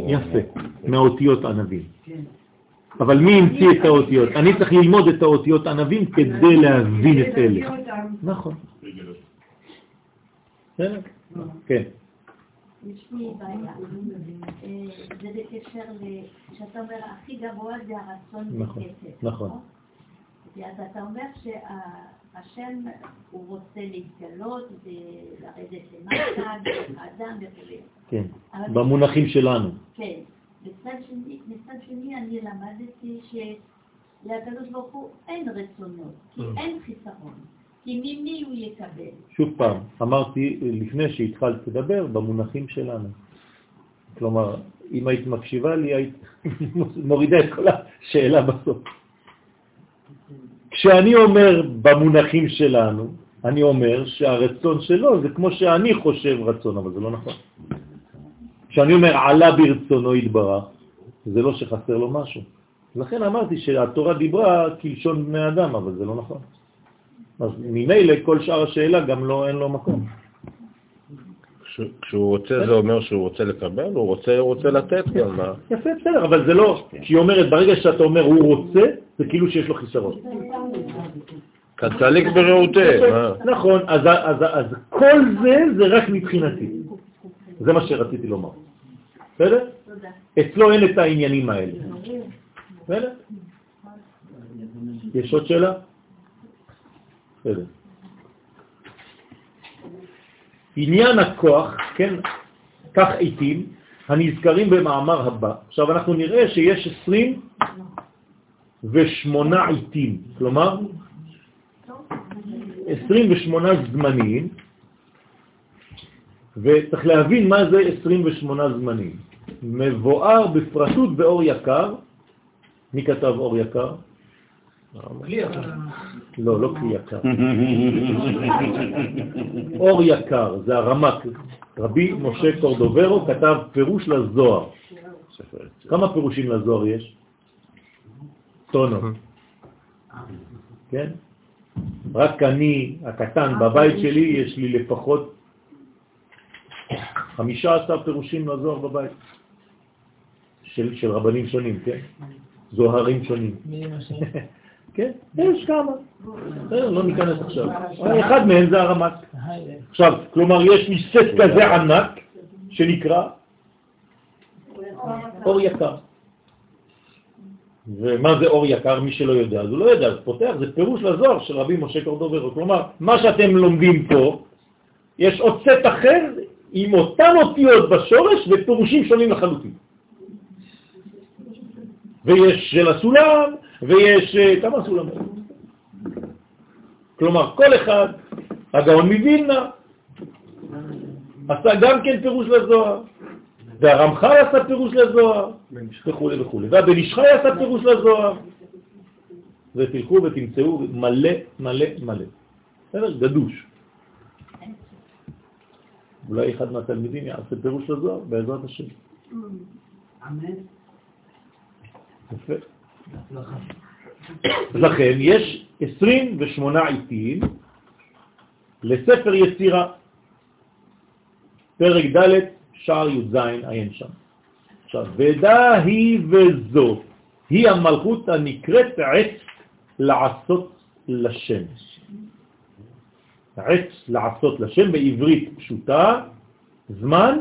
יפה, מהאותיות ענבים. אבל מי המציא את האותיות? אני צריך ללמוד את האותיות ענבים כדי להבין את אלה. נכון. כן. יש לי בעיה. אה, זה בקשר ל... שאתה אומר, הכי גבוה זה הרצון נכון, בכסף. נכון. אז אתה אומר שהשם הוא רוצה להתגלות ולרדת למטה, [COUGHS] האדם וכו'. כן. במונחים שלנו. כן. מצד שני, מצד שני אני למדתי שלקדוש ברוך הוא אין רצונות, כי אין חיסרון, כי ממי הוא יקבל. שוב פעם, אמרתי לפני שהתחלת לדבר במונחים שלנו. כלומר, אם היית מקשיבה לי, היית [LAUGHS] מורידה את כל השאלה בסוף. כשאני אומר במונחים שלנו, אני אומר שהרצון שלו זה כמו שאני חושב רצון, אבל זה לא נכון. כשאני אומר עלה ברצונו יתברך, זה לא שחסר לו משהו. לכן אמרתי שהתורה דיברה כלשון בני אדם, אבל זה לא נכון. אז ממילא כל שאר השאלה גם לא, אין לו מקום. כש- כשהוא רוצה זה אומר שהוא רוצה לקבל, הוא רוצה, הוא רוצה לתת גם. מה? יפה, בסדר, אבל זה לא, כשהיא אומרת, ברגע שאתה אומר הוא רוצה, זה כאילו שיש לו חיסרון. קצליק ברעותי. נכון, אז כל זה זה רק מבחינתי. זה מה שרציתי לומר. בסדר? אצלו אין את העניינים האלה. בסדר? יש עוד שאלה? בסדר. עניין הכוח, כן, כך עיתים, הנזכרים במאמר הבא. עכשיו אנחנו נראה שיש 28 עיתים, כלומר 28 זמנים, וצריך להבין מה זה 28 זמנים. מבואר בפרטות באור יקר. מי כתב אור יקר? לא, לא כלי יקר. אור יקר, זה הרמק. רבי משה קורדוברו כתב פירוש לזוהר. כמה פירושים לזוהר יש? טונו. כן? רק אני, הקטן, בבית שלי יש לי לפחות 15 פירושים לזוהר בבית. של, של רבנים שונים, כן? זוהרים שונים. [LAUGHS] כן, יש כמה. לא ניכנס עכשיו. [LAUGHS] אחד מהם זה הרמק. עכשיו, כלומר, יש לי סט כזה ענק שנקרא אור יקר. ומה זה אור יקר? מי שלא יודע, אז הוא לא יודע, אז פותח, זה פירוש לזוהר של רבי משה קורדוברו. כלומר, מה שאתם לומדים פה, יש עוד סט אחר עם אותן אותיות בשורש ופירושים שונים לחלוטין. ויש של הסולם, ויש... אה, כמה סולם? כלומר, כל אחד, הגאון מווילנה, עשה גם כן פירוש לזוהר, והרמח"ל עשה פירוש לזוהר, וכו' וכו', והבן איש חי עשה פירוש לזוהר, ותלכו ותמצאו מלא מלא מלא. בסדר? גדוש. אולי אחד מהתלמידים יעשה פירוש לזוהר בעזרת השם. אמן. יפה. לכן יש 28 עיתים לספר יצירה, פרק ד' שער י"ז עיין שם. עכשיו, ודא היא וזו, היא המלכות הנקראת עץ לעשות לשם. עץ לעשות לשם בעברית פשוטה, זמן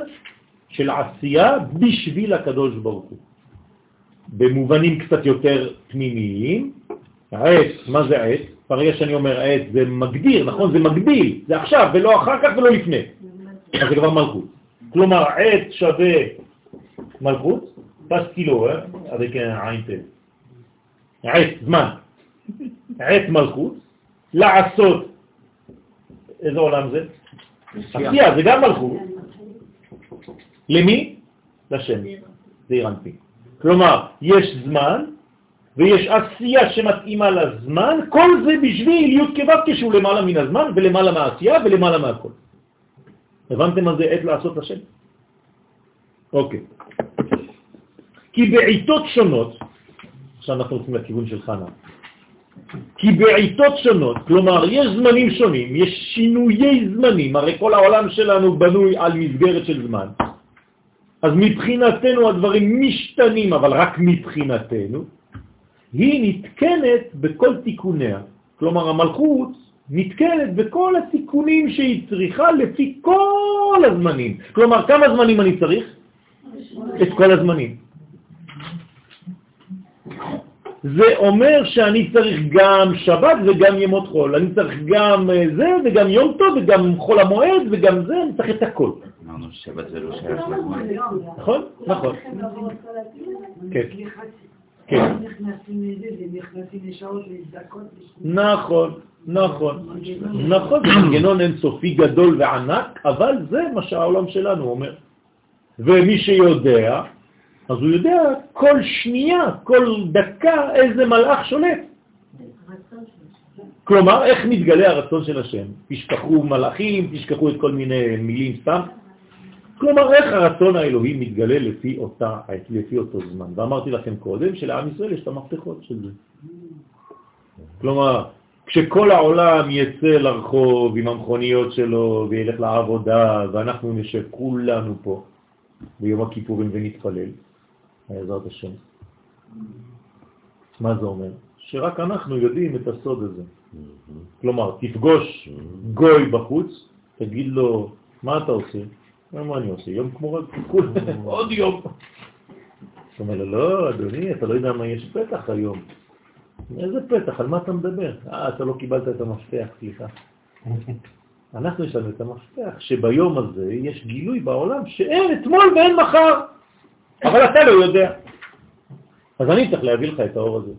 של עשייה בשביל הקדוש ברוך הוא. במובנים קצת יותר פנימיים, העץ, מה זה עץ? ברגע שאני אומר עץ זה מגדיר, נכון? זה מגביל, זה עכשיו ולא אחר כך ולא לפני. אז זה כבר מלכות. כלומר, עץ שווה מלכות, פס קילו, אה? avec un עין עץ, זמן. עץ מלכות, לעשות, איזה עולם זה? עשייה, זה גם מלכות. למי? לשם. זה אירנפי. כלומר, יש זמן ויש עשייה שמתאימה לזמן, כל זה בשביל י' כו' כשהוא למעלה מן הזמן ולמעלה מהעשייה ולמעלה מהכל. הבנתם מה זה עת לעשות לשם? אוקיי. כי בעיתות שונות, עכשיו אנחנו רוצים לכיוון של חנה, כי בעיתות שונות, כלומר יש זמנים שונים, יש שינויי זמנים, הרי כל העולם שלנו בנוי על מסגרת של זמן, אז מבחינתנו הדברים משתנים, אבל רק מבחינתנו, היא נתקנת בכל תיקוניה. כלומר, המלכות נתקנת בכל התיקונים שהיא צריכה לפי כל הזמנים. כלומר, כמה זמנים אני צריך? את כל הזמנים. זה אומר שאני צריך גם שבת וגם ימות חול. אני צריך גם אה, זה וגם יום טוב וגם חול המועד וגם זה, אני צריך את הכל. אמרנו ששבת זה לא שייך לזמן. נכון, נכון. כן. כן. נכון, נכון. נכון, זה מנגנון אינסופי גדול וענק, אבל זה מה שהעולם שלנו אומר. ומי שיודע, אז הוא יודע כל שנייה, כל דקה, איזה מלאך שולט. כלומר, איך מתגלה הרצון של השם? תשכחו מלאכים, תשכחו את כל מיני מילים סתם. כלומר, איך הרצון האלוהי מתגלה לפי, אותה, לפי אותו זמן. ואמרתי לכם קודם שלעם ישראל יש את המפתחות של זה. כלומר, כשכל העולם יצא לרחוב עם המכוניות שלו וילך לעבודה, ואנחנו נשב כולנו פה ביום הכיפורים ונתפלל, בעזרת השם. מה זה אומר? שרק אנחנו יודעים את הסוד הזה. כלומר, תפגוש גוי בחוץ, תגיד לו, מה אתה עושה? מה אני עושה? יום כמו רק [LAUGHS] עוד יום. הוא אומר לו, לא, אדוני, אתה לא יודע מה יש פתח היום. איזה פתח? על מה אתה מדבר? אה, אתה לא קיבלת את המפתח, סליחה. אנחנו יש לנו את המפתח, שביום הזה יש גילוי בעולם שאין אתמול ואין מחר, אבל אתה לא יודע. אז אני צריך להביא לך את האור הזה.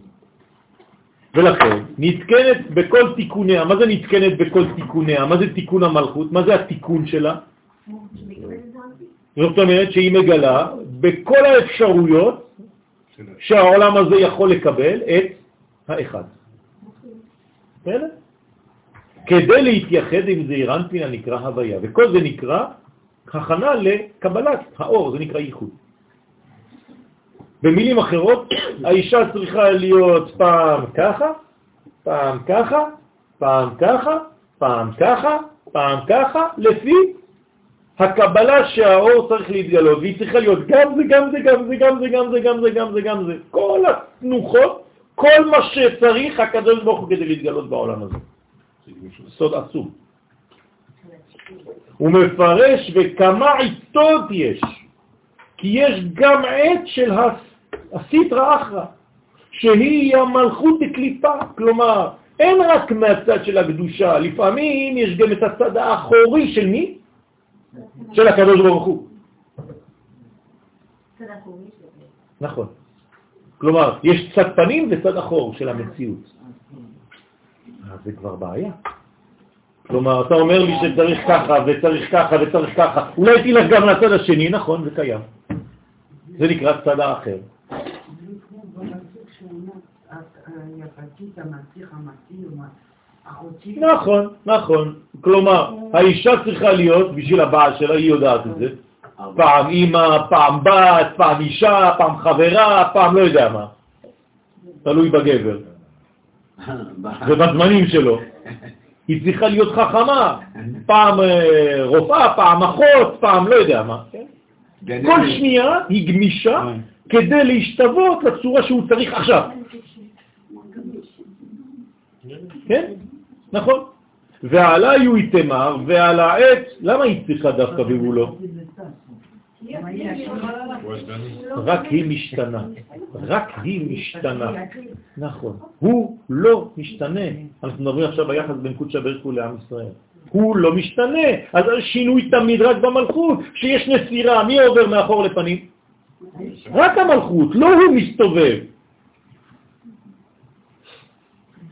ולכן, נתקנת בכל תיקוניה, מה זה נתקנת בכל תיקוניה? מה זה תיקון המלכות? מה זה התיקון שלה? זאת אומרת שהיא מגלה בכל האפשרויות שהעולם הזה יכול לקבל את האחד. כדי להתייחד עם זעיר אנפין הנקרא הוויה, וכל זה נקרא הכנה לקבלת האור, זה נקרא ייחוד. במילים אחרות, האישה צריכה להיות פעם ככה, פעם ככה, פעם ככה, פעם ככה, פעם ככה, לפי הקבלה שהאור צריך להתגלות, והיא צריכה להיות גם זה, גם זה, גם זה, גם זה, גם זה, גם זה, גם זה, גם זה. כל התנוחות, כל מה שצריך הקדוש ברוך הוא כדי להתגלות בעולם הזה. סוד עצום. הוא מפרש וכמה עיתות יש, כי יש גם עת של הסיטרה אחרא, שהיא המלכות דקליפה, כלומר, אין רק מהצד של הקדושה, לפעמים יש גם את הצד האחורי של מי? של הקדוש ברוך הוא. נכון. כלומר, יש צד פנים וצד אחור של המציאות. אז זה כבר בעיה. כלומר, אתה אומר לי שצריך ככה וצריך ככה וצריך ככה, אולי תלך גם לצד השני, נכון, זה קיים. זה נקרא צד האחר. נכון, נכון. כלומר, האישה צריכה להיות, בשביל הבעל שלה, היא יודעת את זה, פעם אימא, פעם בת, פעם אישה, פעם חברה, פעם לא יודע מה. תלוי בגבר. ובזמנים שלו. היא צריכה להיות חכמה, פעם אה, רופאה, פעם אחות, פעם לא יודע מה. כל שנייה היא גמישה כדי להשתוות לצורה שהוא צריך עכשיו. כן? נכון. ועלי הוא יתמר, ועל העץ, למה היא צריכה דווקא והוא לא? רק היא משתנה, רק היא משתנה. נכון. הוא לא משתנה. אנחנו מדברים עכשיו ביחס בין קודשא בריך לעם ישראל. הוא לא משתנה. אז השינוי תמיד רק במלכות. כשיש נסירה, מי עובר מאחור לפנים? רק המלכות, לא הוא מסתובב.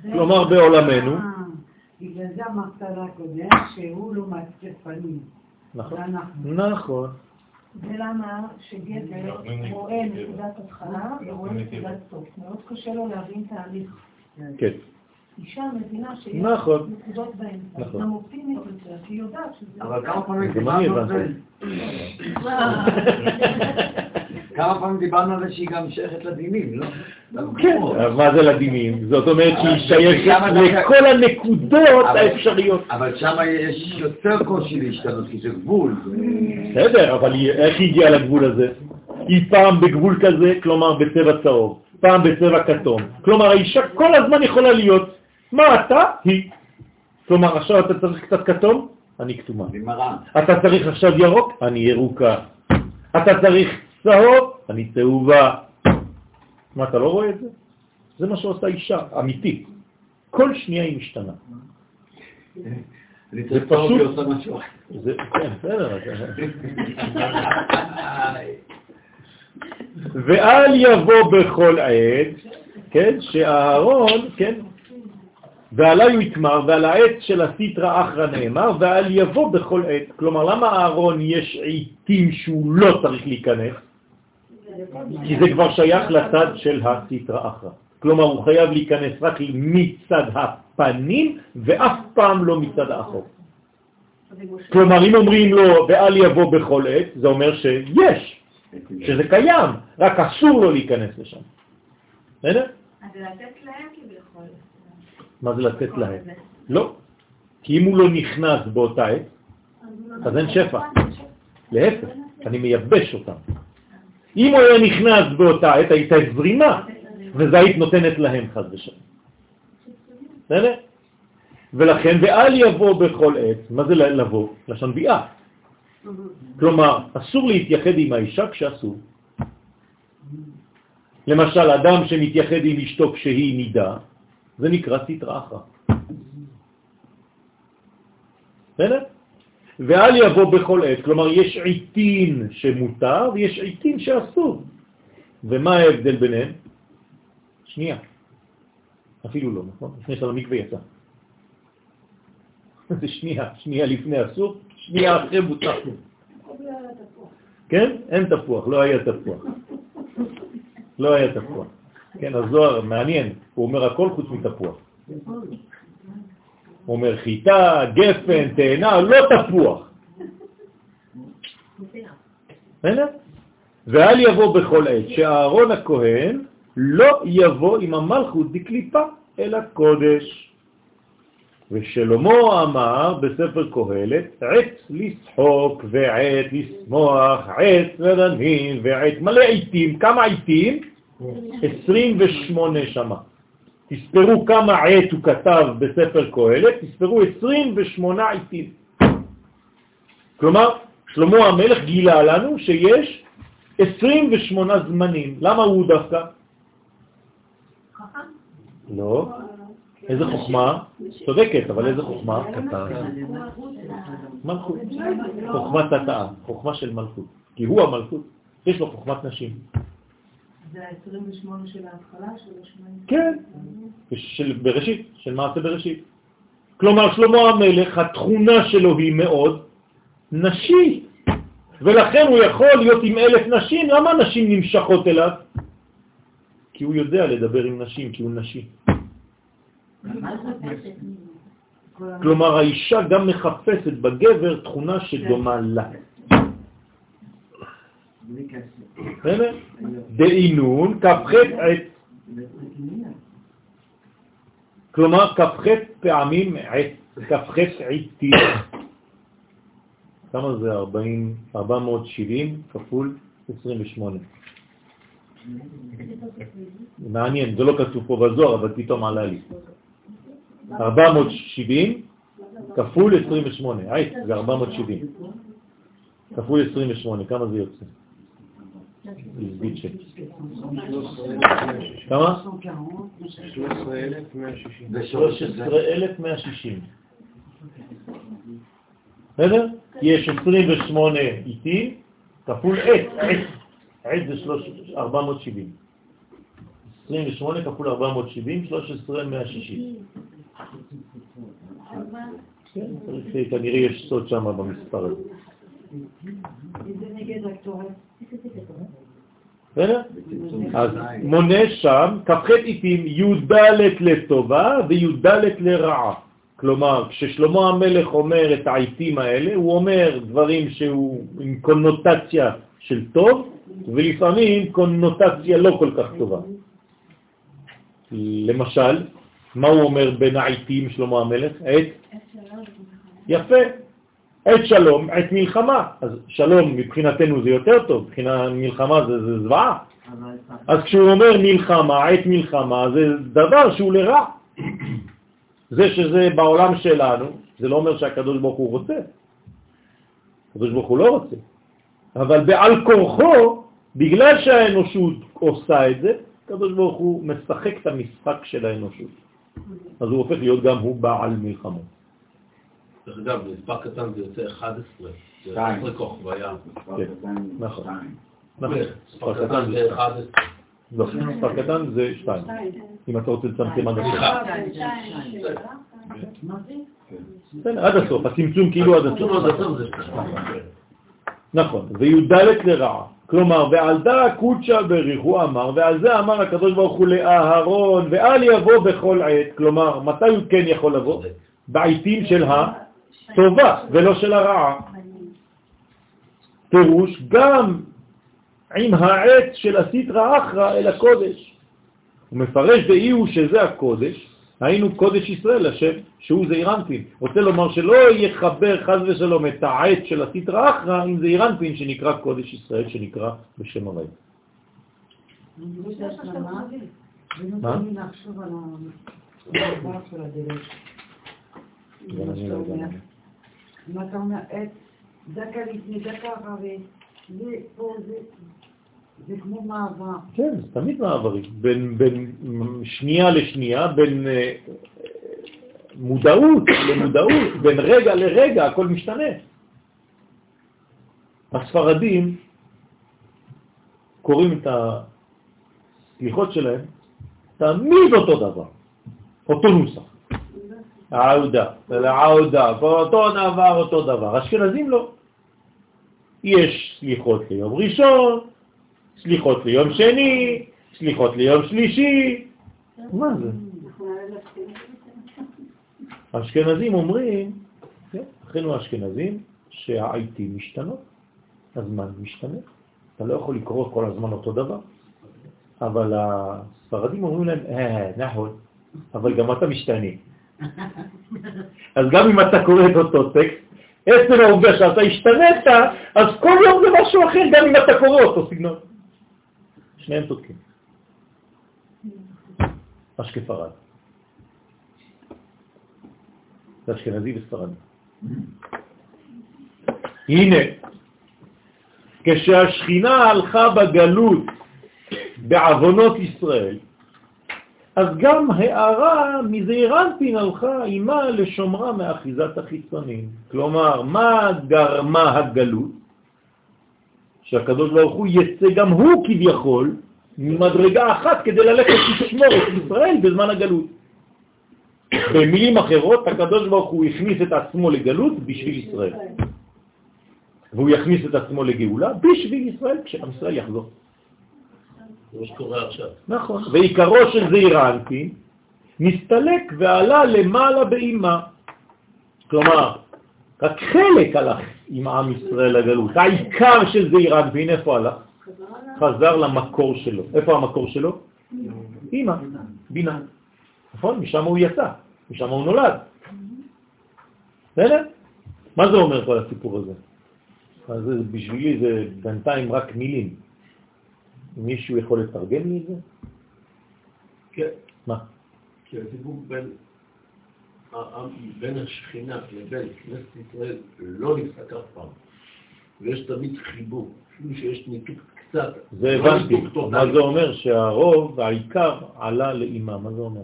כלומר בעולמנו. בגלל זה אמרת רק קודם שהוא לא מעצב פנים. נכון. נכון. ולמה שגבר רואה נקודת התחלה ורואה נקודת סוף. מאוד קשה לו להבין תהליך. כן. אישה מבינה שיש נכון. נקודות באמצע. נכון. גם אופטימית יותר, כי היא יודעת שזה... אבל כמה פעמים דיברנו על זה? כמה פעמים דיברנו על זה שהיא גם שייכת לדינים, לא? כן, אבל מה זה לדינים? זאת אומרת שהיא שייכת לכל הנקודות האפשריות. אבל שם יש יותר קושי להשתנות, כי זה גבול. בסדר, אבל איך היא הגיעה לגבול הזה? היא פעם בגבול כזה, כלומר בצבע צהוב, פעם בצבע כתום. כלומר, האישה כל הזמן יכולה להיות, מה אתה? היא. כלומר, עכשיו אתה צריך קצת כתום? אני כתומה. אתה צריך עכשיו ירוק? אני ירוקה. אתה צריך צהוב? אני צהובה. מה, אתה לא רואה את זה? זה מה שעושה אישה, אמיתית. כל שנייה היא משתנה. זה פשוט-. זה, כן, בסדר. [LAUGHS] ואל יבוא בכל עת, כן, שאהרון, כן, ועלי הוא יתמר, ועל העץ של הסיטרא אחרא נאמר, ואל יבוא בכל עת. כלומר, למה אהרון יש עיתים שהוא לא צריך להיכנס? כי זה כבר שייך לצד של הסיטרא אחרא. כלומר, הוא חייב להיכנס רק מצד הפנים, ואף פעם לא מצד האחור. כלומר, אם אומרים לו, ואל יבוא בכל עת, זה אומר שיש, שזה קיים, רק אסור לו להיכנס לשם. בסדר? אז לתת להם כביכול. מה זה לתת להם? לא. כי אם הוא לא נכנס באותה עת, אז אין שפע. להפך, אני מייבש אותם. אם הוא היה נכנס באותה עת, הייתה זרימה, וזה היית נותנת להם חד ושם. בסדר? ולכן, ואל יבוא בכל עת, מה זה לבוא? לשון ביאה. כלומר, אסור להתייחד עם האישה כשאסור. למשל, אדם שמתייחד עם אשתו כשהיא נידה, זה נקרא סטרא אחרא. בסדר? ואל יבוא בכל עת, כלומר יש עיתים שמותר ויש עיתים שאסור. ומה ההבדל ביניהם? שנייה. אפילו לא, נכון? לפני של המקווה יצא. [LAUGHS] זה שנייה, שנייה לפני אסור, שנייה אחרי מותר. כן? אין תפוח, לא היה תפוח. לא היה תפוח. כן, הזוהר מעניין, הוא אומר הכל חוץ מתפוח. הוא אומר חיטה, גפן, תאנה, לא תפוח. ואל יבוא בכל עת שאהרון הכהן לא יבוא עם המלכות דקליפה אל הקודש. ושלמה אמר בספר קהלת, עת לשחוק ועת לשמוח, עת רדנים ועת מלא עיתים. כמה עיתים? 28 שמה. תספרו כמה עת הוא כתב בספר קהלת, תספרו 28 עיתים. כלומר, שלמה המלך גילה לנו שיש 28 זמנים. למה הוא דווקא? לא. איזה חוכמה? צודקת, אבל איזה חוכמה? מלכות. חוכמת התאה, חוכמה של מלכות. כי הוא המלכות, יש לו חוכמת נשים. זה ה-28 של ההתחלה, של השמונים? כן, של בראשית, של מעשה בראשית. כלומר, שלמה המלך, התכונה שלו היא מאוד נשית, ולכן הוא יכול להיות עם אלף נשים. למה נשים נמשכות אליו? כי הוא יודע לדבר עם נשים, כי הוא נשי. כלומר, האישה גם מחפשת בגבר תכונה שדומה לה. דאינון כ"ח עת. כלומר, כ"ח פעמים עת, כ"ח עיתים. כמה זה 40, 470 כפול 28? מעניין, זה לא כתוב פה בזוהר, אבל פתאום עלה לי. 470 כפול 28, עית זה 470. כפול 28, כמה זה יוצא? כמה? 13,160. בסדר? יש 28 איתי כפול עת, עת, עת זה 470. 28 כפול 470, 13,160. כן, כנראה יש סוד שם במספר הזה. אז מונה שם כ"ח עיתים י"ד לטובה וי"ד לרעה. כלומר, כששלמה המלך אומר את העיתים האלה, הוא אומר דברים שהוא עם קונוטציה של טוב, ולפעמים קונוטציה לא כל כך טובה. למשל, מה הוא אומר בין העיתים שלמה המלך? עת? יפה. עת שלום, עת מלחמה. אז שלום מבחינתנו זה יותר טוב, מבחינה מלחמה זה, זה זוועה. אז כשהוא אומר מלחמה, עת מלחמה, זה דבר שהוא לרע. זה שזה בעולם שלנו, זה לא אומר שהקדוש ברוך הוא רוצה. הקדוש ברוך הוא לא רוצה. אבל בעל כורחו, בגלל שהאנושות עושה את זה, הקדוש ברוך הוא משחק את המשחק של האנושות. אז הוא הופך להיות גם הוא בעל מלחמות. דרך אגב, מספר קטן זה יוצא 11. זה 11 כוכביה. כן, נכון. מספר קטן זה 11. לא, מספר קטן זה 2. אם אתה רוצה לצמצם עד הסוף. בסדר, עד הסוף, הצמצום כאילו עד הסוף. נכון, וי"ד לרעה. כלומר, ועל דא קודשא בריך, הוא אמר, ועל זה אמר הקדוש ברוך הוא לאהרון, ואל יבוא בכל עת, כלומר, מתי הוא כן יכול לבוא? בעיתים של הטובה ולא של הרעה. פירוש, גם עם העץ של הסטרא אחרא אל הקודש. הוא מפרש באי הוא שזה הקודש, היינו קודש ישראל, השם, שהוא זעירנפין. רוצה לומר שלא יחבר חז ושלום את העץ של הסטרא אחרא עם זעירנפין שנקרא קודש ישראל, שנקרא בשם הרי. מה? אם אתה אומר עץ, דקה לפני, דקה אחרי, זה פה, זה... זה כמו מעבר. כן, זה תמיד מעברי. בין, בין שנייה לשנייה, בין אה, מודעות למודעות, בין רגע לרגע, הכל משתנה. הספרדים קוראים את הסליחות שלהם תמיד אותו דבר, אותו נוסח. העודה, העודה, אותו דבר, אותו דבר. אשכנזים לא. יש סליחות ליום ראשון, סליחות ליום שני, סליחות ליום שלישי. מה זה? האשכנזים אומרים, כן, אחינו האשכנזים, שהעיתים משתנות, הזמן משתנה. אתה לא יכול לקרוא כל הזמן אותו דבר. אבל הספרדים אומרים להם, אה, נכון, אבל גם אתה משתנה. אז גם אם אתה קורא את אותו טקסט, עצם העובדה שאתה השתנית, אז כל יום זה משהו אחר, גם אם אתה קורא אותו סגנון. שניהם צודקים. אשכפרד. זה אשכנזי וספרדי. הנה, כשהשכינה הלכה בגלות בעוונות ישראל, אז גם הערה מזעירנטין הלכה עימה לשומרה מאחיזת החיצונים. כלומר, מה גרמה הגלות? שהקדוש ברוך הוא יצא גם הוא כביכול ממדרגה אחת כדי ללכת לשמור את ישראל בזמן הגלות. במילים אחרות, הקדוש ברוך הוא הכניס את עצמו לגלות בשביל ישראל. והוא יכניס את עצמו לגאולה בשביל ישראל כשעם ישראל יחזור. זה מה שקורה עכשיו. נכון. ועיקרו של זעיר אנפין נסתלק ועלה למעלה באימה. כלומר, רק חלק הלך עם עם ישראל לגלות. העיקר של זעיר אנפין, איפה הלך? חזר למקור שלו. איפה המקור שלו? אימא, בינה. נכון? משם הוא יצא, משם הוא נולד. בסדר? מה זה אומר כל הסיפור הזה? אז בשבילי זה בינתיים רק מילים. מישהו יכול לתרגם לי את זה? כן. מה? כי הסיפור בין, בין השכינה לבין כנסת ישראל לא נפסק אף פעם. ויש תמיד חיבור, אפילו שיש ניתוק קצת. זה לא הבנתי. מה זה אומר? שהרוב, העיקר, עלה לאימא. מה זה אומר?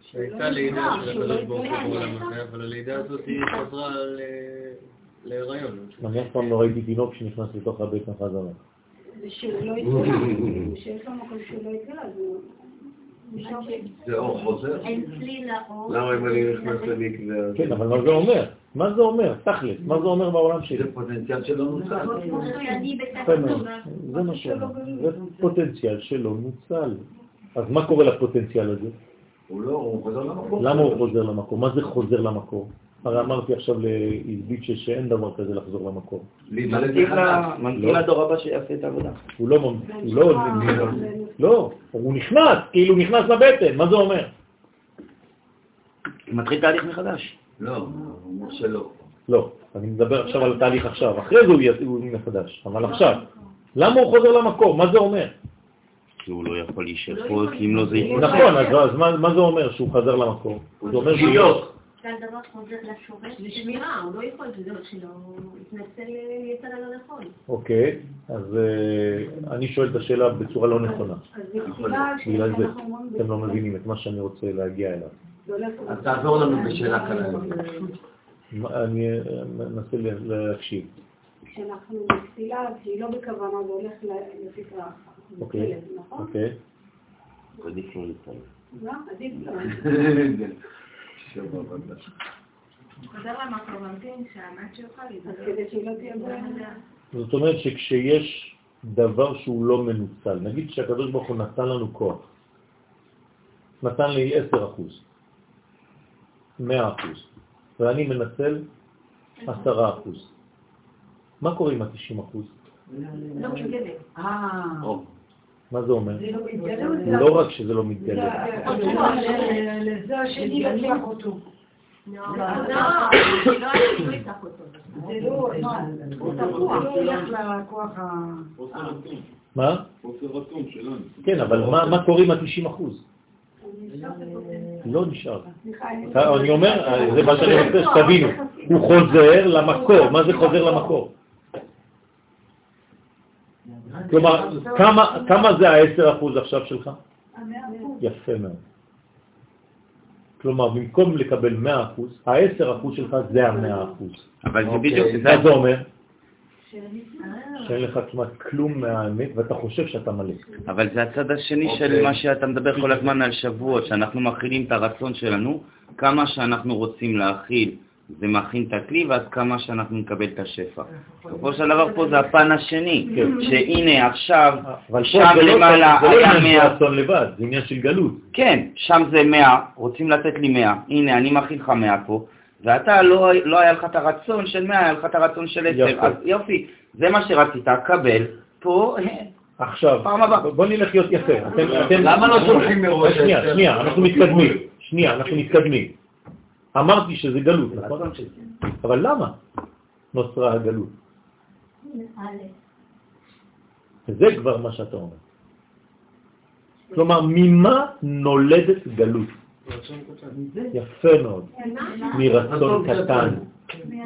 שהייתה לידה של הקדוש ברוך הוא בעולם הזה, אבל הלידה הזאת היא חזרה ל- להיריון. אני אף פעם לא ראיתי תינוק שנכנס לתוך הבטן חזרה. ושלא יקרה, [LAUGHS] שיש לו מקום שלא יקרה, אז הוא זה אור חוזר? למה אם אני נכנס למקווה? כן, אבל מה זה אומר? מה זה אומר? תכלס, מה זה אומר בעולם שלי? זה פוטנציאל שלא נוצל. בתחתונה. זה מה שאומר. זה פוטנציאל שלא נוצל. אז מה קורה לפוטנציאל הזה? הוא לא, הוא חוזר למקום. למה הוא חוזר למקור? מה זה חוזר למקור? הרי אמרתי עכשיו לאיזביצ'ה שאין דבר כזה לחזור למקור. להיוולד ממתין מחדש. ל- ממתין לא. לדור הבא שיעשה את העבודה. הוא לא, לא, לא, הוא נכנס, כאילו הוא נכנס לבטן, מה זה אומר? מתחיל תהליך מחדש. לא, הוא אומר שלא. לא, אני מדבר עכשיו על התהליך עכשיו, אחרי זה הוא הוא מחדש, אבל עכשיו, למה הוא חוזר למקור? מה זה אומר? כי הוא לא יכול להישאר פה, כי אם לא זה יקרה. נכון, אז אז מה זה אומר שהוא חזר למקור? זה אומר שיש... שהדבר חוזר לשורש. לשמירה, הוא לא יכול, זה לא שלא, הוא התנצל, יצא ללא נכון. אוקיי, אז אה, אני שואל את השאלה בצורה לא נכונה. בגלל זה אתם לא מבינים את מה שאני רוצה להגיע אליו. זה הולך אז תעזור לנו בשאלה קלה. מה- אני אה, מנסה להקשיב. כשאנחנו בתפילה, שהיא לא בכוונה, זה הולך ל- לפי ככה. אוקיי, נכון? אוקיי. עדיף לא להתפלל. [LAUGHS] זאת אומרת שכשיש דבר שהוא לא מנוצל, נגיד שהקדוש ברוך הוא נתן לנו כוח, נתן לי 10 אחוז, 100 אחוז, ואני מנצל 10 אחוז. מה קורה עם ה-90 אחוז? לא. מה זה אומר? לא מתגלה. לא רק שזה לא מתגלה. לא, לא, לא, לא לא, מה, לא? כן, אבל מה מה קורה עם ה-90 אחוז? לא נשאר. אני- אני אומר, זה מה שאני רוצה שתבינו, הוא חוזר למקור, מה זה חוזר למקור? כלומר, כמה- כמה זה ה-10% עכשיו שלך? יפה מאוד. כלומר, במקום לקבל 100%, ה-10% שלך זה ה-100%. אבל זה בדיוק, מה זה אומר? שאין לך כמעט כלום מהאמת ואתה חושב שאתה מלא. אבל זה הצד השני של אוקיי. מה שאתה מדבר כל הזמן על שבועות, שאנחנו מכילים את הרצון שלנו, כמה שאנחנו רוצים להכיל זה מכין את הכלי, ואז כמה שאנחנו נקבל את השפע. בסופו של דבר פה זה הפן השני, שהנה עכשיו, אבל פה שם זה לא- למעלה זה לא היה עניין של 100, רצון לבד, זה עניין של גלות. כן, שם זה 100, רוצים לתת לי 100, הנה אני מכין לך 100 פה, ואתה לא, לא היה לך את הרצון של 100, היה לך את הרצון של 10, יפה. אז יופי, זה מה שרצית, קבל, פה, [LAUGHS] עכשיו. בוא נלך להיות יפה. למה לא שולחים מראש שנייה? שנייה, אנחנו מתקדמים. שנייה, אנחנו מתקדמים. אמרתי שזה גלות, נכון? אבל למה נוצרה הגלות? זה כבר מה שאתה אומר. כלומר, ממה נולדת גלות? יפה מאוד. מרצון קטן.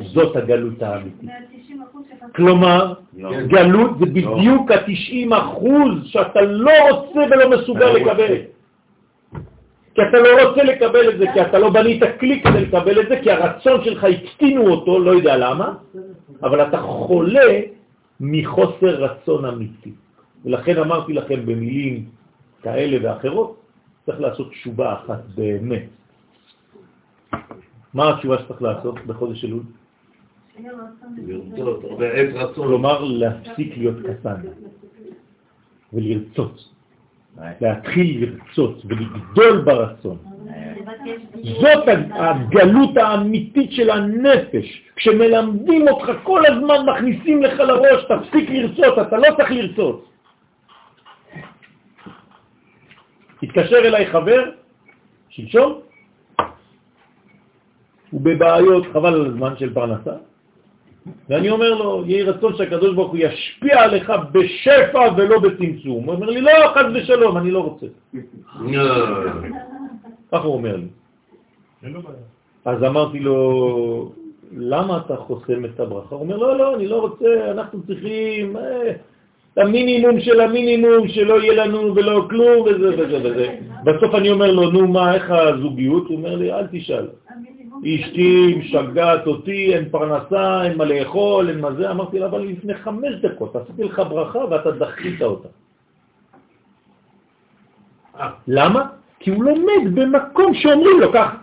זאת הגלות האמיתית. כלומר, גלות זה בדיוק ה-90 אחוז שאתה לא רוצה ולא מסוגל לקבל. כי אתה לא רוצה לקבל את זה, כי אתה לא בנית כלי כדי לקבל את זה, כי הרצון שלך הקטינו אותו, לא יודע למה, אבל אתה חולה מחוסר רצון אמיתי. ולכן אמרתי לכם במילים כאלה ואחרות, צריך לעשות תשובה אחת באמת. מה התשובה שצריך לעשות בחודש אלול? כלומר, להפסיק להיות קטן ולרצות. להתחיל לרצות ולגדול ברצון. זאת הגלות האמיתית של הנפש. כשמלמדים אותך כל הזמן, מכניסים לך לראש, תפסיק לרצות, אתה לא צריך לרצות. התקשר אליי חבר, שלשום, הוא בבעיות, חבל על הזמן של פרנסה, ואני אומר לו, יהי רצון שהקדוש ברוך הוא ישפיע עליך בשפע ולא בצמצום. הוא אומר לי, לא, חס ושלום, אני לא רוצה. ככה הוא אומר לי. אז אמרתי לו, למה אתה חוסם את הברכה? הוא אומר, לא, לא, אני לא רוצה, אנחנו צריכים אה, את המינימום של המינימום, שלא יהיה לנו ולא כלום וזה וזה וזה. בסוף אני אומר לו, נו מה, איך הזוגיות? הוא אומר לי, אל תשאל. אשתי משגעת אותי, אין פרנסה, אין מה לאכול, אין מה זה. אמרתי לה, אבל לפני חמש דקות עשיתי לך ברכה ואתה דחית אותה. למה? כי הוא לומד במקום שאומרים לו ככה.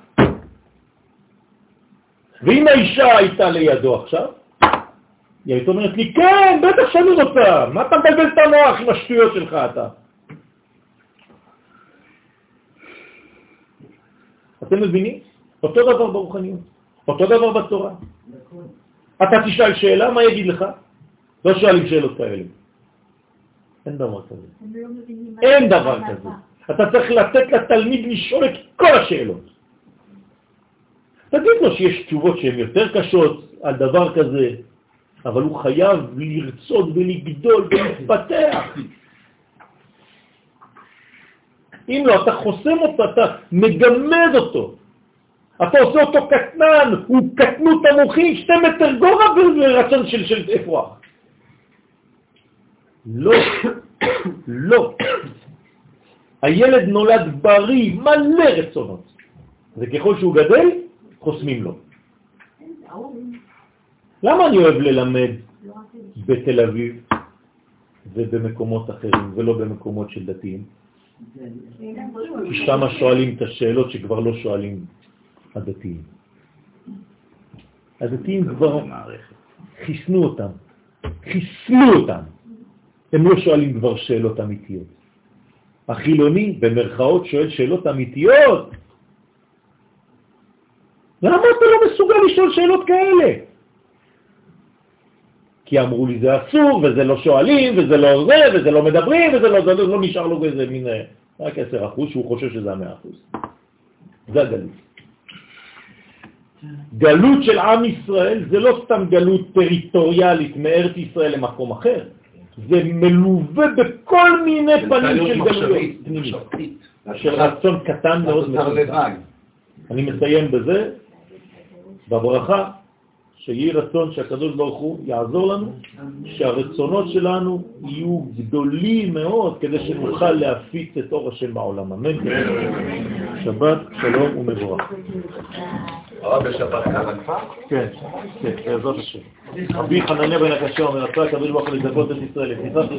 ואם האישה הייתה לידו עכשיו, היא הייתה אומרת לי, כן, בטח שאני רוצה, מה אתה מבלבל את המוח עם השטויות שלך אתה? אתם מבינים? אותו דבר ברוחניות, אותו דבר בתורה. אתה תשאל שאלה, מה יגיד לך? לא שואלים שאלות כאלה. אין דבר כזה. אין דבר כזה. אתה צריך לתת לתלמיד לשאול את כל השאלות. תגיד לו שיש תשובות שהן יותר קשות על דבר כזה, אבל הוא חייב לרצות ולגדול ולהתפתח. אם לא, אתה חוסם אותו, אתה מגמד אותו. אתה עושה אותו קטנן, הוא קטנות המוחים, שתי מטר גובה ורצון של, של אפרוח. לא, לא. הילד נולד בריא, מלא רצונות. וככל שהוא גדל, חוסמים לו. למה אני אוהב ללמד בתל אביב ובמקומות אחרים ולא במקומות של דתיים? כי שם שואלים את השאלות שכבר לא שואלים הדתיים. הדתיים כבר חיסנו אותם, חיסנו אותם. הם לא שואלים כבר שאלות אמיתיות. החילוני, במרכאות, שואל שאלות אמיתיות. למה אתה לא מסוגל לשאול שאלות כאלה? כי אמרו לי זה אסור, וזה לא שואלים, וזה לא זה, וזה לא מדברים, וזה לא, זה לא, לא נשאר לו איזה מין, אה, רק 10 אחוז, שהוא חושב שזה המאה אחוז. זה הגלות. גלות של עם ישראל זה לא סתם גלות טריטוריאלית מארץ ישראל למקום אחר, זה מלווה בכל מיני פנים של גלויות פנימית, של רצון קטן מאוד. אני מסיים בזה, בברכה, שיהי רצון שהקדוש ברוך הוא יעזור לנו, שהרצונות שלנו יהיו גדולים מאוד, כדי שנוכל להפיץ את אור השם בעולם. אמן. שבת, שלום ומבורך. הרב בשבת כאן הכפר? כן, כן, בעזרת השם. רבי חנניה בן הקשה אומר, רצה הקדוש ברוך הוא לזכות את ישראל, לכניסת